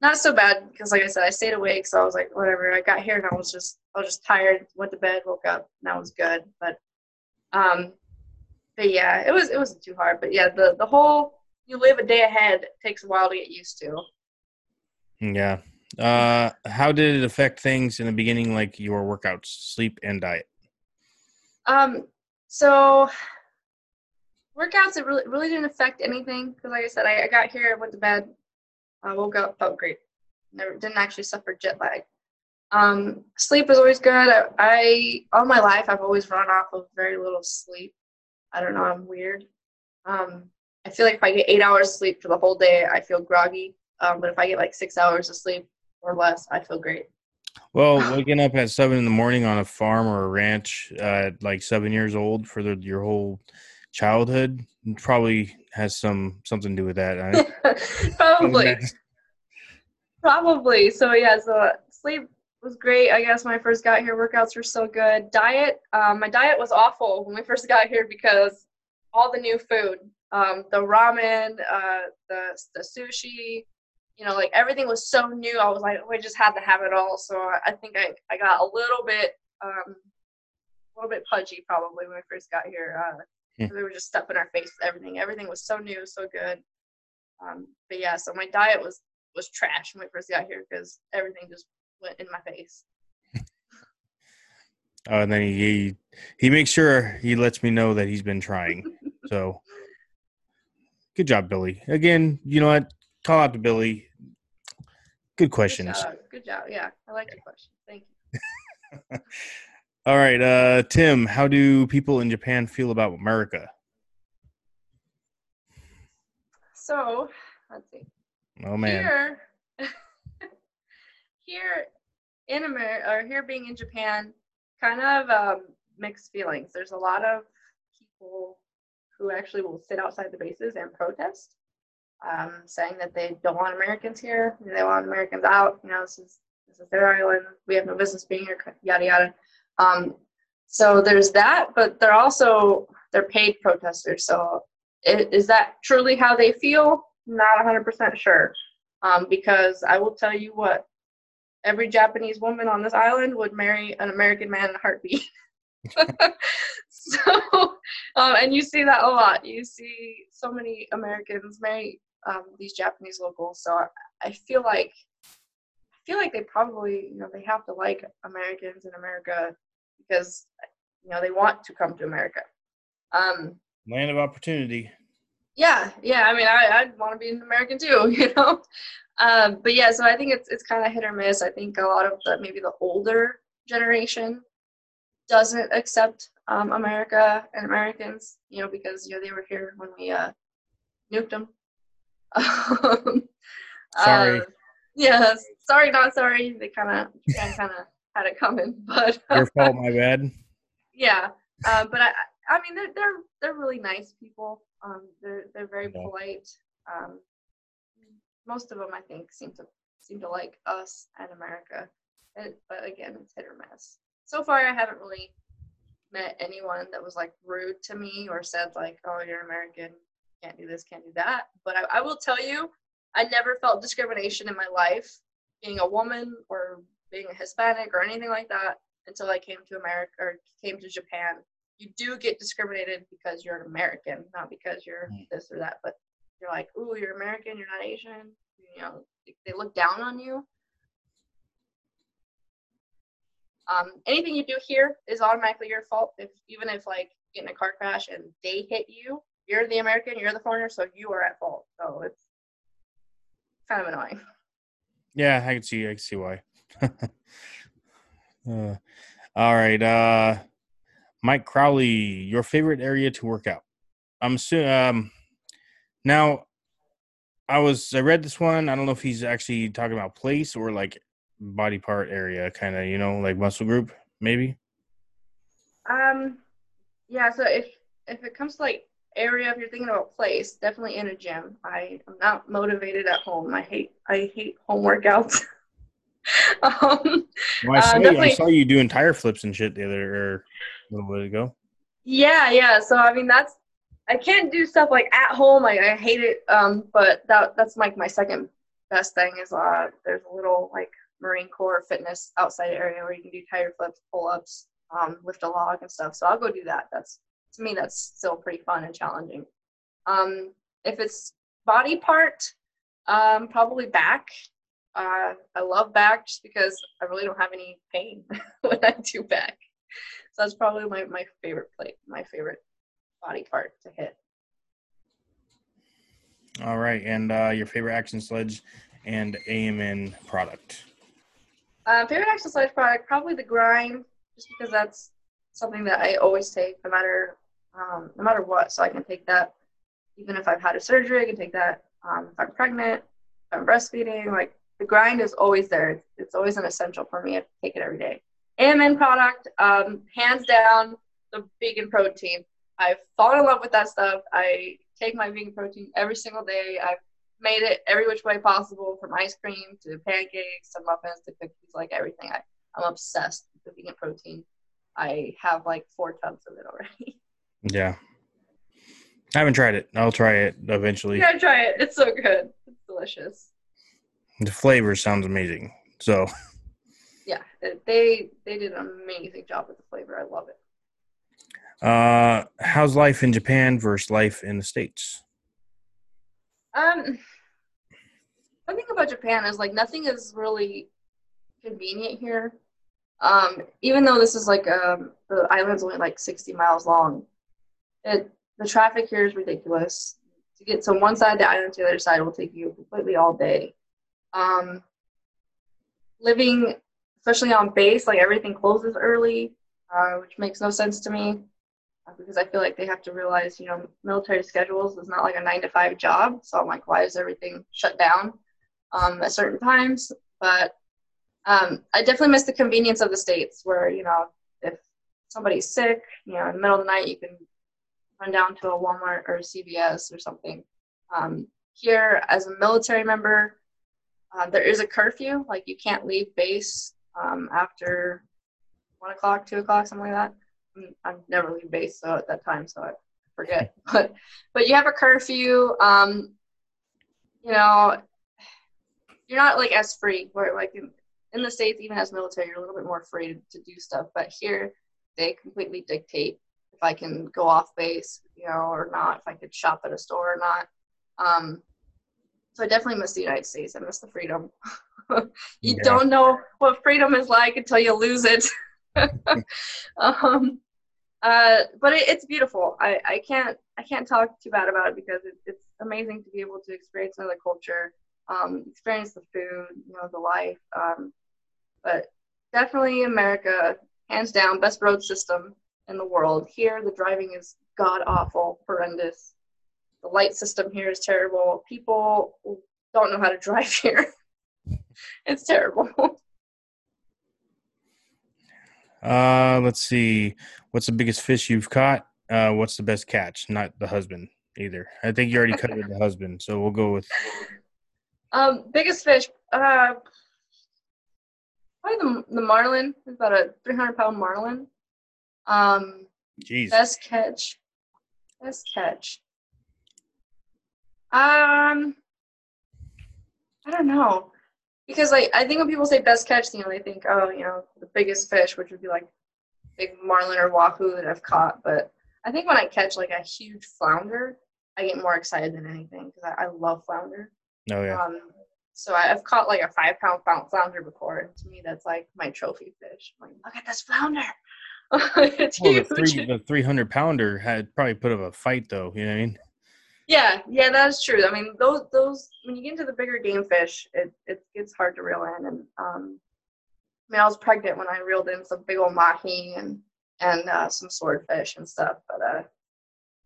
not so bad because, like I said, I stayed awake, so I was like, whatever. I got here and I was just, I was just tired. Went to bed, woke up, and that was good. But, um, but yeah, it was, it wasn't too hard. But yeah, the the whole you live a day ahead takes a while to get used to. Yeah. Uh, how did it affect things in the beginning, like your workouts, sleep, and diet? Um, so workouts it really really didn't affect anything because, like I said, I, I got here, went to bed, uh, woke up, felt great. Never didn't actually suffer jet lag. Um, sleep is always good. I, I all my life I've always run off of very little sleep. I don't know, I'm weird. Um, I feel like if I get eight hours sleep for the whole day, I feel groggy. Um, but if I get like six hours of sleep or less, I feel great. Well, waking up at seven in the morning on a farm or a ranch uh, at like seven years old for the, your whole childhood probably has some something to do with that. I- Probably. Probably. So yeah, so uh, sleep was great. I guess when I first got here, workouts were so good. Diet, um, my diet was awful when we first got here because all the new food, um, the ramen, uh, the the sushi, you know, like everything was so new. I was like, we just had to have it all. So I, I think I, I got a little bit um, a little bit pudgy probably when I first got here. Uh, Hmm. 'cause they were just stuff in our face with everything. Everything was so new, so good. Um, but yeah, so my diet was was trash when I first got here because everything just went in my face. Uh, and then he, he he makes sure he lets me know that he's been trying. So good job, Billy. Again, you know what? Call out to Billy. Good Good questions. job. Good job. Yeah, I like your question. Thank you. All right, uh, Tim. How do people in Japan feel about America? So let's see. Oh man, Here, here in America, or here being in Japan, kind of um, mixed feelings. There's a lot of people who actually will sit outside the bases and protest, um, saying that they don't want Americans here, they want Americans out. You know, this is this is their island. We have no business being here. Yada yada. Um, so there's that, but they're also they're paid protesters. So is that truly how they feel? Not 100% sure. Um, because I will tell you what, every Japanese woman on this island would marry an American man in a heartbeat. so, um, and you see that a lot. You see so many Americans marry um, these Japanese locals. So I, I feel like I feel like they probably you know they have to like Americans in America because you know they want to come to America. Um, Land of opportunity. Yeah, yeah. I mean, I, I'd want to be an American too, you know. Um, but yeah, so I think it's it's kind of hit or miss. I think a lot of the maybe the older generation doesn't accept um, America and Americans, you know, because you know they were here when we uh, nuked them. sorry. Uh, yeah, sorry, not sorry. They kind of kind of had it coming, but your fault, my bad. Yeah, uh, but I I mean they're they're they're really nice people. Um, they're they're very yeah. polite. Um, most of them I think seem to seem to like us and America, it, but again it's hit or miss. So far I haven't really met anyone that was like rude to me or said like, "Oh, you're American, can't do this, can't do that." But I, I will tell you, I never felt discrimination in my life, being a woman or being a Hispanic or anything like that, until I came to America or came to Japan. You do get discriminated because you're an American, not because you're mm. this or that. But you're like, "Ooh, you're American, you're not Asian." You know, they look down on you. Um, anything you do here is automatically your fault. If even if like get in a car crash and they hit you, you're the American, you're the foreigner, so you are at fault. So it's kind of annoying. Yeah, I can see. I can see why. uh, all right, uh, Mike Crowley, your favorite area to work out? I'm assuming. Um, now, I was I read this one. I don't know if he's actually talking about place or like body part area, kind of, you know, like muscle group, maybe? Um, yeah. So if if it comes to like area, if you're thinking about place, definitely in a gym. I am not motivated at home. I hate I hate home workouts. um, well, I, uh, saw uh, you, I saw you doing tire flips and shit the other or a little bit ago. Yeah, yeah. So I mean, that's I can't do stuff like at home. I, I hate it. Um, but that that's like my second best thing is uh there's a little like Marine Corps fitness outside area where you can do tire flips, pull ups, um, lift a log and stuff. So I'll go do that. That's to me that's still pretty fun and challenging. Um, if it's body part, um, probably back. Uh, I love back just because I really don't have any pain when I do back. So that's probably my, my favorite plate, my favorite body part to hit. All right, and uh, your favorite Axe and Sledge and AMN product. Uh, favorite sledge product, probably the grind, just because that's something that I always take, no matter um, no matter what. So I can take that, even if I've had a surgery, I can take that. Um, if I'm pregnant, if I'm breastfeeding, like the grind is always there. It's, always an essential for me. I take it every day. AMN product, um, hands down, the vegan protein. I've fallen in love with that stuff. I take my vegan protein every single day. I've made it every which way possible from ice cream to pancakes to muffins to cookies, like everything. I, I'm obsessed with vegan protein. I have like four tubs of it already. Yeah. I haven't tried it. I'll try it eventually. Yeah, try it. It's so good. It's delicious. The flavor sounds amazing. So. Yeah, they they did an amazing job with the flavor. I love it. Uh, how's life in Japan versus life in the states? Um, the thing about Japan is like nothing is really convenient here. Um, even though this is like um, the island's only like 60 miles long, it the traffic here is ridiculous. To get from one side of the island to the other side will take you completely all day. Um, living, especially on base, like everything closes early, uh, which makes no sense to me because I feel like they have to realize, you know, military schedules is not like a nine to five job. So I'm like, why is everything shut down um, at certain times? But um, I definitely miss the convenience of the states where, you know, if somebody's sick, you know, in the middle of the night, you can run down to a Walmart or a CVS or something. Um, here, as a military member, uh, there is a curfew. Like you can't leave base um, after one o'clock, two o'clock, something like that. I'm never leave base so at that time, so I, forget. But but you have a curfew. Um, you know, you're not like as free. Where like in, in the states, even as military, you're a little bit more free to, to do stuff. But here, they completely dictate I can go off base, you know, or not. If I could shop at a store or not. Um, so I definitely miss the United States. I miss the freedom. you yeah. don't know what freedom is like until you lose it. um, uh, but it, it's beautiful. I, I can't I can't talk too bad about it because it, it's amazing to be able to experience another culture, um, experience the food, you know, the life. Um, but definitely America, hands down, best road system in the world. Here, the driving is god awful, horrendous. The light system here is terrible. People don't know how to drive here. it's terrible. Uh, let's see. What's the biggest fish you've caught? Uh, what's the best catch? Not the husband either. I think you already covered the husband, so we'll go with. Um, biggest fish. Uh, probably the the marlin. It's about a three hundred pound marlin. Um, Jeez. Best catch. Best catch. Um, I don't know because like I think when people say best catch, you know, they think oh, you know, the biggest fish, which would be like big marlin or wahoo that I've caught. But I think when I catch like a huge flounder, I get more excited than anything because I, I, love flounder. Oh yeah. Um, so I, have caught like a five pound flounder before, and to me that's like my trophy fish. I'm like, look at this flounder. it's well, huge. The, three, the 300 pounder had probably put up a fight though. You know what I mean? Yeah, yeah, that's true. I mean, those those when you get into the bigger game fish, it it gets hard to reel in. And um, I mean, I was pregnant when I reeled in some big old mahi and and uh, some swordfish and stuff. But uh,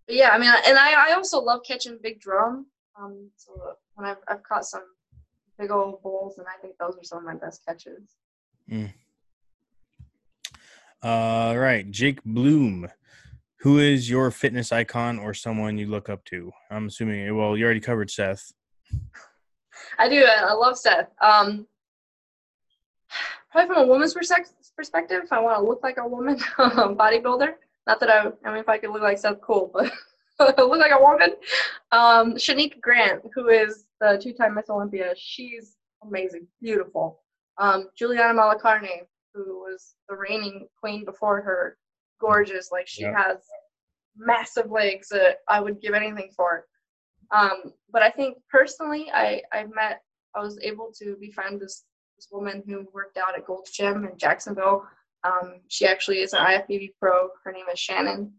but yeah, I mean, and I I also love catching big drum. Um, so when I've I've caught some big old bulls, and I think those are some of my best catches. Mm. All right, Jake Bloom who is your fitness icon or someone you look up to? I'm assuming. Well, you already covered Seth. I do. I love Seth. Um, probably from a woman's perspective, if I want to look like a woman, bodybuilder. Not that I. I mean, if I could look like Seth, cool, but look like a woman. Um, Shanique Grant, who is the two-time Miss Olympia, she's amazing, beautiful. Um, Juliana Malacarne, who was the reigning queen before her, gorgeous. Like she yep. has massive legs that I would give anything for. Um, but I think personally, I I met I was able to befriend this this woman who worked out at Gold's Gym in Jacksonville. Um, she actually is an IFBB pro. Her name is Shannon,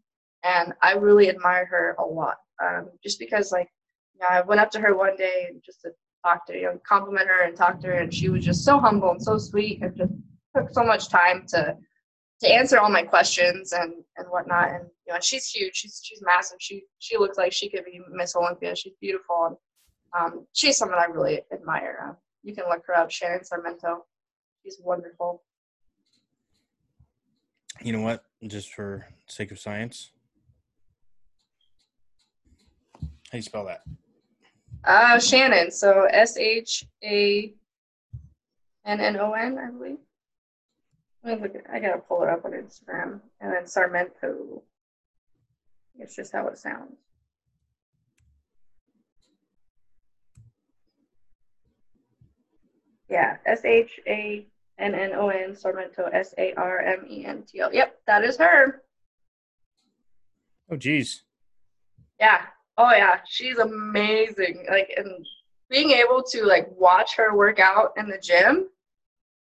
and I really admire her a lot. Um, just because like you know, I went up to her one day and just to talk to her, you know, compliment her and talk to her, and she was just so humble and so sweet, and just took so much time to to answer all my questions and and whatnot. And you know, she's huge. She's she's massive. She she looks like she could be Miss Olympia. She's beautiful, and um, she's someone I really admire. Uh, you can look her up, Shannon Sarmento. She's wonderful. You know what? Just for sake of science, how do you spell that? Uh, Shannon. So S H A N N O N, I believe. Look at, I gotta pull it up on Instagram. And then Sarmento. It's just how it sounds. Yeah, S H A N N O N Sarmento S A R M E N T O. Yep, that is her. Oh, geez. Yeah. Oh, yeah. She's amazing. Like, and being able to like watch her work out in the gym,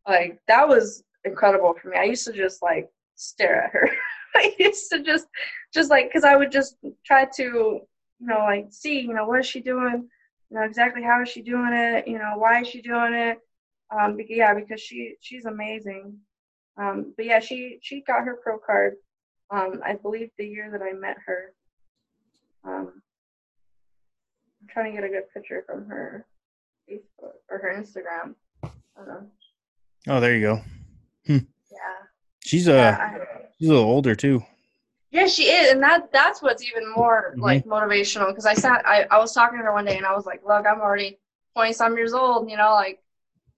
like that was incredible for me. I used to just like stare at her. I used to just, just like, cause I would just try to, you know, like see, you know, what is she doing? You know, exactly how is she doing it? You know, why is she doing it? Um, because, yeah, because she, she's amazing. Um, but yeah, she, she got her pro card. Um, I believe the year that I met her. Um, I'm trying to get a good picture from her Facebook or her Instagram. Oh, there you go. Hmm. Yeah. She's a yeah, she's a little older too. Yeah, she is, and that that's what's even more mm-hmm. like motivational. Because I sat, I, I was talking to her one day, and I was like, "Look, I'm already twenty some years old. You know, like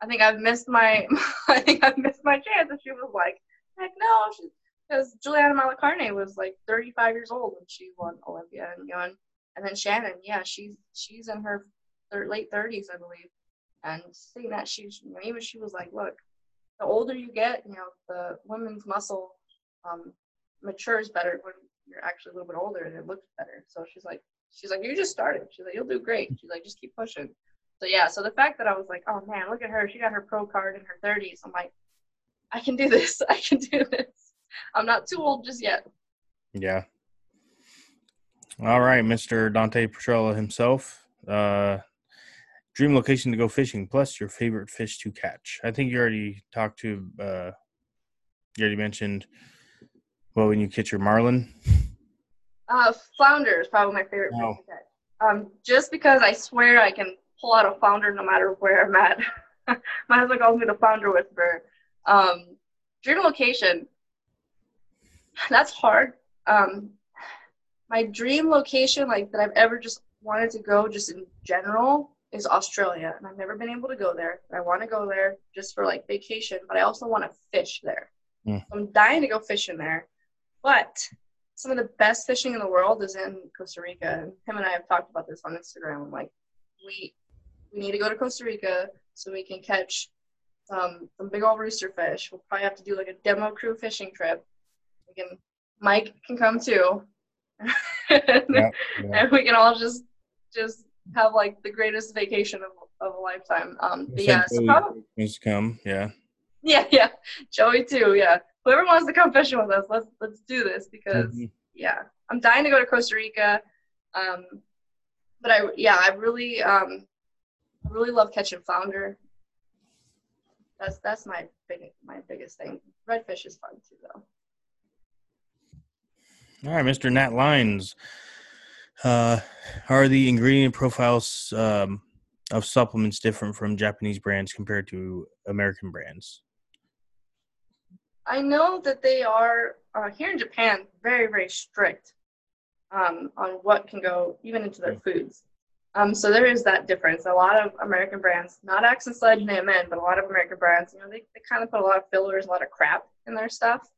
I think I've missed my, I think I've missed my chance." And she was like, "Heck no!" Because Juliana Malacarne was like 35 years old when she won Olympia, and you know, and, and then Shannon, yeah, she's she's in her thir- late 30s, I believe, and seeing that she's you know, even she was like, look, the older you get, you know, the women's muscle um, matures better when you're actually a little bit older, and it looks better. So she's like, she's like, you just started. She's like, you'll do great. She's like, just keep pushing. So yeah, so the fact that I was like, oh man, look at her, she got her pro card in her 30s. I'm like, I can do this. I can do this. I'm not too old just yet. Yeah. All right, Mr. Dante Petrella himself. Uh, dream location to go fishing, plus your favorite fish to catch. I think you already talked to. Uh, you already mentioned. Well, when you catch your marlin. Uh, flounder is probably my favorite Oh. fish to catch. Um, just because I swear I can pull out a flounder no matter where I'm at. my husband calls me the flounder whisperer. Um, dream location. That's hard. Um, my dream location, like that I've ever just wanted to go, just in general, is Australia, and I've never been able to go there. I want to go there just for like vacation, but I also want to fish there. Hmm. I'm dying to go fishing there, but some of the best fishing in the world is in Costa Rica. And him and I have talked about this on Instagram. I'm like, we we need to go to Costa Rica so we can catch some some big old rooster fish. We'll probably have to do like a demo crew fishing trip. We can Mike can come too. Yeah, yeah. and we can all just just have like the greatest vacation of, of a lifetime. Um, but yeah, so probably, come. Yeah. yeah, yeah, Joey too. Yeah, whoever wants to come fishing with us, let's let's do this because Mhm. yeah, I'm dying to go to Costa Rica. Um, but I yeah, I really um, I really love catching flounder. That's that's my big my biggest thing. Redfish is fun too though. All right, Mr. Nat Lines. Uh, are the ingredient profiles um, of supplements different from Japanese brands compared to American brands? I know that they are uh, here in Japan very very strict um, on what can go even into their foods. Um, so there is that difference. A lot of American brands, not Axe and Sledge and AMN, but a lot of American brands, you know, they, they kind of put a lot of fillers, a lot of crap in their stuff.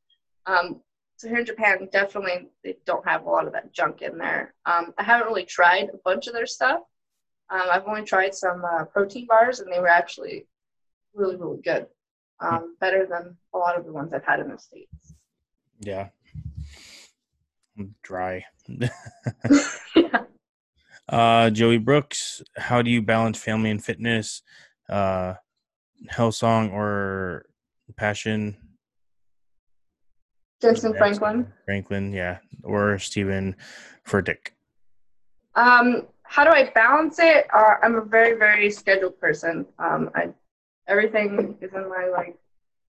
Um, so here in Japan, definitely they don't have a lot of that junk in there. Um, I haven't really tried a bunch of their stuff. Um, I've only tried some uh, protein bars, and they were actually really, really good. Um, better than a lot of the ones I've had in the states. Yeah. Dry. yeah. Uh, Joey Brooks, how do you balance family and fitness? Uh, Hillsong or Passion? Jentezen Franklin. Franklin, yeah, or Stephen Furtick. Um, how do I balance it? Uh, I'm a very, very scheduled person. Um, I everything is in my like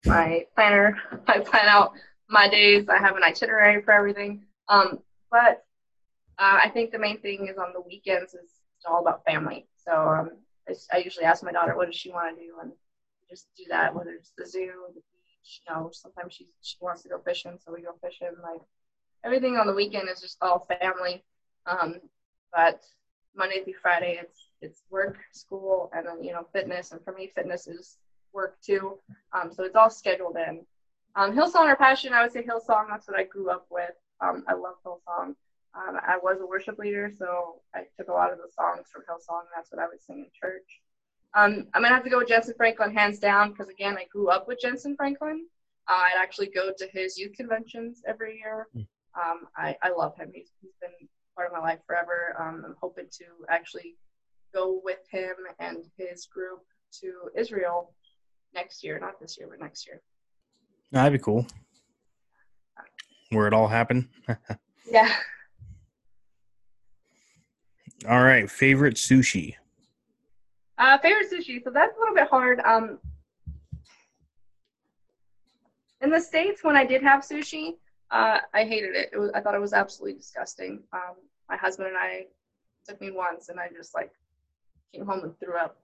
my planner. I plan out my days. I have an itinerary for everything. Um, but uh, I think the main thing is on the weekends is it's all about family. So um, I usually ask my daughter what does she want to do, and just do that. Whether it's the zoo, the. You know, sometimes she she wants to go fishing, so we go fishing. Like everything on the weekend is just all family. Um, but Monday through Friday, it's it's work, school, and then you know fitness. And for me, fitness is work too. Um, so it's all scheduled in. Um, Hillsong or Passion, I would say Hillsong. That's what I grew up with. Um, I love Hillsong. Um, I was a worship leader, so I took a lot of the songs from Hillsong. That's what I would sing in church. Um, I'm gonna have to go with Jentezen Franklin hands down because again, I grew up with Jentezen Franklin. Uh, I'd actually go to his youth conventions every year. Um, I, I love him. He's, he's been part of my life forever. Um, I'm hoping to actually go with him and his group to Israel next year. Not this year, but next year. That'd be cool. Where it all happened. Yeah. All right, favorite sushi. Uh, favorite sushi. So that's a little bit hard. Um, in the states, when I did have sushi, uh, I hated it. it was, I thought it was absolutely disgusting. Um, my husband and I took me once, and I just like came home and threw up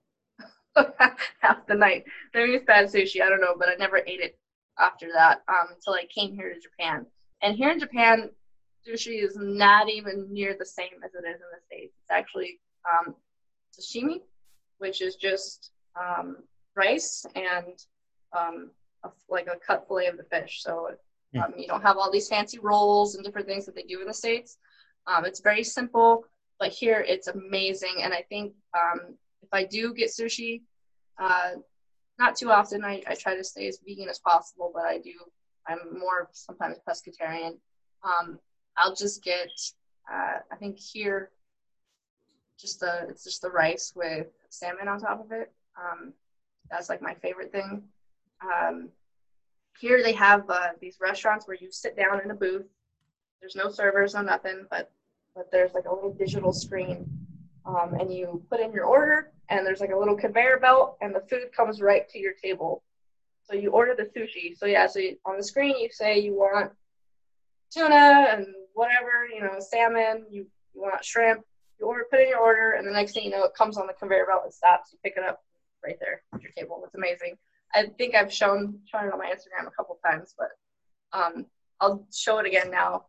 half the night. Maybe it's bad sushi. I don't know, but I never ate it after that um, until I came here to Japan. And here in Japan, sushi is not even near the same as it is in the states. It's actually um, sashimi, which is just um, rice and um, a, like a cut fillet of the fish. So Hmm. Um, you don't have all these fancy rolls and different things that they do in the states. Um, it's very simple, but here it's amazing. And I think um, if I do get sushi, uh, not too often. I, I try to stay as vegan as possible, but I do. I'm more sometimes pescatarian. Um, I'll just get. Uh, I think here, just the it's just the rice with salmon on top of it. Um, that's like my favorite thing. Um, here they have uh, these restaurants where you sit down in a booth. There's no servers, no nothing, but but there's like a little digital screen, um, and you put in your order, and there's like a little conveyor belt, and the food comes right to your table. So you order the sushi. So yeah, so you, on the screen you say you want tuna and whatever, you know, salmon. You, you want shrimp. You order, put in your order, and the next thing you know, it comes on the conveyor belt. and stops. You pick it up right there at your table. It's amazing. I think I've shown shown it on my Instagram a couple times, but um, I'll show it again now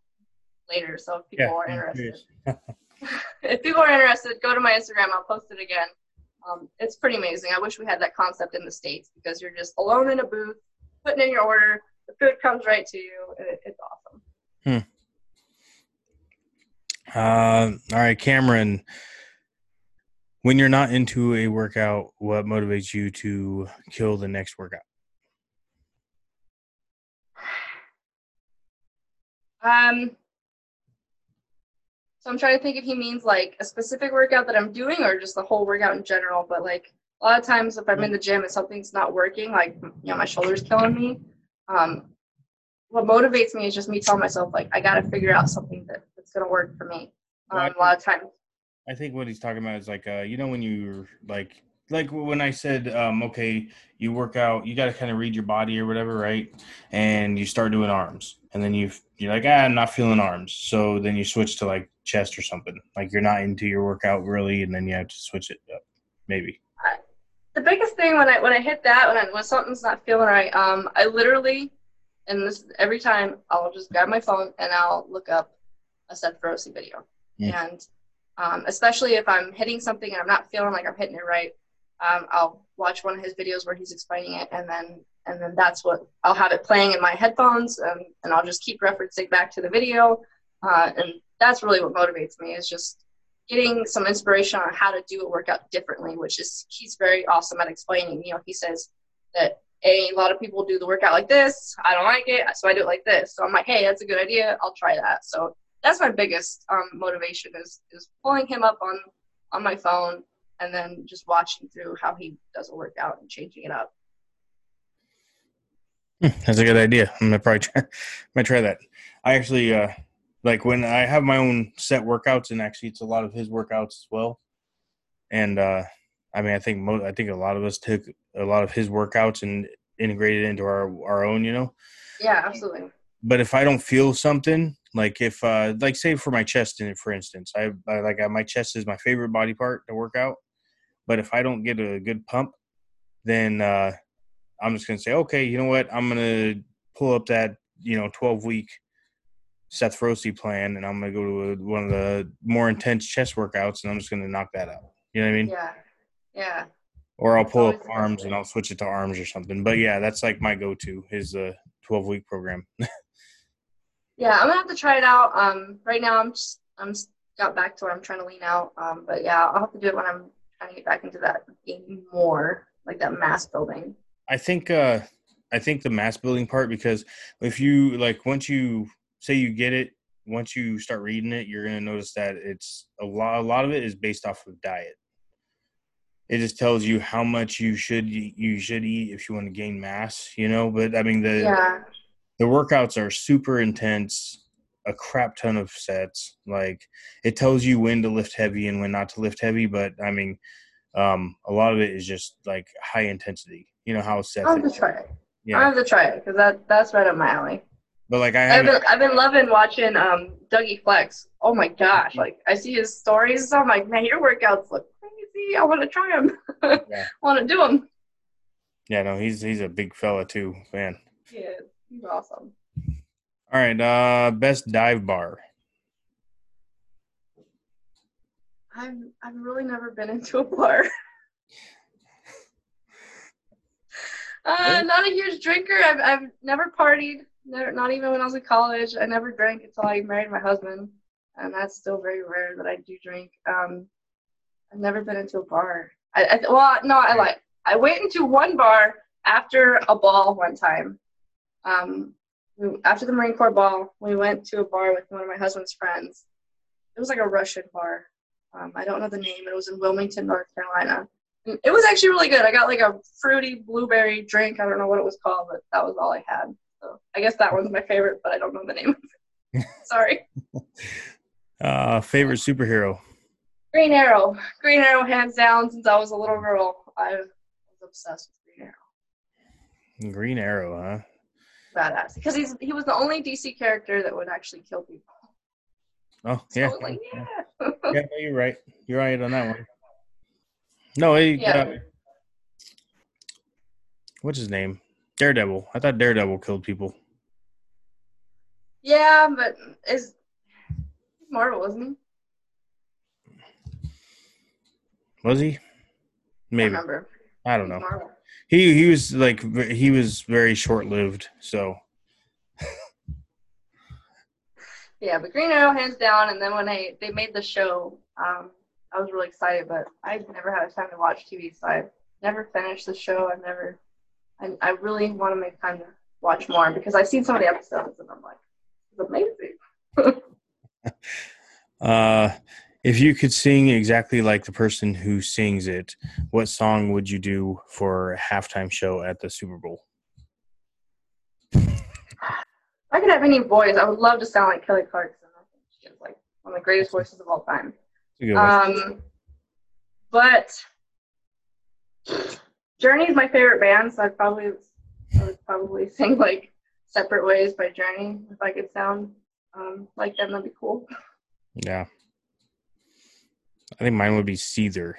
later. So if people Yeah, are interested, if people are interested, go to my Instagram. I'll post it again. Um, it's pretty amazing. I wish we had that concept in the states because you're just alone in a booth, putting in your order, the food comes right to you. and It, it's awesome. Uh, all right, Cameron. When you're not into a workout, what motivates you to kill the next workout? Um, so I'm trying to think if he means like a specific workout that I'm doing or just the whole workout in general. But like a lot of times, if I'm in the gym and something's not working, like you know my shoulder's killing me, um, what motivates me is just me telling myself like I got to figure out something that, that's gonna work for me. Um, Well, a lot of times, I think what he's talking about is like, uh, you know, when you're like, like when I said, um, okay, you work out, you got to kind of read your body or whatever, right? And you start doing arms, and then you you're like, ah, I'm not feeling arms, so then you switch to like chest or something. Like you're not into your workout really, and then you have to switch it up, maybe. the biggest thing when I when I hit that when I, when something's not feeling right, um, I literally, and this every time I'll just grab my phone and I'll look up a Seth Feroce video, Yeah. and um, especially if I'm hitting something and I'm not feeling like I'm hitting it right, um, I'll watch one of his videos where he's explaining it, and then and then that's what I'll have it playing in my headphones, and and I'll just keep referencing back to the video, uh, and that's really what motivates me is just getting some inspiration on how to do a workout differently, which is he's very awesome at explaining. You know, he says that a, a lot of people do the workout like this. I don't like it, so I do it like this. So I'm like, hey, that's a good idea. I'll try that. So that's my biggest um, motivation is is pulling him up on on my phone and then just watching through how he does a workout and changing it up. Hmm, That's a good idea. I'm gonna probably try, might try that. I actually uh, like when I have my own set workouts, and actually it's a lot of his workouts as well. And uh, I mean, I think mo- I think a lot of us took a lot of his workouts and integrated into our our own, you know. Yeah, absolutely. But if I don't feel something, like if uh, like say for my chest, in for instance, I, I like I, my chest is my favorite body part to work out. But if I don't get a good pump, then uh, I'm just gonna say, okay, you know what? I'm gonna pull up that you know 12 week Seth Feroce plan, and I'm gonna go to a, one of the more intense chest workouts, and I'm just gonna knock that out. You know what I mean? Yeah, yeah. Or I'll pull up arms and I'll switch it to arms or something. But yeah, that's like my go-to is the 12 week program. Yeah, I'm gonna have to try it out. Um, right now I'm just I'm just got back to where I'm trying to lean out. Um, but yeah, I'll have to do it when I'm trying to get back into that game more, like that mass building. I think uh I think the mass building part because if you like once you say you get it, once you start reading it, you're gonna notice that it's a lot a lot of it is based off of diet. It just tells you how much you should you should eat if you want to gain mass, you know. But I mean the Yeah, the workouts are super intense, a crap ton of sets. Like it tells you when to lift heavy and when not to lift heavy, but I mean um a lot of it is just like high intensity. You know how Seth I'll have to try it. Yeah. I'll have to try it because that that's right up my alley. But like I I've been I've been loving watching um Dougie Flex. Oh my gosh, like I see his stories. So I'm like, man, your workouts look crazy. I want to try them. Yeah. I want to do them. Yeah, no, he's he's a big fella too, man. Yeah, awesome. All right, uh best dive bar. I've I've really never been into a bar. uh, not a huge drinker. I've I've never partied. Never, not even when I was in college. I never drank until I married my husband, and that's still very rare that I do drink. Um, I've never been into a bar. I, I well, no, I like. I went into one bar after a ball one time. Um, we, after the Marine Corps ball, we went to a bar with one of my husband's friends. It was like a Russian bar. Um, I don't know the name. It was in Wilmington, North Carolina. And it was actually really good. I got like a fruity blueberry drink. I don't know what it was called, but that was all I had. So I guess that one's my favorite, but I don't know the name. Sorry. Uh, favorite superhero. Green Arrow. Green Arrow, hands down. Since I was a little girl, I was obsessed with Green Arrow. Green Arrow, huh? Badass. Because he's he was the only DC character that would actually kill people. Oh yeah. I was like, yeah. yeah, no, you're right. You're right on that one. No, he, Yeah. uh, what's his name? Daredevil. I thought Daredevil killed people. Yeah, but is Marvel, isn't he? Was he? I Maybe. remember. I don't know. Marvel. He he was like he was very short lived. So Yeah, but Green Arrow hands down. And then when they they made the show, um, I was really excited. But I never had time to watch TV, so I never finished the show. I never. I I really want to make time to watch more because I've seen some of the episodes and I'm like, it's amazing. uh if you could sing exactly like the person who sings it, what song would you do for a halftime show at the Super Bowl? If I could have any voice, I would love to sound like Kelly Clarkson. I think she has like one of the greatest voices of all time. That's a good one. Um, but Journey is my favorite band, so I'd probably I would probably sing like "Separate Ways" by Journey if I could sound um, like them. That'd be cool. yeah. I think mine would be Caesar.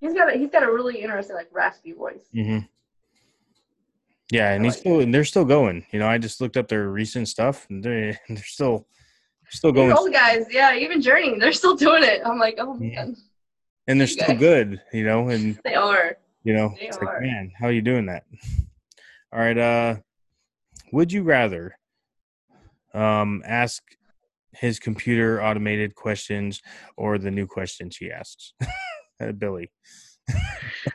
He's got a, he's got a really interesting like raspy voice. Mm-hmm. Yeah, and he's still and they're still going. You know, I just looked up their recent stuff, and they they're still still These going, old guys, yeah, even Journey, they're still doing it. I'm like, oh Yeah. man, and they're you still guys. good. You know, and they are. you know, They it's are. like, man, how are you doing that? All right, uh, would you rather um ask his computer automated questions or the new questions he asks? Uh, Billy.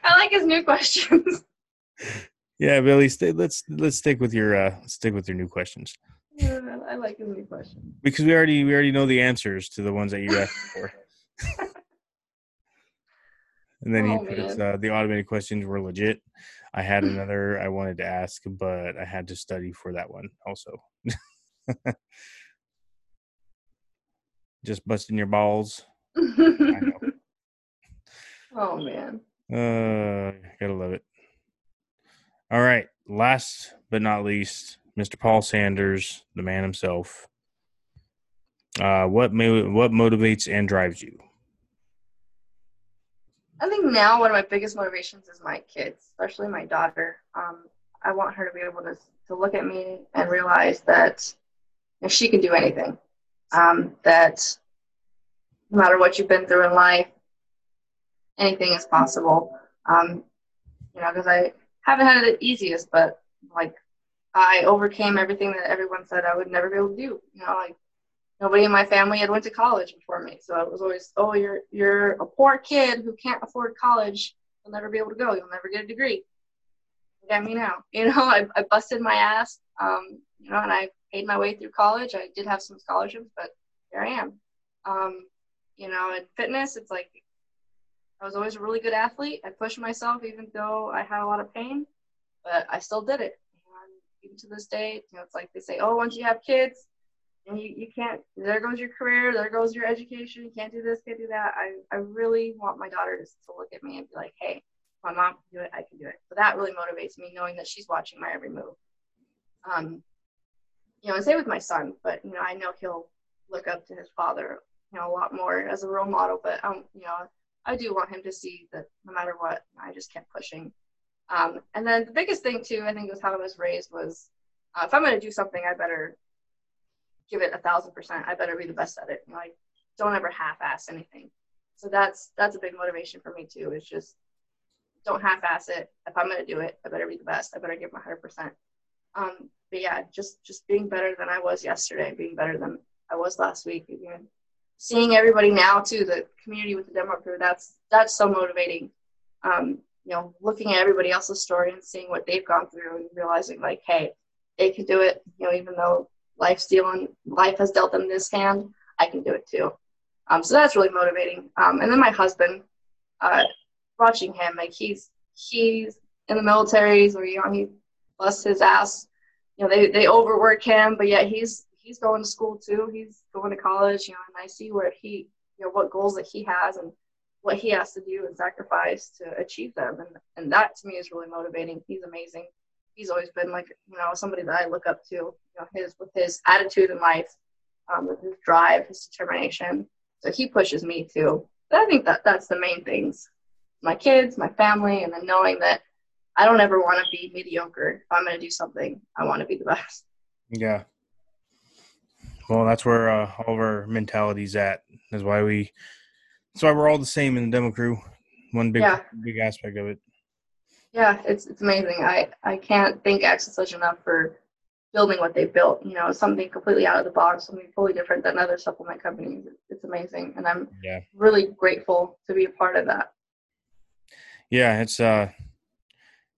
I like his new questions. Yeah, Billy, stay, let's let's stick with your uh stick with your new questions. I like his new questions. because we already we already know the answers to the ones that you asked for. and then Oh, he puts uh, the automated questions were legit. I had another I wanted to ask, but I had to study for that one also. Just busting your balls. oh man. Uh, gotta love it. All right, last but not least, Mr. Paul Sanders, the man himself. Uh, what mo- what motivates and drives you? I think now one of my biggest motivations is my kids, especially my daughter. Um, I want her to be able to to look at me and realize that if she can do anything, um, that no matter what you've been through in life, anything is possible. Um, you know, because I haven't had it the easiest, but like I overcame everything that everyone said I would never be able to do. You know, like nobody in my family had went to college before me, so it was always, oh, you're you're a poor kid who can't afford college. You'll never be able to go. You'll never get a degree. Look at me now. You know, I, I busted my ass. Um, you know, and I paid my way through college. I did have some scholarships, but here I am. Um, you know, in fitness, it's like I was always a really good athlete. I pushed myself even though I had a lot of pain, but I still did it. And even to this day, you know, it's like they say, oh, once you have kids, and you, you can't, there goes your career, there goes your education, you can't do this, can't do that. I, I really want my daughter to, to look at me and be like, hey, my mom can do it, I can do it. So that really motivates me, knowing that she's watching my every move. Um, you know, and same with my son, but you know, I know he'll look up to his father, you know, a lot more as a role model. But um, you know, I do want him to see that no matter what, I just kept pushing. Um, and then the biggest thing too, I think, was how I was raised was uh, if I'm going to do something, I better give it a thousand percent. I better be the best at it. You know, I don't ever half-ass anything. So that's that's a big motivation for me too. Is just don't half-ass it. If I'm gonna do it, I better be the best. I better give my hundred percent. Um, but yeah, just just being better than I was yesterday, being better than I was last week. Again, seeing everybody now too, the community with the demo crew. That's that's so motivating. Um, you know, looking at everybody else's story and seeing what they've gone through and realizing like, hey, they could do it. You know, even though life's dealing, life has dealt them this hand, I can do it too. Um, so that's really motivating. Um, and then my husband, uh, watching him, like he's he's in the military, so you know he busts his ass. You know they they overwork him, but yet he's he's going to school too. He's going to college, you know, and I see where he, you know, what goals that he has and what he has to do and sacrifice to achieve them, and and that to me is really motivating. He's amazing. He's always been like you know somebody that I look up to. You know, his with his attitude in life, um, with his drive, his determination. So he pushes me too. But I think that that's the main things my kids, my family, and then knowing that I don't ever want to be mediocre. If I'm going to do something, I want to be the best. Yeah. Well, that's where uh, all of our mentality's at. That's why we. That's why we're all the same in the demo crew. One big, yeah. big aspect of it. Yeah, it's it's amazing. I I can't thank Axe and Sledge enough for building what they built. You know, something completely out of the box, something fully different than other supplement companies. It's amazing, and I'm yeah. really grateful to be a part of that. Yeah, it's uh,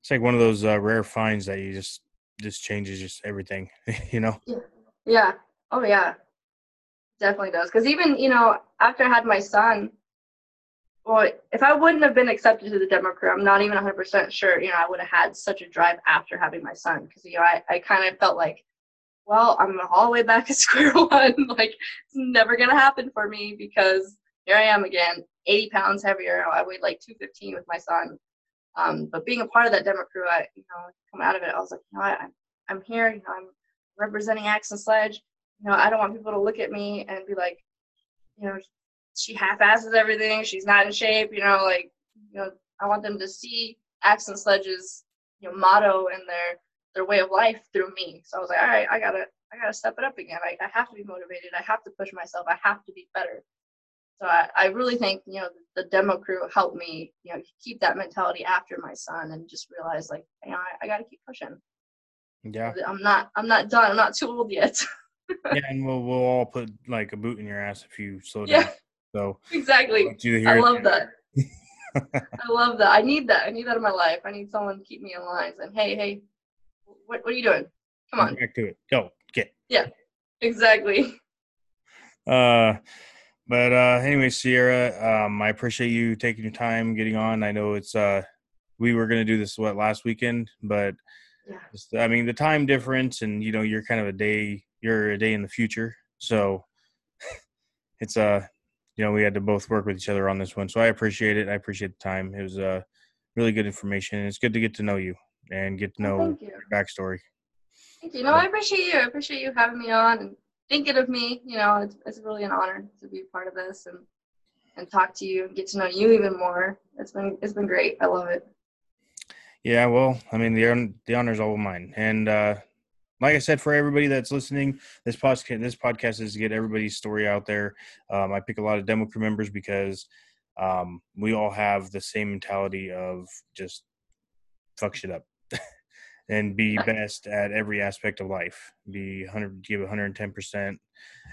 it's like one of those uh, rare finds that you just just changes just everything, you know. Yeah. yeah. Oh yeah. Definitely does. Because even you know after I had my son, well, if I wouldn't have been accepted to the demo crew, I'm not even 100% sure, you know, I would have had such a drive after having my son. Because, you know, I, I kind of felt like, well, I'm all the way back at square one. like, it's never going to happen for me because here I am again, 80 pounds heavier. I weighed like 215 with my son. Um, but being a part of that demo crew, I, you know, come out of it, I was like, you know, I, I'm here, you know, I'm representing Axe and Sledge. You know, I don't want people to look at me and be like, you know, she half-asses everything. She's not in shape. You know, like you know, I want them to see Axe and Sledge's you know motto and their their way of life through me. So I was like, all right, I gotta I gotta step it up again. I, I have to be motivated. I have to push myself. I have to be better. So I, I really think you know the, the demo crew helped me you know keep that mentality after my son and just realize like you know I, I got to keep pushing. Yeah. I'm not I'm not done. I'm not too old yet. yeah, and we'll we'll all put like a boot in your ass if you slow down. Yeah. So exactly. I love that. I love that. I need that. I need that in my life. I need someone to keep me in line. And hey, hey, what what are you doing? Come on. Back to it. Go get. Yeah. Exactly. Uh. But uh, anyway, Seirra, um, I appreciate you taking your time getting on. I know it's uh, we were gonna do this what last weekend, but yeah. Just, I mean the time difference, and you know you're kind of a day, you're a day in the future, so it's uh you know we had to both work with each other on this one. So i appreciate it. I appreciate the time. It was uh really good information. It's good to get to know you and get to know oh, you. your backstory. Thank you. No i appreciate you. I appreciate you having me on thinking of me you know it's, it's really an honor to be part of this and and talk to you and get to know you even more. It's been it's been great. I love it. Yeah well i mean the the honor's all mine. And uh like I said, for everybody that's listening, this podcast this podcast is to get everybody's story out there. Um, I pick a lot of demo crew members because um, we all have the same mentality of just fuck shit up and be best at every aspect of life. Be 100, give 110 percent,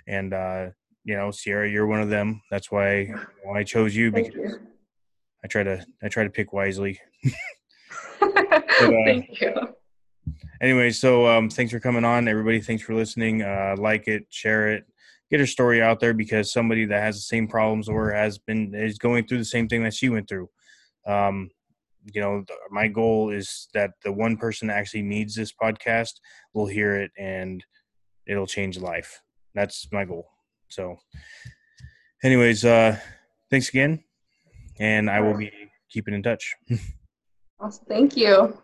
and uh, you know, Seirra, you're one of them. That's why, why I chose you because you. I try to I try to pick wisely. but, uh, Thank you anyway, so um, thanks for coming on, everybody. Thanks for listening. Uh, like it, share it, get her story out there because somebody that has the same problems or has been is going through the same thing that she went through. Um, you know, my goal is that the one person that actually needs this podcast will hear it and it'll change life. That's my goal. So, anyways, uh, thanks again, and I will be keeping in touch. Awesome. Thank you.